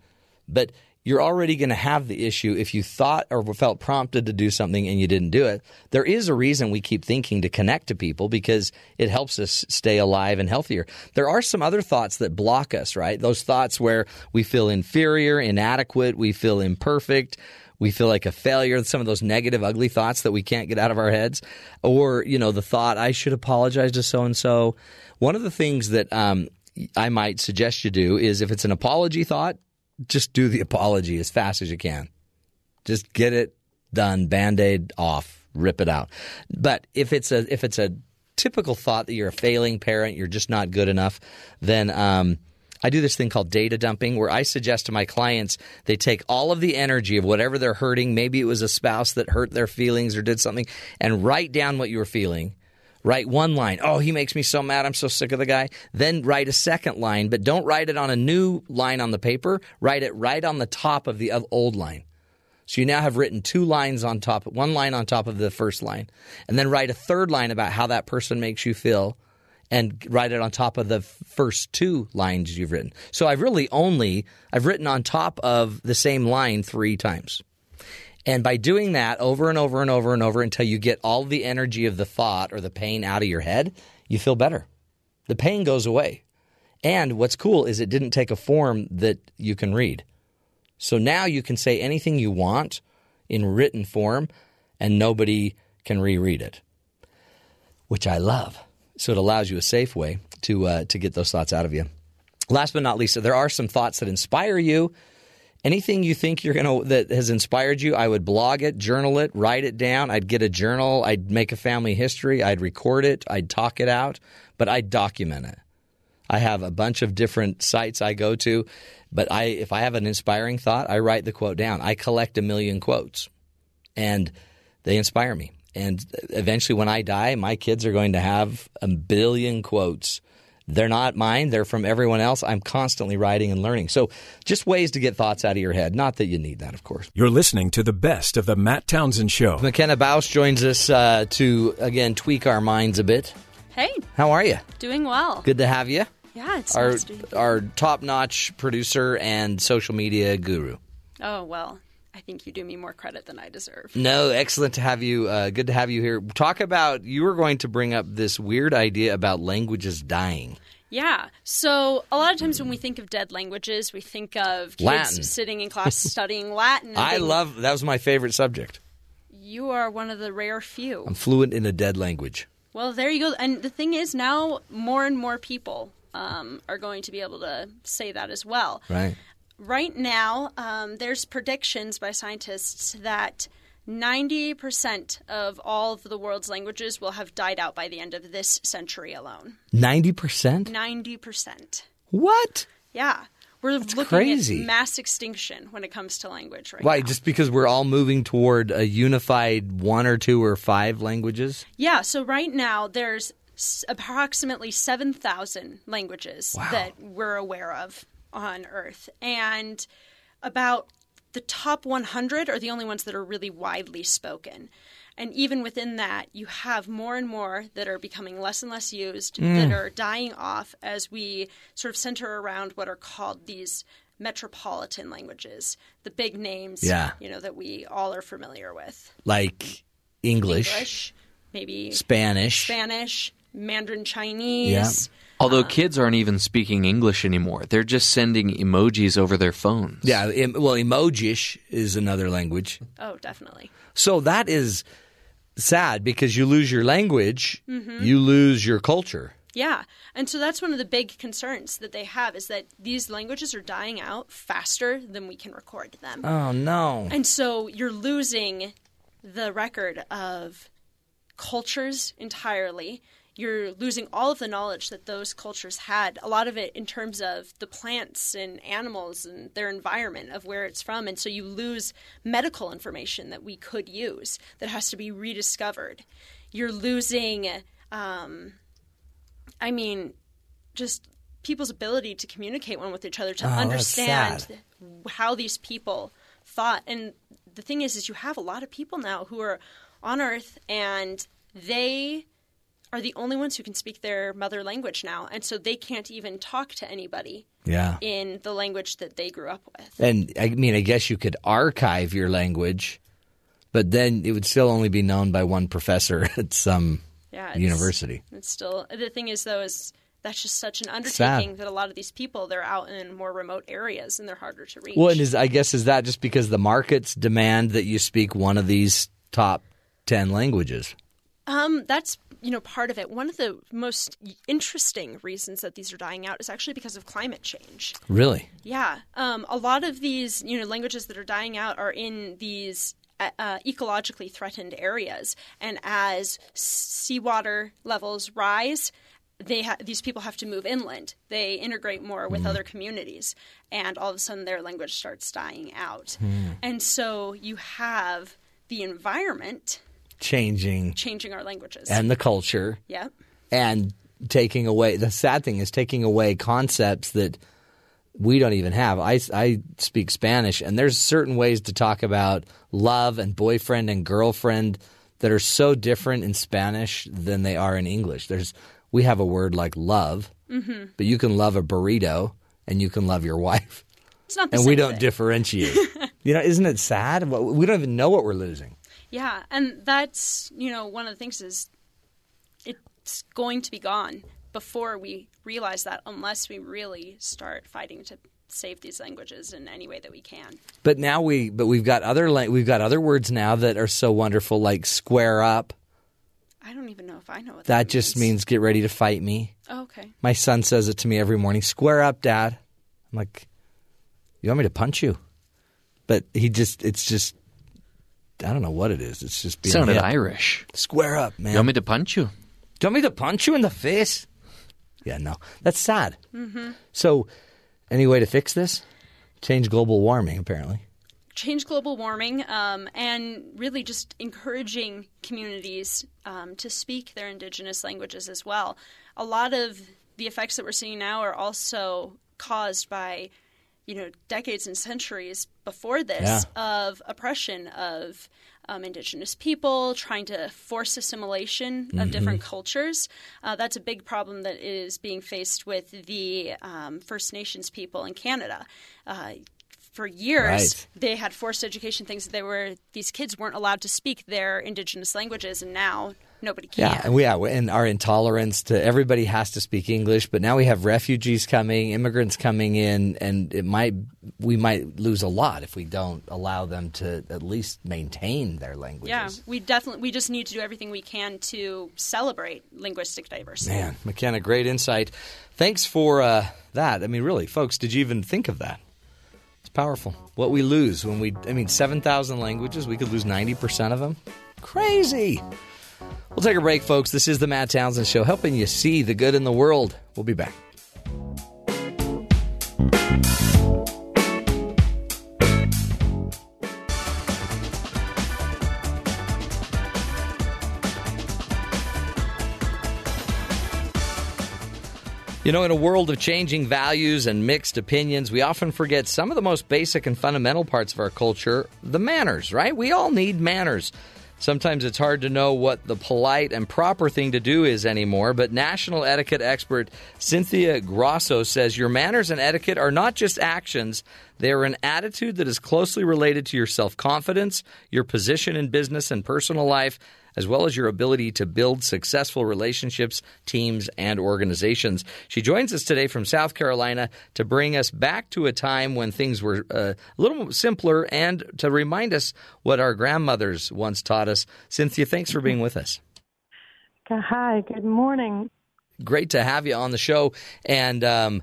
But you're already going to have the issue if you thought or felt prompted to do something and you didn't do it. There is a reason we keep thinking to connect to people because it helps us stay alive and healthier. There are some other thoughts that block us, right? Those thoughts where we feel inferior, inadequate, we feel imperfect, we feel like a failure, some of those negative, ugly thoughts that we can't get out of our heads, or, you know, the thought, I should apologize to so and so. One of the things that um, I might suggest you do is if it's an apology thought, just do the apology as fast as you can. Just get it done, band-aid off, rip it out. But if it's a if it's a typical thought that you're a failing parent, you're just not good enough, then um, I do this thing called data dumping where I suggest to my clients they take all of the energy of whatever they're hurting, maybe it was a spouse that hurt their feelings or did something, and write down what you were feeling. Write one line. Oh, he makes me so mad. I'm so sick of the guy. Then write a second line, but don't write it on a new line on the paper. Write it right on the top of the old line. So you now have written two lines on top, one line on top of the first line, and then write a third line about how that person makes you feel, and write it on top of the first two lines you've written. So I've really only I've written on top of the same line three times. And by doing that over and over and over and over until you get all the energy of the thought or the pain out of your head, you feel better. The pain goes away. And what's cool is it didn't take a form that you can read. So now you can say anything you want in written form and nobody can reread it, which I love. So it allows you a safe way to, uh, to get those thoughts out of you. Last but not least, there are some thoughts that inspire you anything you think you're going to that has inspired you, I would blog it, journal it, write it down. I'd get a journal, I'd make a family history, I'd record it, I'd talk it out, but I'd document it. I have a bunch of different sites I go to, but I if I have an inspiring thought, I write the quote down. I collect a million quotes. And they inspire me. And eventually when I die, my kids are going to have a billion quotes they're not mine, they're from everyone else. I'm constantly writing and learning. So, just ways to get thoughts out of your head. Not that you need that, of course. You're listening to the best of the Matt Townsend Show. McKenna Baus joins us uh, to, again, tweak our minds a bit. Hey. How are you? Doing well. Good to have you. Yeah, it's our, nice to be Our top notch producer and social media guru. Oh, well. I think you do me more credit than I deserve. No, excellent to have you. Uh, good to have you here. Talk about you were going to bring up this weird idea about languages dying. Yeah. So a lot of times when we think of dead languages, we think of kids Latin. sitting in class studying Latin. I love that was my favorite subject. You are one of the rare few. I'm fluent in a dead language. Well, there you go. And the thing is, now more and more people um, are going to be able to say that as well. Right. Right now, um, there's predictions by scientists that 90% of all of the world's languages will have died out by the end of this century alone. Ninety percent. 90%. What? Yeah. We're looking crazy. at mass extinction when it comes to language right Why? now. Just because we're all moving toward a unified one or two or five languages? Yeah, so right now there's approximately 7,000 languages that we're aware of on Earth. And about the top 100 are the only ones that are really widely spoken. And even within that, you have more and more that are becoming less and less used, Mm. that are dying off as we sort of center around what are called these metropolitan languages, the big names, Yeah. you know, that we all are familiar with. Like English, English, maybe Spanish. Spanish, Mandarin Chinese. Although kids aren't even speaking English anymore, they're just sending emojis over their phones. Yeah, em- well, emojish is another language. Oh, definitely. So that is sad because you lose your language, Mm-hmm. you lose your culture. Yeah. And so that's one of the big concerns that they have is that these languages are dying out faster than we can record them. Oh no. And so you're losing the record of cultures entirely. You're losing all of the knowledge that those cultures had, a lot of it in terms of the plants and animals and their environment of where it's from. And so you lose medical information that we could use that has to be rediscovered. You're losing, um, I mean, just people's ability to communicate one with each other, to Oh, understand how these people thought. And the thing is, is you have a lot of people now who are on Earth, and they are the only ones who can speak their mother language now, and so they can't even talk to anybody Yeah. in the language that they grew up with. And I mean, I guess you could archive your language, but then it would still only be known by one professor at some Yeah, it's- university. It's still the thing is though is that's just such an undertaking that a lot of these people they're out in more remote areas and they're harder to reach. Well, and is I guess is that just because the markets demand that you speak one of these top ten languages? Um, that's you know part of it. One of the most interesting reasons that these are dying out is actually because of climate change. Really? Yeah, um, a lot of these you know languages that are dying out are in these uh, uh, ecologically threatened areas, and as seawater levels rise. They ha- these people have to move inland. They integrate more with other communities, and all of a sudden their language starts dying out. And so you have the environment changing changing our languages and the culture yeah and taking away the sad thing is taking away concepts that we don't even have. I, I speak Spanish, and there's certain ways to talk about love and boyfriend and girlfriend that are so different in Spanish than they are in English. There's we have a word like love, mm-hmm. but you can love a burrito and you can love your wife. It's not the and we don't thing. differentiate. you know, isn't it sad? We don't even know what we're losing. Yeah, and that's you know one of the things is it's going to be gone before we realize that, unless we really start fighting to save these languages in any way that we can. But now we, but we've got other we've got other words now that are so wonderful, like square up. I don't even know if I know what That that, just means. means get ready to fight me. Oh, okay. My son says it to me every morning. Square up, Dad. I'm like, you want me to punch you? But he just, it's just, I don't know what it is. It's just being Sounded hip. Irish. Square up, man. You want me to punch you? Do you want me to punch you in the face? Yeah, no, that's sad. Mm-hmm. So, any way to fix this? Change global warming, apparently. change global warming um, and really just encouraging communities um, to speak their indigenous languages as well. A lot of the effects that we're seeing now are also caused by, you know, decades and centuries before this of oppression of um, indigenous people, trying to force assimilation of different cultures. Uh, that's a big problem that is being faced with the um, First Nations people in Canada. Uh, for years, Right. they had forced education things that they were these kids weren't allowed to speak their indigenous languages, and now nobody can. Yeah, and we yeah, and our intolerance to everybody has to speak English, but now we have refugees coming, immigrants coming in, and it might we might lose a lot if we don't allow them to at least maintain their languages. Yeah, we definitely we just need to do everything we can to celebrate linguistic diversity. Man, McKenna, great insight. Thanks for uh, that. I mean, really, folks, did you even think of that? It's powerful. What we lose when we, I mean, 7,000 languages, we could lose 90% of them. Crazy. We'll take a break, folks. This is the Matt Townsend Show, helping you see the good in the world. We'll be back. You know, in a world of changing values and mixed opinions, we often forget some of the most basic and fundamental parts of our culture the manners, right? We all need manners. Sometimes it's hard to know what the polite and proper thing to do is anymore, but national etiquette expert Cynthia Grosso says your manners and etiquette are not just actions, they are an attitude that is closely related to your self confidence, your position in business and personal life, as well as your ability to build successful relationships, teams, and organizations. She joins us today from South Carolina to bring us back to a time when things were uh, a little simpler and to remind us what our grandmothers once taught us. Cynthia, thanks for being with us. Hi, good morning. Great to have you on the show. And um,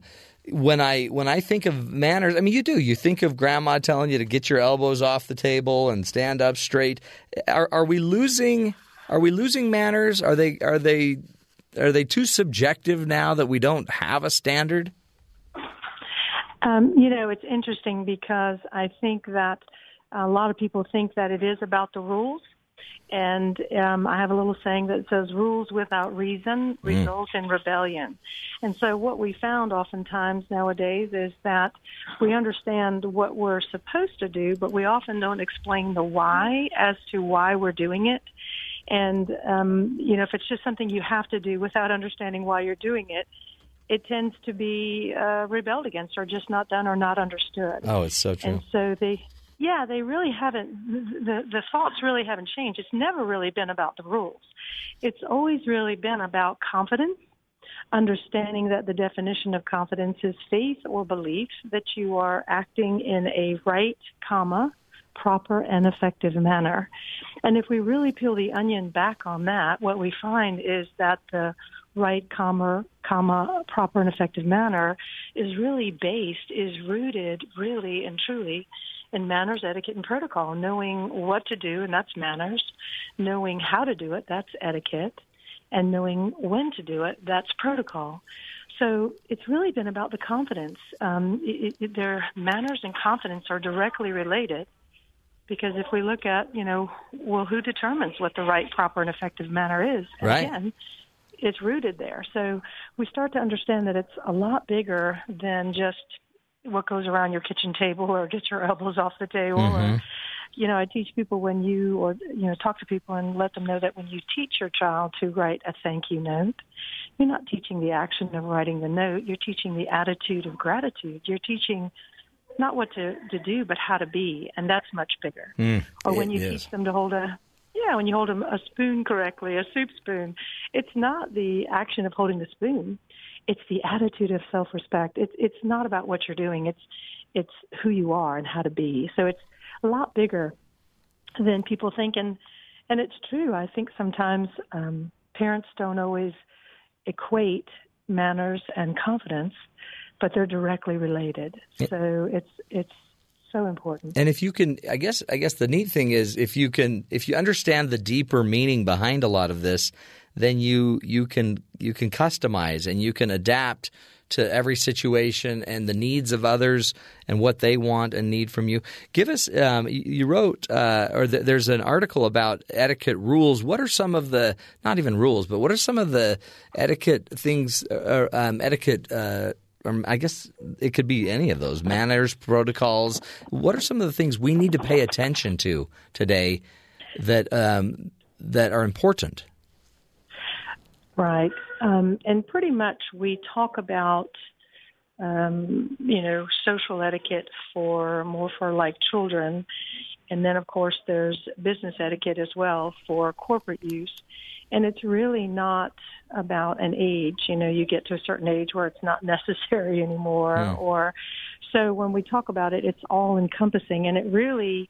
when I when I think of manners, I mean, you do. You think of grandma telling you to get your elbows off the table and stand up straight. Are, are we losing? Are we losing manners? Are they are they are they too subjective now that we don't have a standard? Um, you know, it's interesting because I think that a lot of people think that it is about the rules. And um, I have a little saying that says, rules without reason result in rebellion. And so, what we found oftentimes nowadays is that we understand what we're supposed to do, but we often don't explain the why as to why we're doing it. And, um, you know, if it's just something you have to do without understanding why you're doing it, it tends to be uh, rebelled against or just not done or not understood. Oh, it's so true. And so they, yeah, they really haven't, the, the thoughts really haven't changed. It's never really been about the rules. It's always really been about confidence, understanding that the definition of confidence is faith or belief that you are acting in a right, comma, proper and effective manner. And if we really peel the onion back on that, what we find is that the right, comma, comma, proper and effective manner is really based, is rooted really and truly in manners, etiquette, and protocol, knowing what to do, and that's manners, knowing how to do it, that's etiquette, and knowing when to do it, that's protocol. So it's really been about the confidence. Um, it, it, their manners and confidence are directly related. Because if we look at, you know, well, who determines what the right, proper, and effective manner is? And Right. Again, it's rooted there. So we start to understand that it's a lot bigger than just what goes around your kitchen table or get your elbows off the table or mm-hmm. you know, I teach people when you or you know talk to people and let them know that when you teach your child to write a thank you note, you're not teaching the action of writing the note. You're teaching the attitude of gratitude. You're teaching not what to to do, but how to be, and that's much bigger. or when you is. teach them to hold a yeah, when you hold a, a spoon correctly, a soup spoon, it's not the action of holding the spoon. It's the attitude of self-respect. It's it's not about what you're doing. It's it's who you are and how to be. So it's a lot bigger than people think, and and it's true. I think sometimes um, parents don't always equate manners and confidence, but they're directly related. So it's it's so important. And if you can, I guess, I guess the neat thing is if you can, if you understand the deeper meaning behind a lot of this, then you you can you can customize and you can adapt to every situation and the needs of others and what they want and need from you. Give us, um, you wrote, uh, or th- there's an article about etiquette rules. What are some of the, not even rules, but what are some of the etiquette things, uh, um, etiquette? Uh, or I guess it could be any of those manners, protocols. What are some of the things we need to pay attention to today that um, that are important? Right. Um, and pretty much we talk about, um, you know, social etiquette for more for like children. And then, of course, there's business etiquette as well for corporate use. And it's really not about an age. You know, you get to a certain age where it's not necessary anymore. Yeah. Or so when we talk about it, it's all encompassing. And it really,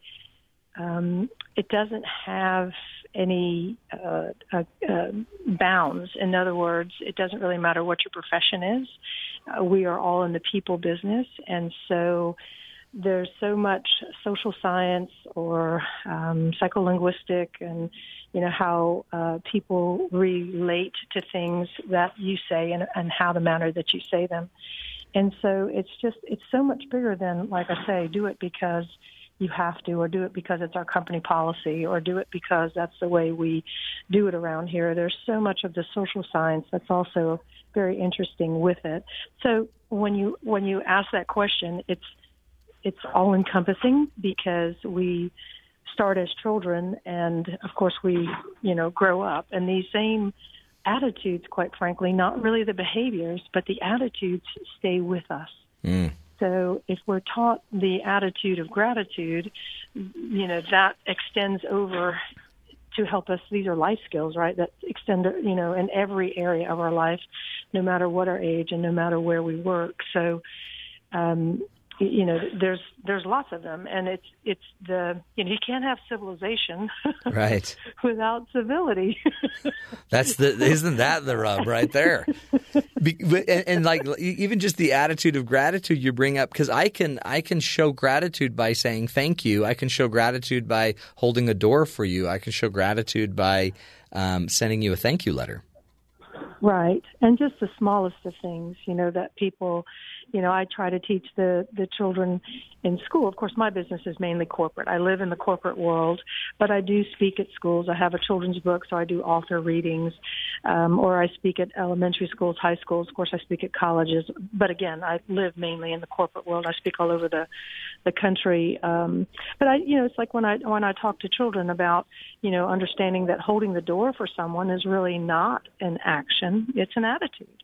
um, it doesn't have any uh, uh, uh, bounds. In other words, it doesn't really matter what your profession is. Uh, we are all in the people business, and so there's so much social science or um, psycholinguistic and you know how uh, people relate to things that you say and, and how the manner that you say them. And so it's just it's so much bigger than like I say, do it because you have to, or do it because it's our company policy, or do it because that's the way we do it around here. There's so much of the social science that's also very interesting with it. So when you when you ask that question, it's it's all encompassing because we start as children and of course we you know grow up and these same attitudes quite frankly not really the behaviors but the attitudes stay with us so if we're taught the attitude of gratitude, you know, that extends over to help us. These are life skills, right? That extend, you know, in every area of our life, no matter what our age and no matter where we work. So, um, you know, there's there's lots of them, and it's it's the you know you can't have civilization Right. without civility. That's the isn't that the rub right there? Be, but- and, and like even just the attitude of gratitude you bring up because I can I can show gratitude by saying thank you. I can show gratitude by holding a door for you. I can show gratitude by um, sending you a thank you letter. Right. And just the smallest of things, you know, that people, you know, I try to teach the the children in school. Of course, my business is mainly corporate. I live in the corporate world, but I do speak at schools. I have a children's book, so I do author readings, um, or I speak at elementary schools, high schools. Of course, I speak at colleges. But again, I live mainly in the corporate world. I speak all over the the country. Um, but I, you know, it's like when I when I talk to children about, you know, understanding that holding the door for someone is really not an action; it's an attitude.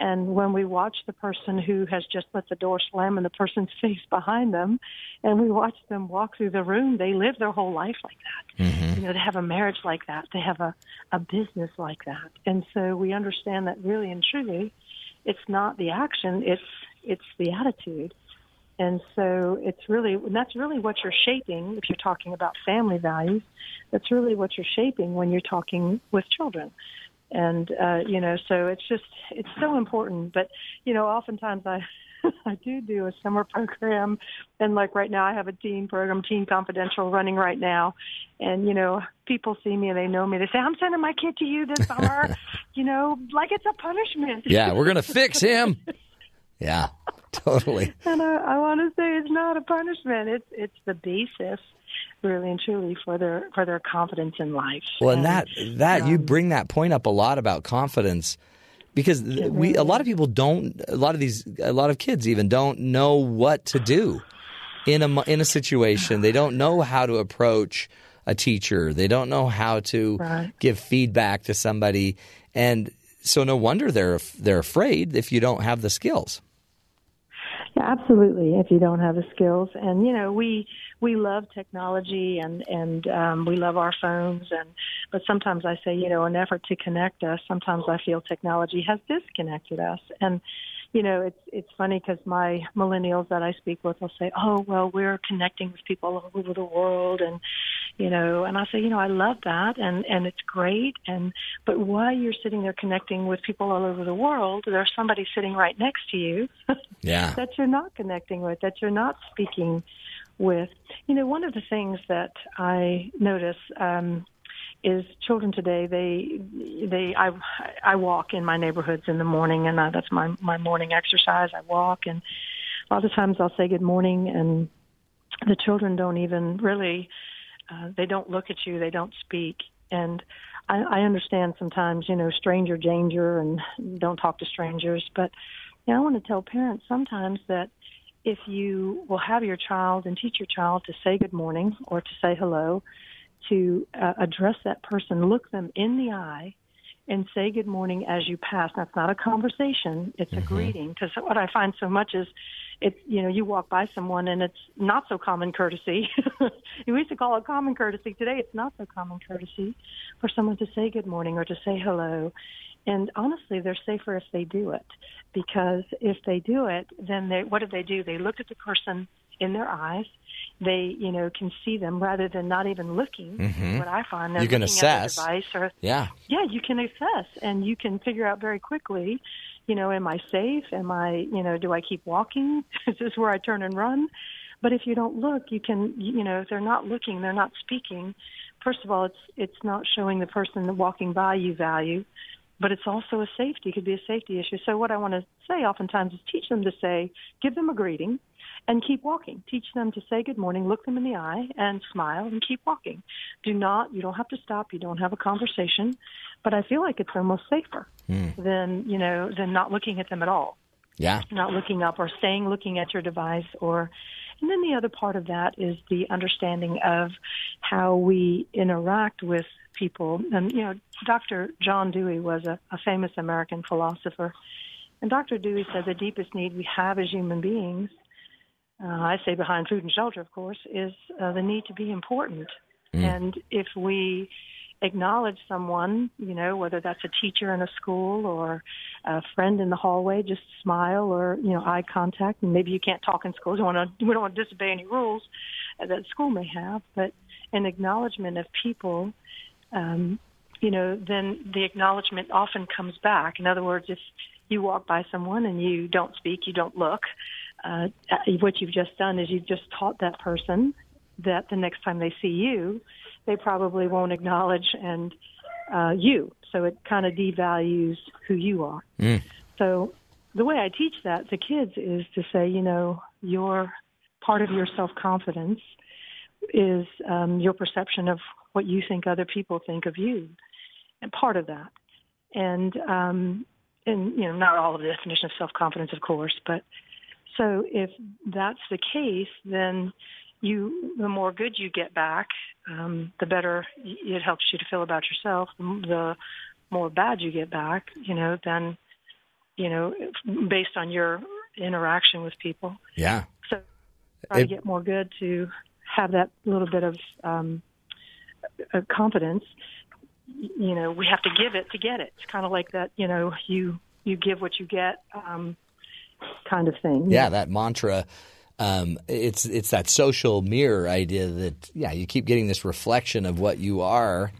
And when we watch the person who has just let the door slam in the person's face behind them, and we watch them walk through the room, they live their whole life like that. Mm-hmm. You know, they have a marriage like that. They have a, a business like that. And so we understand that really and truly, it's not the action, it's it's the attitude. And so it's really, and that's really what you're shaping if you're talking about family values. That's really what you're shaping when you're talking with children. And, uh, you know, so it's just, it's so important. But, you know, oftentimes I, I do do a summer program. And like right now, I have a teen program, Teen Confidential, running right now. And, you know, people see me and they know me. They say, I'm sending my kid to you this summer, you know, like it's a punishment. Yeah, we're gonna fix him. Yeah, totally. And I, I want to say it's not a punishment. It's it's the basis really and truly for their for their confidence in life. Well, and, and that that um, you bring that point up a lot about confidence because we a lot of people don't a lot of these a lot of kids even don't know what to do in a in a situation. They don't know how to approach a teacher. They don't know how to right. give feedback to somebody, and so no wonder they're they're afraid if you don't have the skills. Yeah, absolutely. If you don't have the skills, and you know, we we love technology and and um, we love our phones, and but sometimes I say, you know, an effort to connect us. Sometimes I feel technology has disconnected us, and you know, it's it's funny because my millennials that I speak with will say, "Oh, well, we're connecting with people all over the world," and you know, and I say, you know, I love that, and and it's great, and but while you're sitting there connecting with people all over the world, there's somebody sitting right next to you, yeah, that you're not connecting with, that you're not speaking with. You know, one of the things that I notice. um is children today they they I I walk in my neighborhoods in the morning and uh, that's my my morning exercise I walk and a lot of times I'll say good morning and the children don't even really uh, they don't look at you they don't speak and I, I understand sometimes you know stranger danger and don't talk to strangers but you know, I want to tell parents sometimes that if you will have your child and teach your child to say good morning or to say hello to uh, address that person, look them in the eye, and say good morning as you pass. That's not a conversation; it's mm-hmm. a greeting. Because what I find so much is, it's you know you walk by someone and it's not so common courtesy. we used to call it common courtesy. Today, it's not so common courtesy for someone to say good morning or to say hello. And honestly, they're safer if they do it because if they do it, then they what do they do? They look at the person in their eyes they you know can see them rather than not even looking. Mm-hmm. What I find you can assess device or yeah yeah you can assess and you can figure out very quickly. You know, am I safe? Am I you know do I keep walking? Is this where I turn and run? But if you don't look, you can you know if they're not looking, they're not speaking. First of all, it's it's not showing the person walking by you value but it's also a safety, it could be a safety issue. So what I want to say oftentimes is teach them to say, give them a greeting, and keep walking. Teach them to say good morning, look them in the eye, and smile and keep walking. Do not, you don't have to stop, you don't have a conversation, but I feel like it's almost safer mm. than, you know, than not looking at them at all. Yeah. Not looking up or staying looking at your device or and then the other part of that is the understanding of how we interact with people. And, you know, Dr. John Dewey was a, a famous American philosopher. And Dr. Dewey said the deepest need we have as human beings uh, I say behind food and shelter, of course, is uh, the need to be important. Mm. And if we acknowledge someone, you know, whether that's a teacher in a school or a friend in the hallway, just smile or you know eye contact. And maybe you can't talk in school. We don't want to, we don't want to disobey any rules that school may have, but an acknowledgement of people. Um, you know, then the acknowledgement often comes back. In other words, if you walk by someone and you don't speak, you don't look, uh, what you've just done is you've just taught that person that the next time they see you, they probably won't acknowledge and uh, you. So it kind of devalues who you are. Mm. So the way I teach that to kids is to say, you know, your part of your self confidence is um, your perception of what you think other people think of you, and part of that. And um, and you know, not all of the definition of self confidence, of course, but so if that's the case, then you the more good you get back, um, the better it helps you to feel about yourself. The more bad you get back, you know, then you know, based on your interaction with people. Yeah. So try it, to get more good to have that little bit of um, confidence. You know, we have to give it to get it. It's kind of like that. You know, you you give what you get. Um, kind of thing. Yeah, that mantra. Um, it's it's that social mirror idea that yeah, you keep getting this reflection of what you are,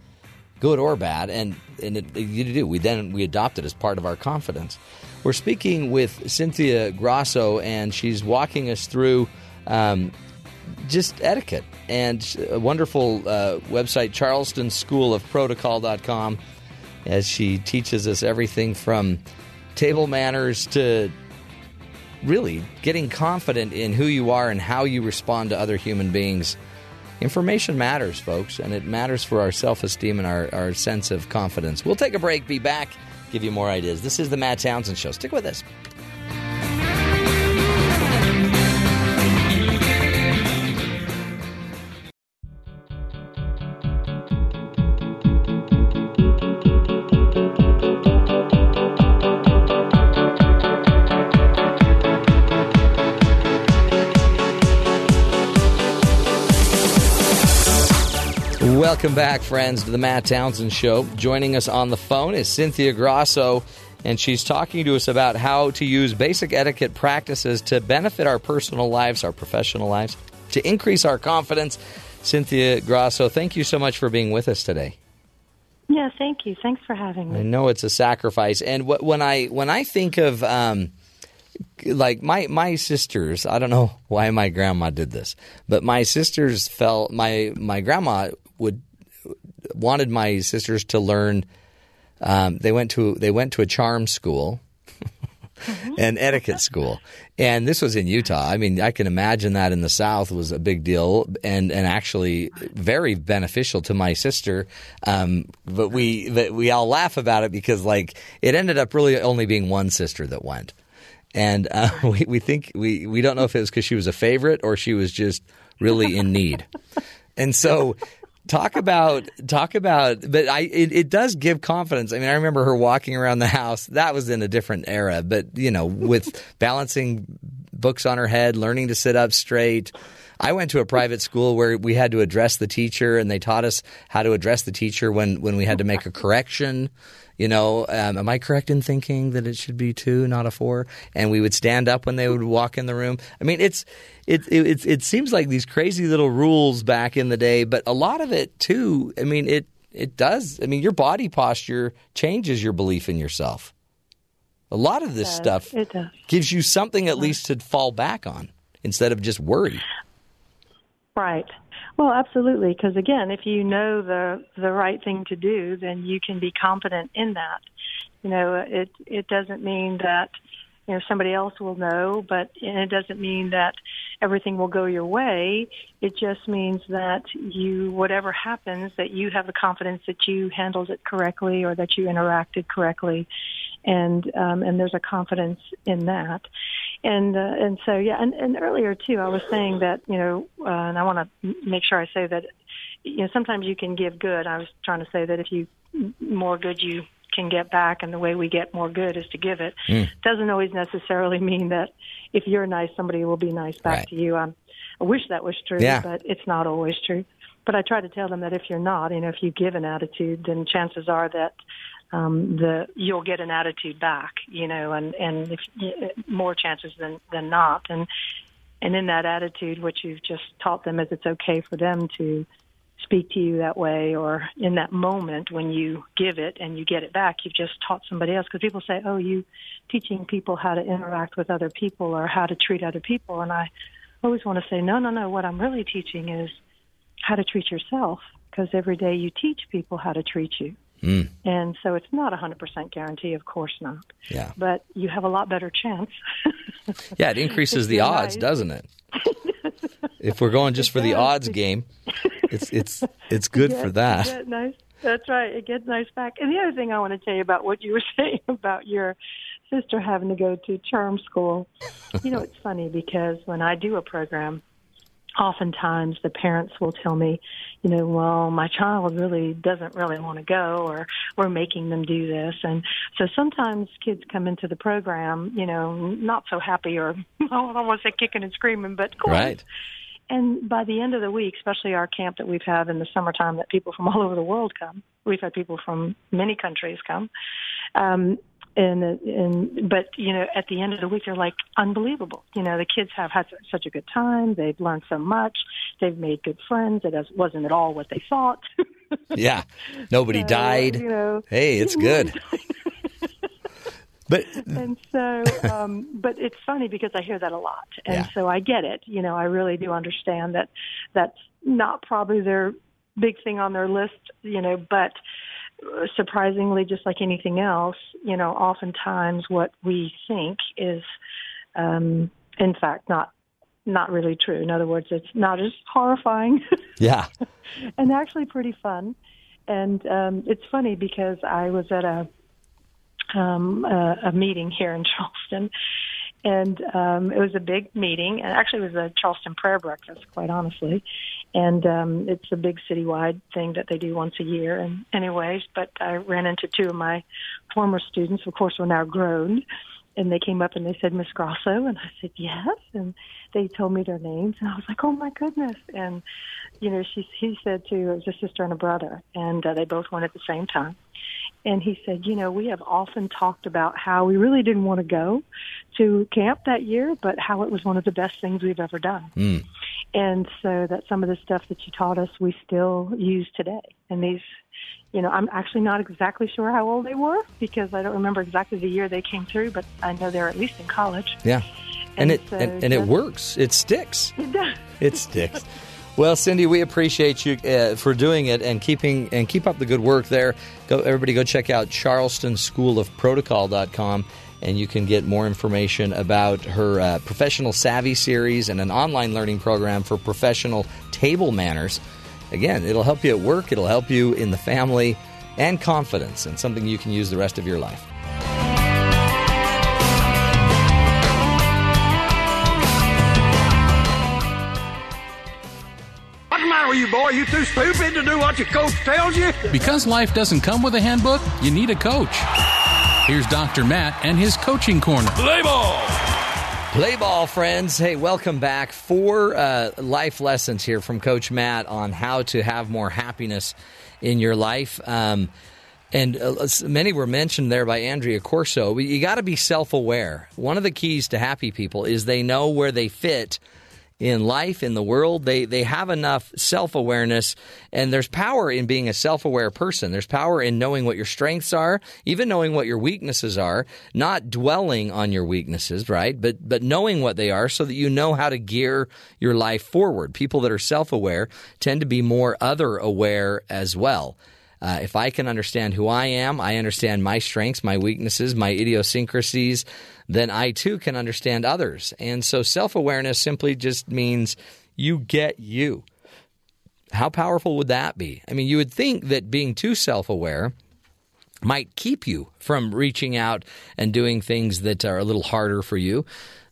good or bad, and and it, you do. We then we adopt it as part of our confidence. We're speaking with Cynthia Grosso, and she's walking us through um, just etiquette and a wonderful uh, website, Charleston School of Protocol.com, as she teaches us everything from table manners to really getting confident in who you are and how you respond to other human beings. information matters, folks, and it matters for our self esteem and our, our sense of confidence. We'll take a break, be back, give you more ideas. This is the Matt Townsend Show. Stick with us. Welcome back, friends, to the Matt Townsend Show. Joining us on the phone is Cynthia Grosso, and she's talking to us about how to use basic etiquette practices to benefit our personal lives, our professional lives, to increase our confidence. Cynthia Grosso, thank you so much for being with us today. Yeah, thank you. Thanks for having me. I know it's a sacrifice, and wh- when I when I think of um, like my my sisters, I don't know why my grandma did this, but my sisters felt my my grandma would wanted my sisters to learn. Um, they went to they went to a charm school. and etiquette school. And this was in Utah. I mean, I can imagine that in the South was a big deal and, and actually very beneficial to my sister. Um, but we but we all laugh about it because like it ended up really only being one sister that went. And uh, we, we think we, we don't know if it was because she was a favorite or she was just really in need. and so talk about talk about but i it, it, does give confidence. I mean i remember her walking around the house. That was in a different era but you know with balancing books on her head learning to sit up straight. I went to a private school where we had to address the teacher and they taught us how to address the teacher when when we had to make a correction you know, um, am I correct in thinking that it should be two, not a four? And we would stand up when they would walk in the room. I mean, it's it it it, it seems like these crazy little rules back in the day, but a lot of it too. I mean, it it does. I mean, your body posture changes your belief in yourself. A lot of this it stuff it does. gives you something at least to fall back on instead of just worry. Right. Well, absolutely. Because again, if you know the the right thing to do, then you can be confident in that. You know, it it doesn't mean that you know somebody else will know, but it doesn't mean that everything will go your way. It just means that you, whatever happens, that you have the confidence that you handled it correctly or that you interacted correctly, and um, and there's a confidence in that and uh, and so yeah and, and earlier too i was saying that you know uh, and i want to make sure i say that you know sometimes you can give good i was trying to say that if you more good you can get back and the way we get more good is to give it mm. doesn't always necessarily mean that if you're nice somebody will be nice back right. to you um, i wish that was true yeah. but it's not always true but i try to tell them that if you're not you know if you give an attitude then chances are that um, the you'll get an attitude back, you know, and and if, more chances than than not, and and in that attitude, what you've just taught them is it's okay for them to speak to you that way, or in that moment when you give it and you get it back, you've just taught somebody else. Because people say, "Oh, you teaching people how to interact with other people or how to treat other people," and I always want to say, "No, no, no. What I'm really teaching is how to treat yourself." Because every day you teach people how to treat you. Mm. And so it's not a 100% guarantee, of course not. Yeah. But you have a lot better chance. yeah, it increases the odds, nice. doesn't it? if we're going just for the odds game, it's it's it's good for that. Nice. That's right. It gets nice back. And the other thing I want to tell you about what you were saying about your sister having to go to charm school. You know, it's funny because when I do a program, oftentimes the parents will tell me, you know, well, my child really doesn't really want to go or we're making them do this. And so sometimes kids come into the program, you know, not so happy or I don't want to say kicking and screaming, but cool. Right. And by the end of the week, especially our camp that we've had in the summertime that people from all over the world come, we've had people from many countries come. Um, and and but you know at the end of the week they're like unbelievable. You know the kids have had such a good time. They've learned so much. They've made good friends. It wasn't at all what they thought. Yeah. Nobody so, died. you know. Hey it's good. But and so um but it's funny because i hear that a lot. And Yeah. so i get it. You know i really do understand that that's not probably their big thing on their list you know but surprisingly, just like anything else, you know, oftentimes what we think is, um, in fact, not not really true. In other words, it's not as horrifying. Yeah. and actually pretty fun. And um, it's funny because I was at a um, a, a meeting here in Charleston, and um, it was a big meeting. And actually, it was a Charleston prayer breakfast, quite honestly. And um, it's a big citywide thing that they do once a year. And anyways, but I ran into two of my former students. Of course, were now grown, and they came up and they said Miss Grosso, and I said yes, and they told me their names, and I was like, oh my goodness, and you know, she he said too, it was a sister and a brother, and uh, they both went at the same time. And he said, you know, we have often talked about how we really didn't want to go to camp that year, but how it was one of the best things we've ever done. Mm. And so that some of the stuff that you taught us, we still use today. And these, you know, I'm actually not exactly sure how old they were because I don't remember exactly the year they came through, but I know they're at least in college. Yeah. And, And it so and, and it works. It sticks. It does. It sticks. Well, Cindy, we appreciate you uh, for doing it and keeping and keep up the good work there. Go, everybody, go check out charlestonschoolofprotocol.com and you can get more information about her uh, professional savvy series and an online learning program for professional table manners. Again, it'll help you at work, it'll help you in the family and confidence, and something you can use the rest of your life. What's the matter with you, boy? You too stupid to do what your coach tells you? Because life doesn't come with a handbook, you need a coach. Here's Dr. Matt and his coaching corner. Play ball! Play ball, friends. Hey, welcome back. Four uh, life lessons here from Coach Matt on how to have more happiness in your life. Um, and uh, many were mentioned there by Andrea Corso. You got to be self aware. One of the keys to happy people is they know where they fit in life, in the world. They they have enough self awareness, and there's power in being a self aware person. There's power in knowing what your strengths are, even knowing what your weaknesses are, not dwelling on your weaknesses, right? But but knowing what they are, so that you know how to gear your life forward. People that are self aware tend to be more other aware as well. Uh, if I can understand who I am, I understand my strengths, my weaknesses, my idiosyncrasies, then I too can understand others. And so self awareness simply just means you get you. How powerful would that be? I mean, you would think that being too self aware might keep you from reaching out and doing things that are a little harder for you.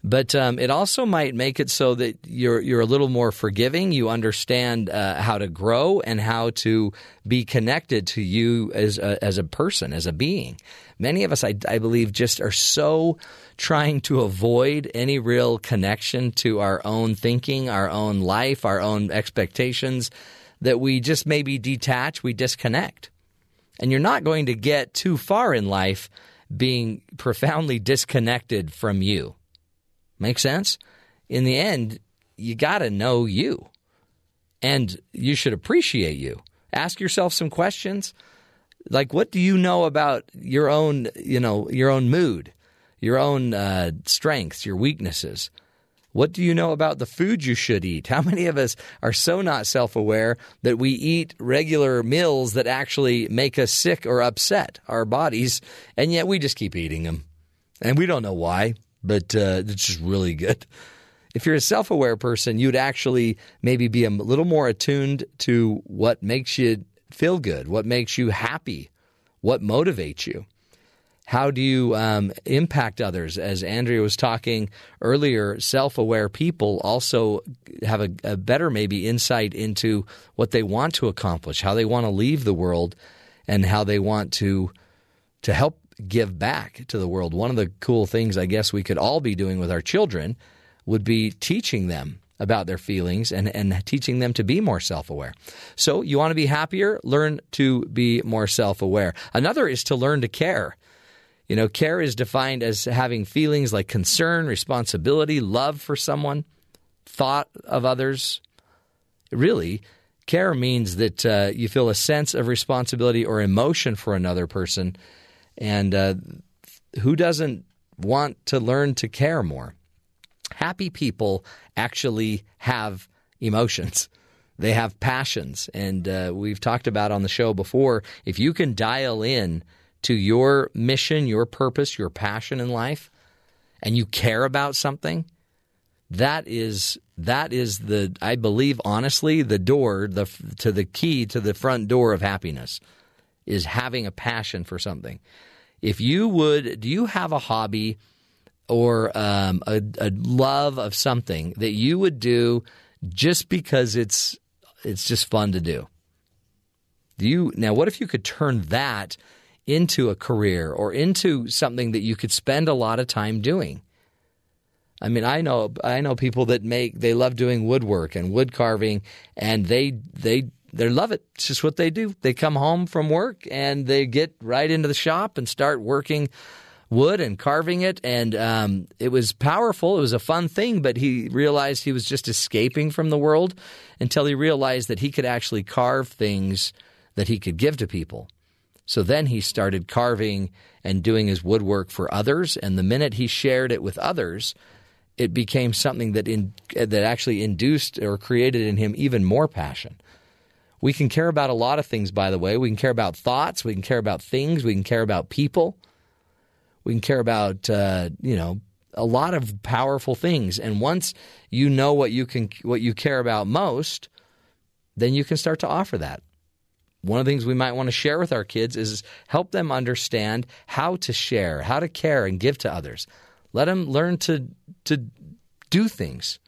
But um, it also might make it so that you're you're a little more forgiving. You understand uh, how to grow and how to be connected to you as a, as a person, as a being. Many of us, I, I believe, just are so trying to avoid any real connection to our own thinking, our own life, our own expectations, that we just maybe detach, we disconnect. And you're not going to get too far in life being profoundly disconnected from you. Make sense? In the end, you got to know you. And you should appreciate you. Ask yourself some questions. Like what do you know about your own, you know, your own mood, your own uh, strengths, your weaknesses? What do you know about the food you should eat? How many of us are so not self aware that we eat regular meals that actually make us sick or upset our bodies, and yet we just keep eating them? And we don't know why, but uh, it's just really good. If you're a self aware person, you'd actually maybe be a little more attuned to what makes you feel good, what makes you happy, what motivates you. How do you um, impact others? As Andrea was talking earlier, self aware people also have a, a, better, maybe, insight into what they want to accomplish, how they want to leave the world, and how they want to, to help give back to the world. One of the cool things I guess we could all be doing with our children would be teaching them about their feelings and, and teaching them to be more self aware. So, you want to be happier? Learn to be more self aware. Another is to learn to care. You know, care is defined as having feelings like concern, responsibility, love for someone, thought of others. Really, care means that uh, you feel a sense of responsibility or emotion for another person. And uh, who doesn't want to learn to care more? Happy people actually have emotions. They have passions. And uh, we've talked about on the show before if you can dial in to your mission, your purpose, your passion in life, and you care about something, That is that is the I believe honestly the door the to the key to the front door of happiness is having a passion for something. If you would, do you have a hobby or um, a, a love of something that you would do just because it's it's just fun to do? Do you now? What if you could turn that into a career or into something that you could spend a lot of time doing? I mean, I know I know people that make they love doing woodwork and wood carving, and they they they love it. It's just what they do. They come home from work and they get right into the shop and start working wood and carving it. And um, it was powerful. It was a fun thing, but he realized he was just escaping from the world until he realized that he could actually carve things that he could give to people. So then he started carving and doing his woodwork for others. And the minute he shared it with others, it became something that in, that actually induced or created in him even more passion. We can care about a lot of things, by the way. We can care about thoughts. We can care about things. We can care about people. We can care about, uh, you know, a lot of powerful things. And once you know what you can, what you care about most, then you can start to offer that. One of the things we might want to share with our kids is help them understand how to share, how to care and give to others. Let them learn to to do things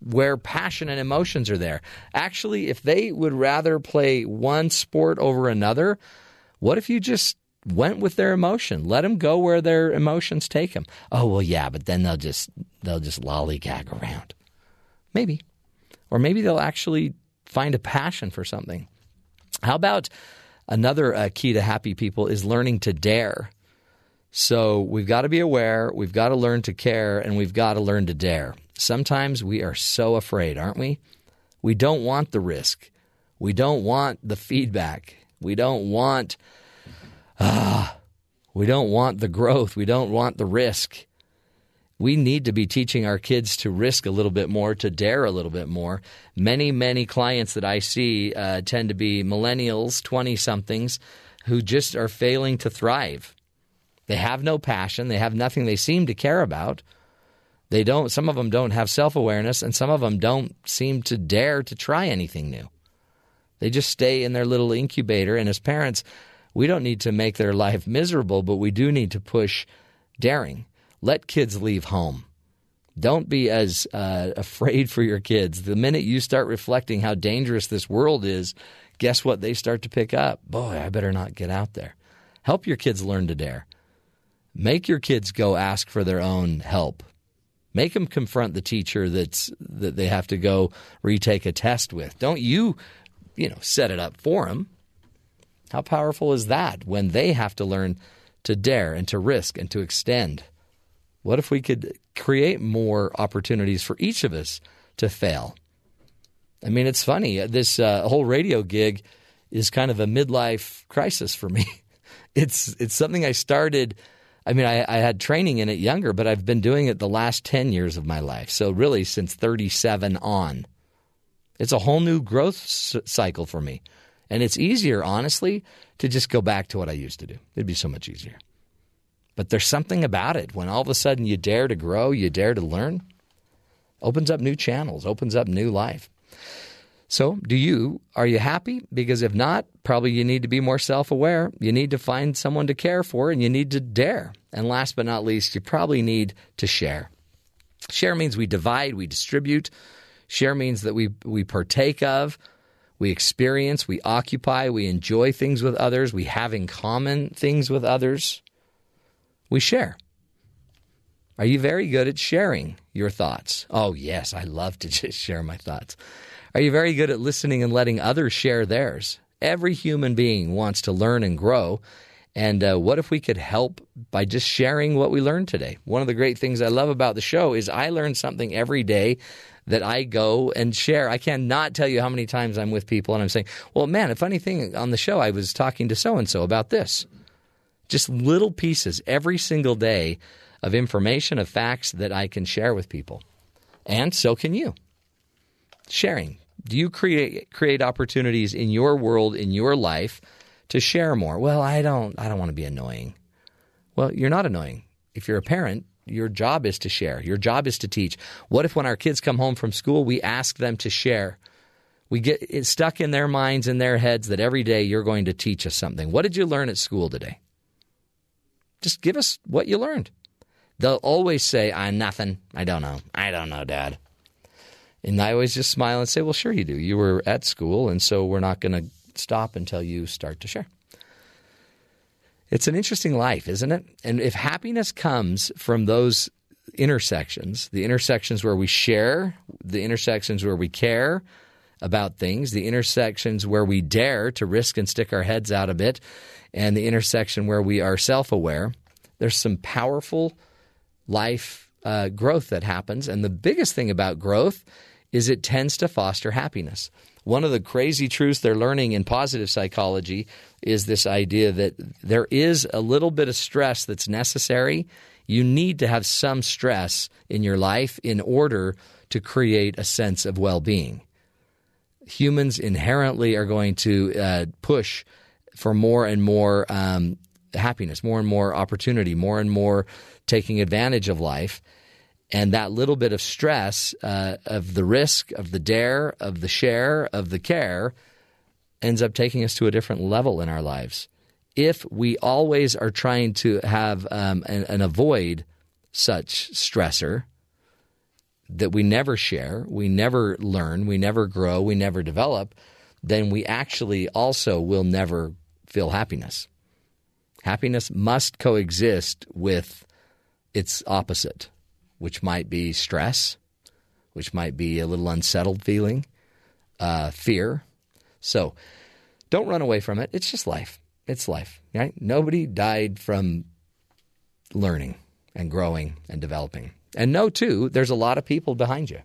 where passion and emotions are there. Actually, if they would rather play one sport over another, what if you just went with their emotion? Let them go where their emotions take them. Oh well, yeah, but then they'll just they'll just lollygag around. Maybe, or maybe they'll actually find a passion for something. How about another uh, key to happy people is learning to dare. So we've got to be aware, we've got to learn to care, and we've got to learn to dare. Sometimes we are so afraid, aren't we? We don't want the risk. We don't want the feedback. We don't want ah, we don't want the growth. We don't want the risk. We need to be teaching our kids to risk a little bit more, to dare a little bit more. Many, many clients that I see uh, tend to be millennials, 20 somethings, who just are failing to thrive. They have no passion, they have nothing they seem to care about. They don't some of them don't have self-awareness and some of them don't seem to dare to try anything new. They just stay in their little incubator and as parents, we don't need to make their life miserable, but we do need to push daring. Let kids leave home. Don't be as uh, afraid for your kids. The minute you start reflecting how dangerous this world is, guess what? They start to pick up. Boy, I better not get out there. Help your kids learn to dare. Make your kids go ask for their own help. Make them confront the teacher that's that they have to go retake a test with. Don't you, you know, set it up for them. How powerful is that when they have to learn to dare and to risk and to extend? What if we could create more opportunities for each of us to fail? I mean, it's funny. This uh, whole radio gig is kind of a midlife crisis for me. It's it's something I started I mean, I, I, had training in it younger, but I've been doing it the last 10 years of my life. So, really, since 37 on. It's a whole new growth s- cycle for me. And it's easier, honestly, to just go back to what I used to do. It'd be so much easier. But there's something about it when all of a sudden you dare to grow, you dare to learn, opens up new channels, opens up new life. So, do you? Are you happy? Because if not, probably you need to be more self aware. You need to find someone to care for and you need to dare. And last but not least, you probably need to share. Share means we divide, we distribute. Share means that we, we partake of, we experience, we occupy, we enjoy things with others, we have in common things with others. We share. Are you very good at sharing your thoughts? Oh, yes, I love to just share my thoughts. Are you very good at listening and letting others share theirs? Every human being wants to learn and grow. And uh, what if we could help by just sharing what we learned today? One of the great things I love about the show is I learn something every day that I go and share. I cannot tell you how many times I'm with people and I'm saying, well, man, a funny thing on the show, I was talking to so and so about this. Just little pieces every single day of information, of facts that I can share with people. And so can you. Sharing, do you create create opportunities in your world in your life to share more? Well, I don't I don't want to be annoying. Well, you're not annoying. If you're a parent, your job is to share. Your job is to teach. What if when our kids come home from school, we ask them to share? We get it stuck in their minds and their heads that every day you're going to teach us something. What did you learn at school today? Just give us what you learned. They'll always say, "I'm nothing. I don't know. I don't know, Dad." And I always just smile and say, "Well, sure you do. You were at school, and so we're not going to stop until you start to share." It's an interesting life, isn't it? And if happiness comes from those intersections, the intersections where we share, the intersections where we care about things, the intersections where we dare to risk and stick our heads out a bit, and the intersection where we are self aware, there's some powerful life uh, growth that happens. And the biggest thing about growth is it tends to foster happiness. One of the crazy truths they're learning in positive psychology is this idea that there is a little bit of stress that's necessary. You need to have some stress in your life in order to create a sense of well being. Humans inherently are going to uh, push for more and more um, happiness, more and more opportunity, more and more taking advantage of life. And that little bit of stress uh, of the risk, of the dare, of the share, of the care ends up taking us to a different level in our lives. If we always are trying to have um, and, and avoid such stressor that we never share, we never learn, we never grow, we never develop, then we actually also will never feel happiness. Happiness must coexist with its opposite, which might be stress, which might be a little unsettled feeling, uh, fear. So don't run away from it. It's just life. It's life. Right? Nobody died from learning and growing and developing. And know, too, there's a lot of people behind you.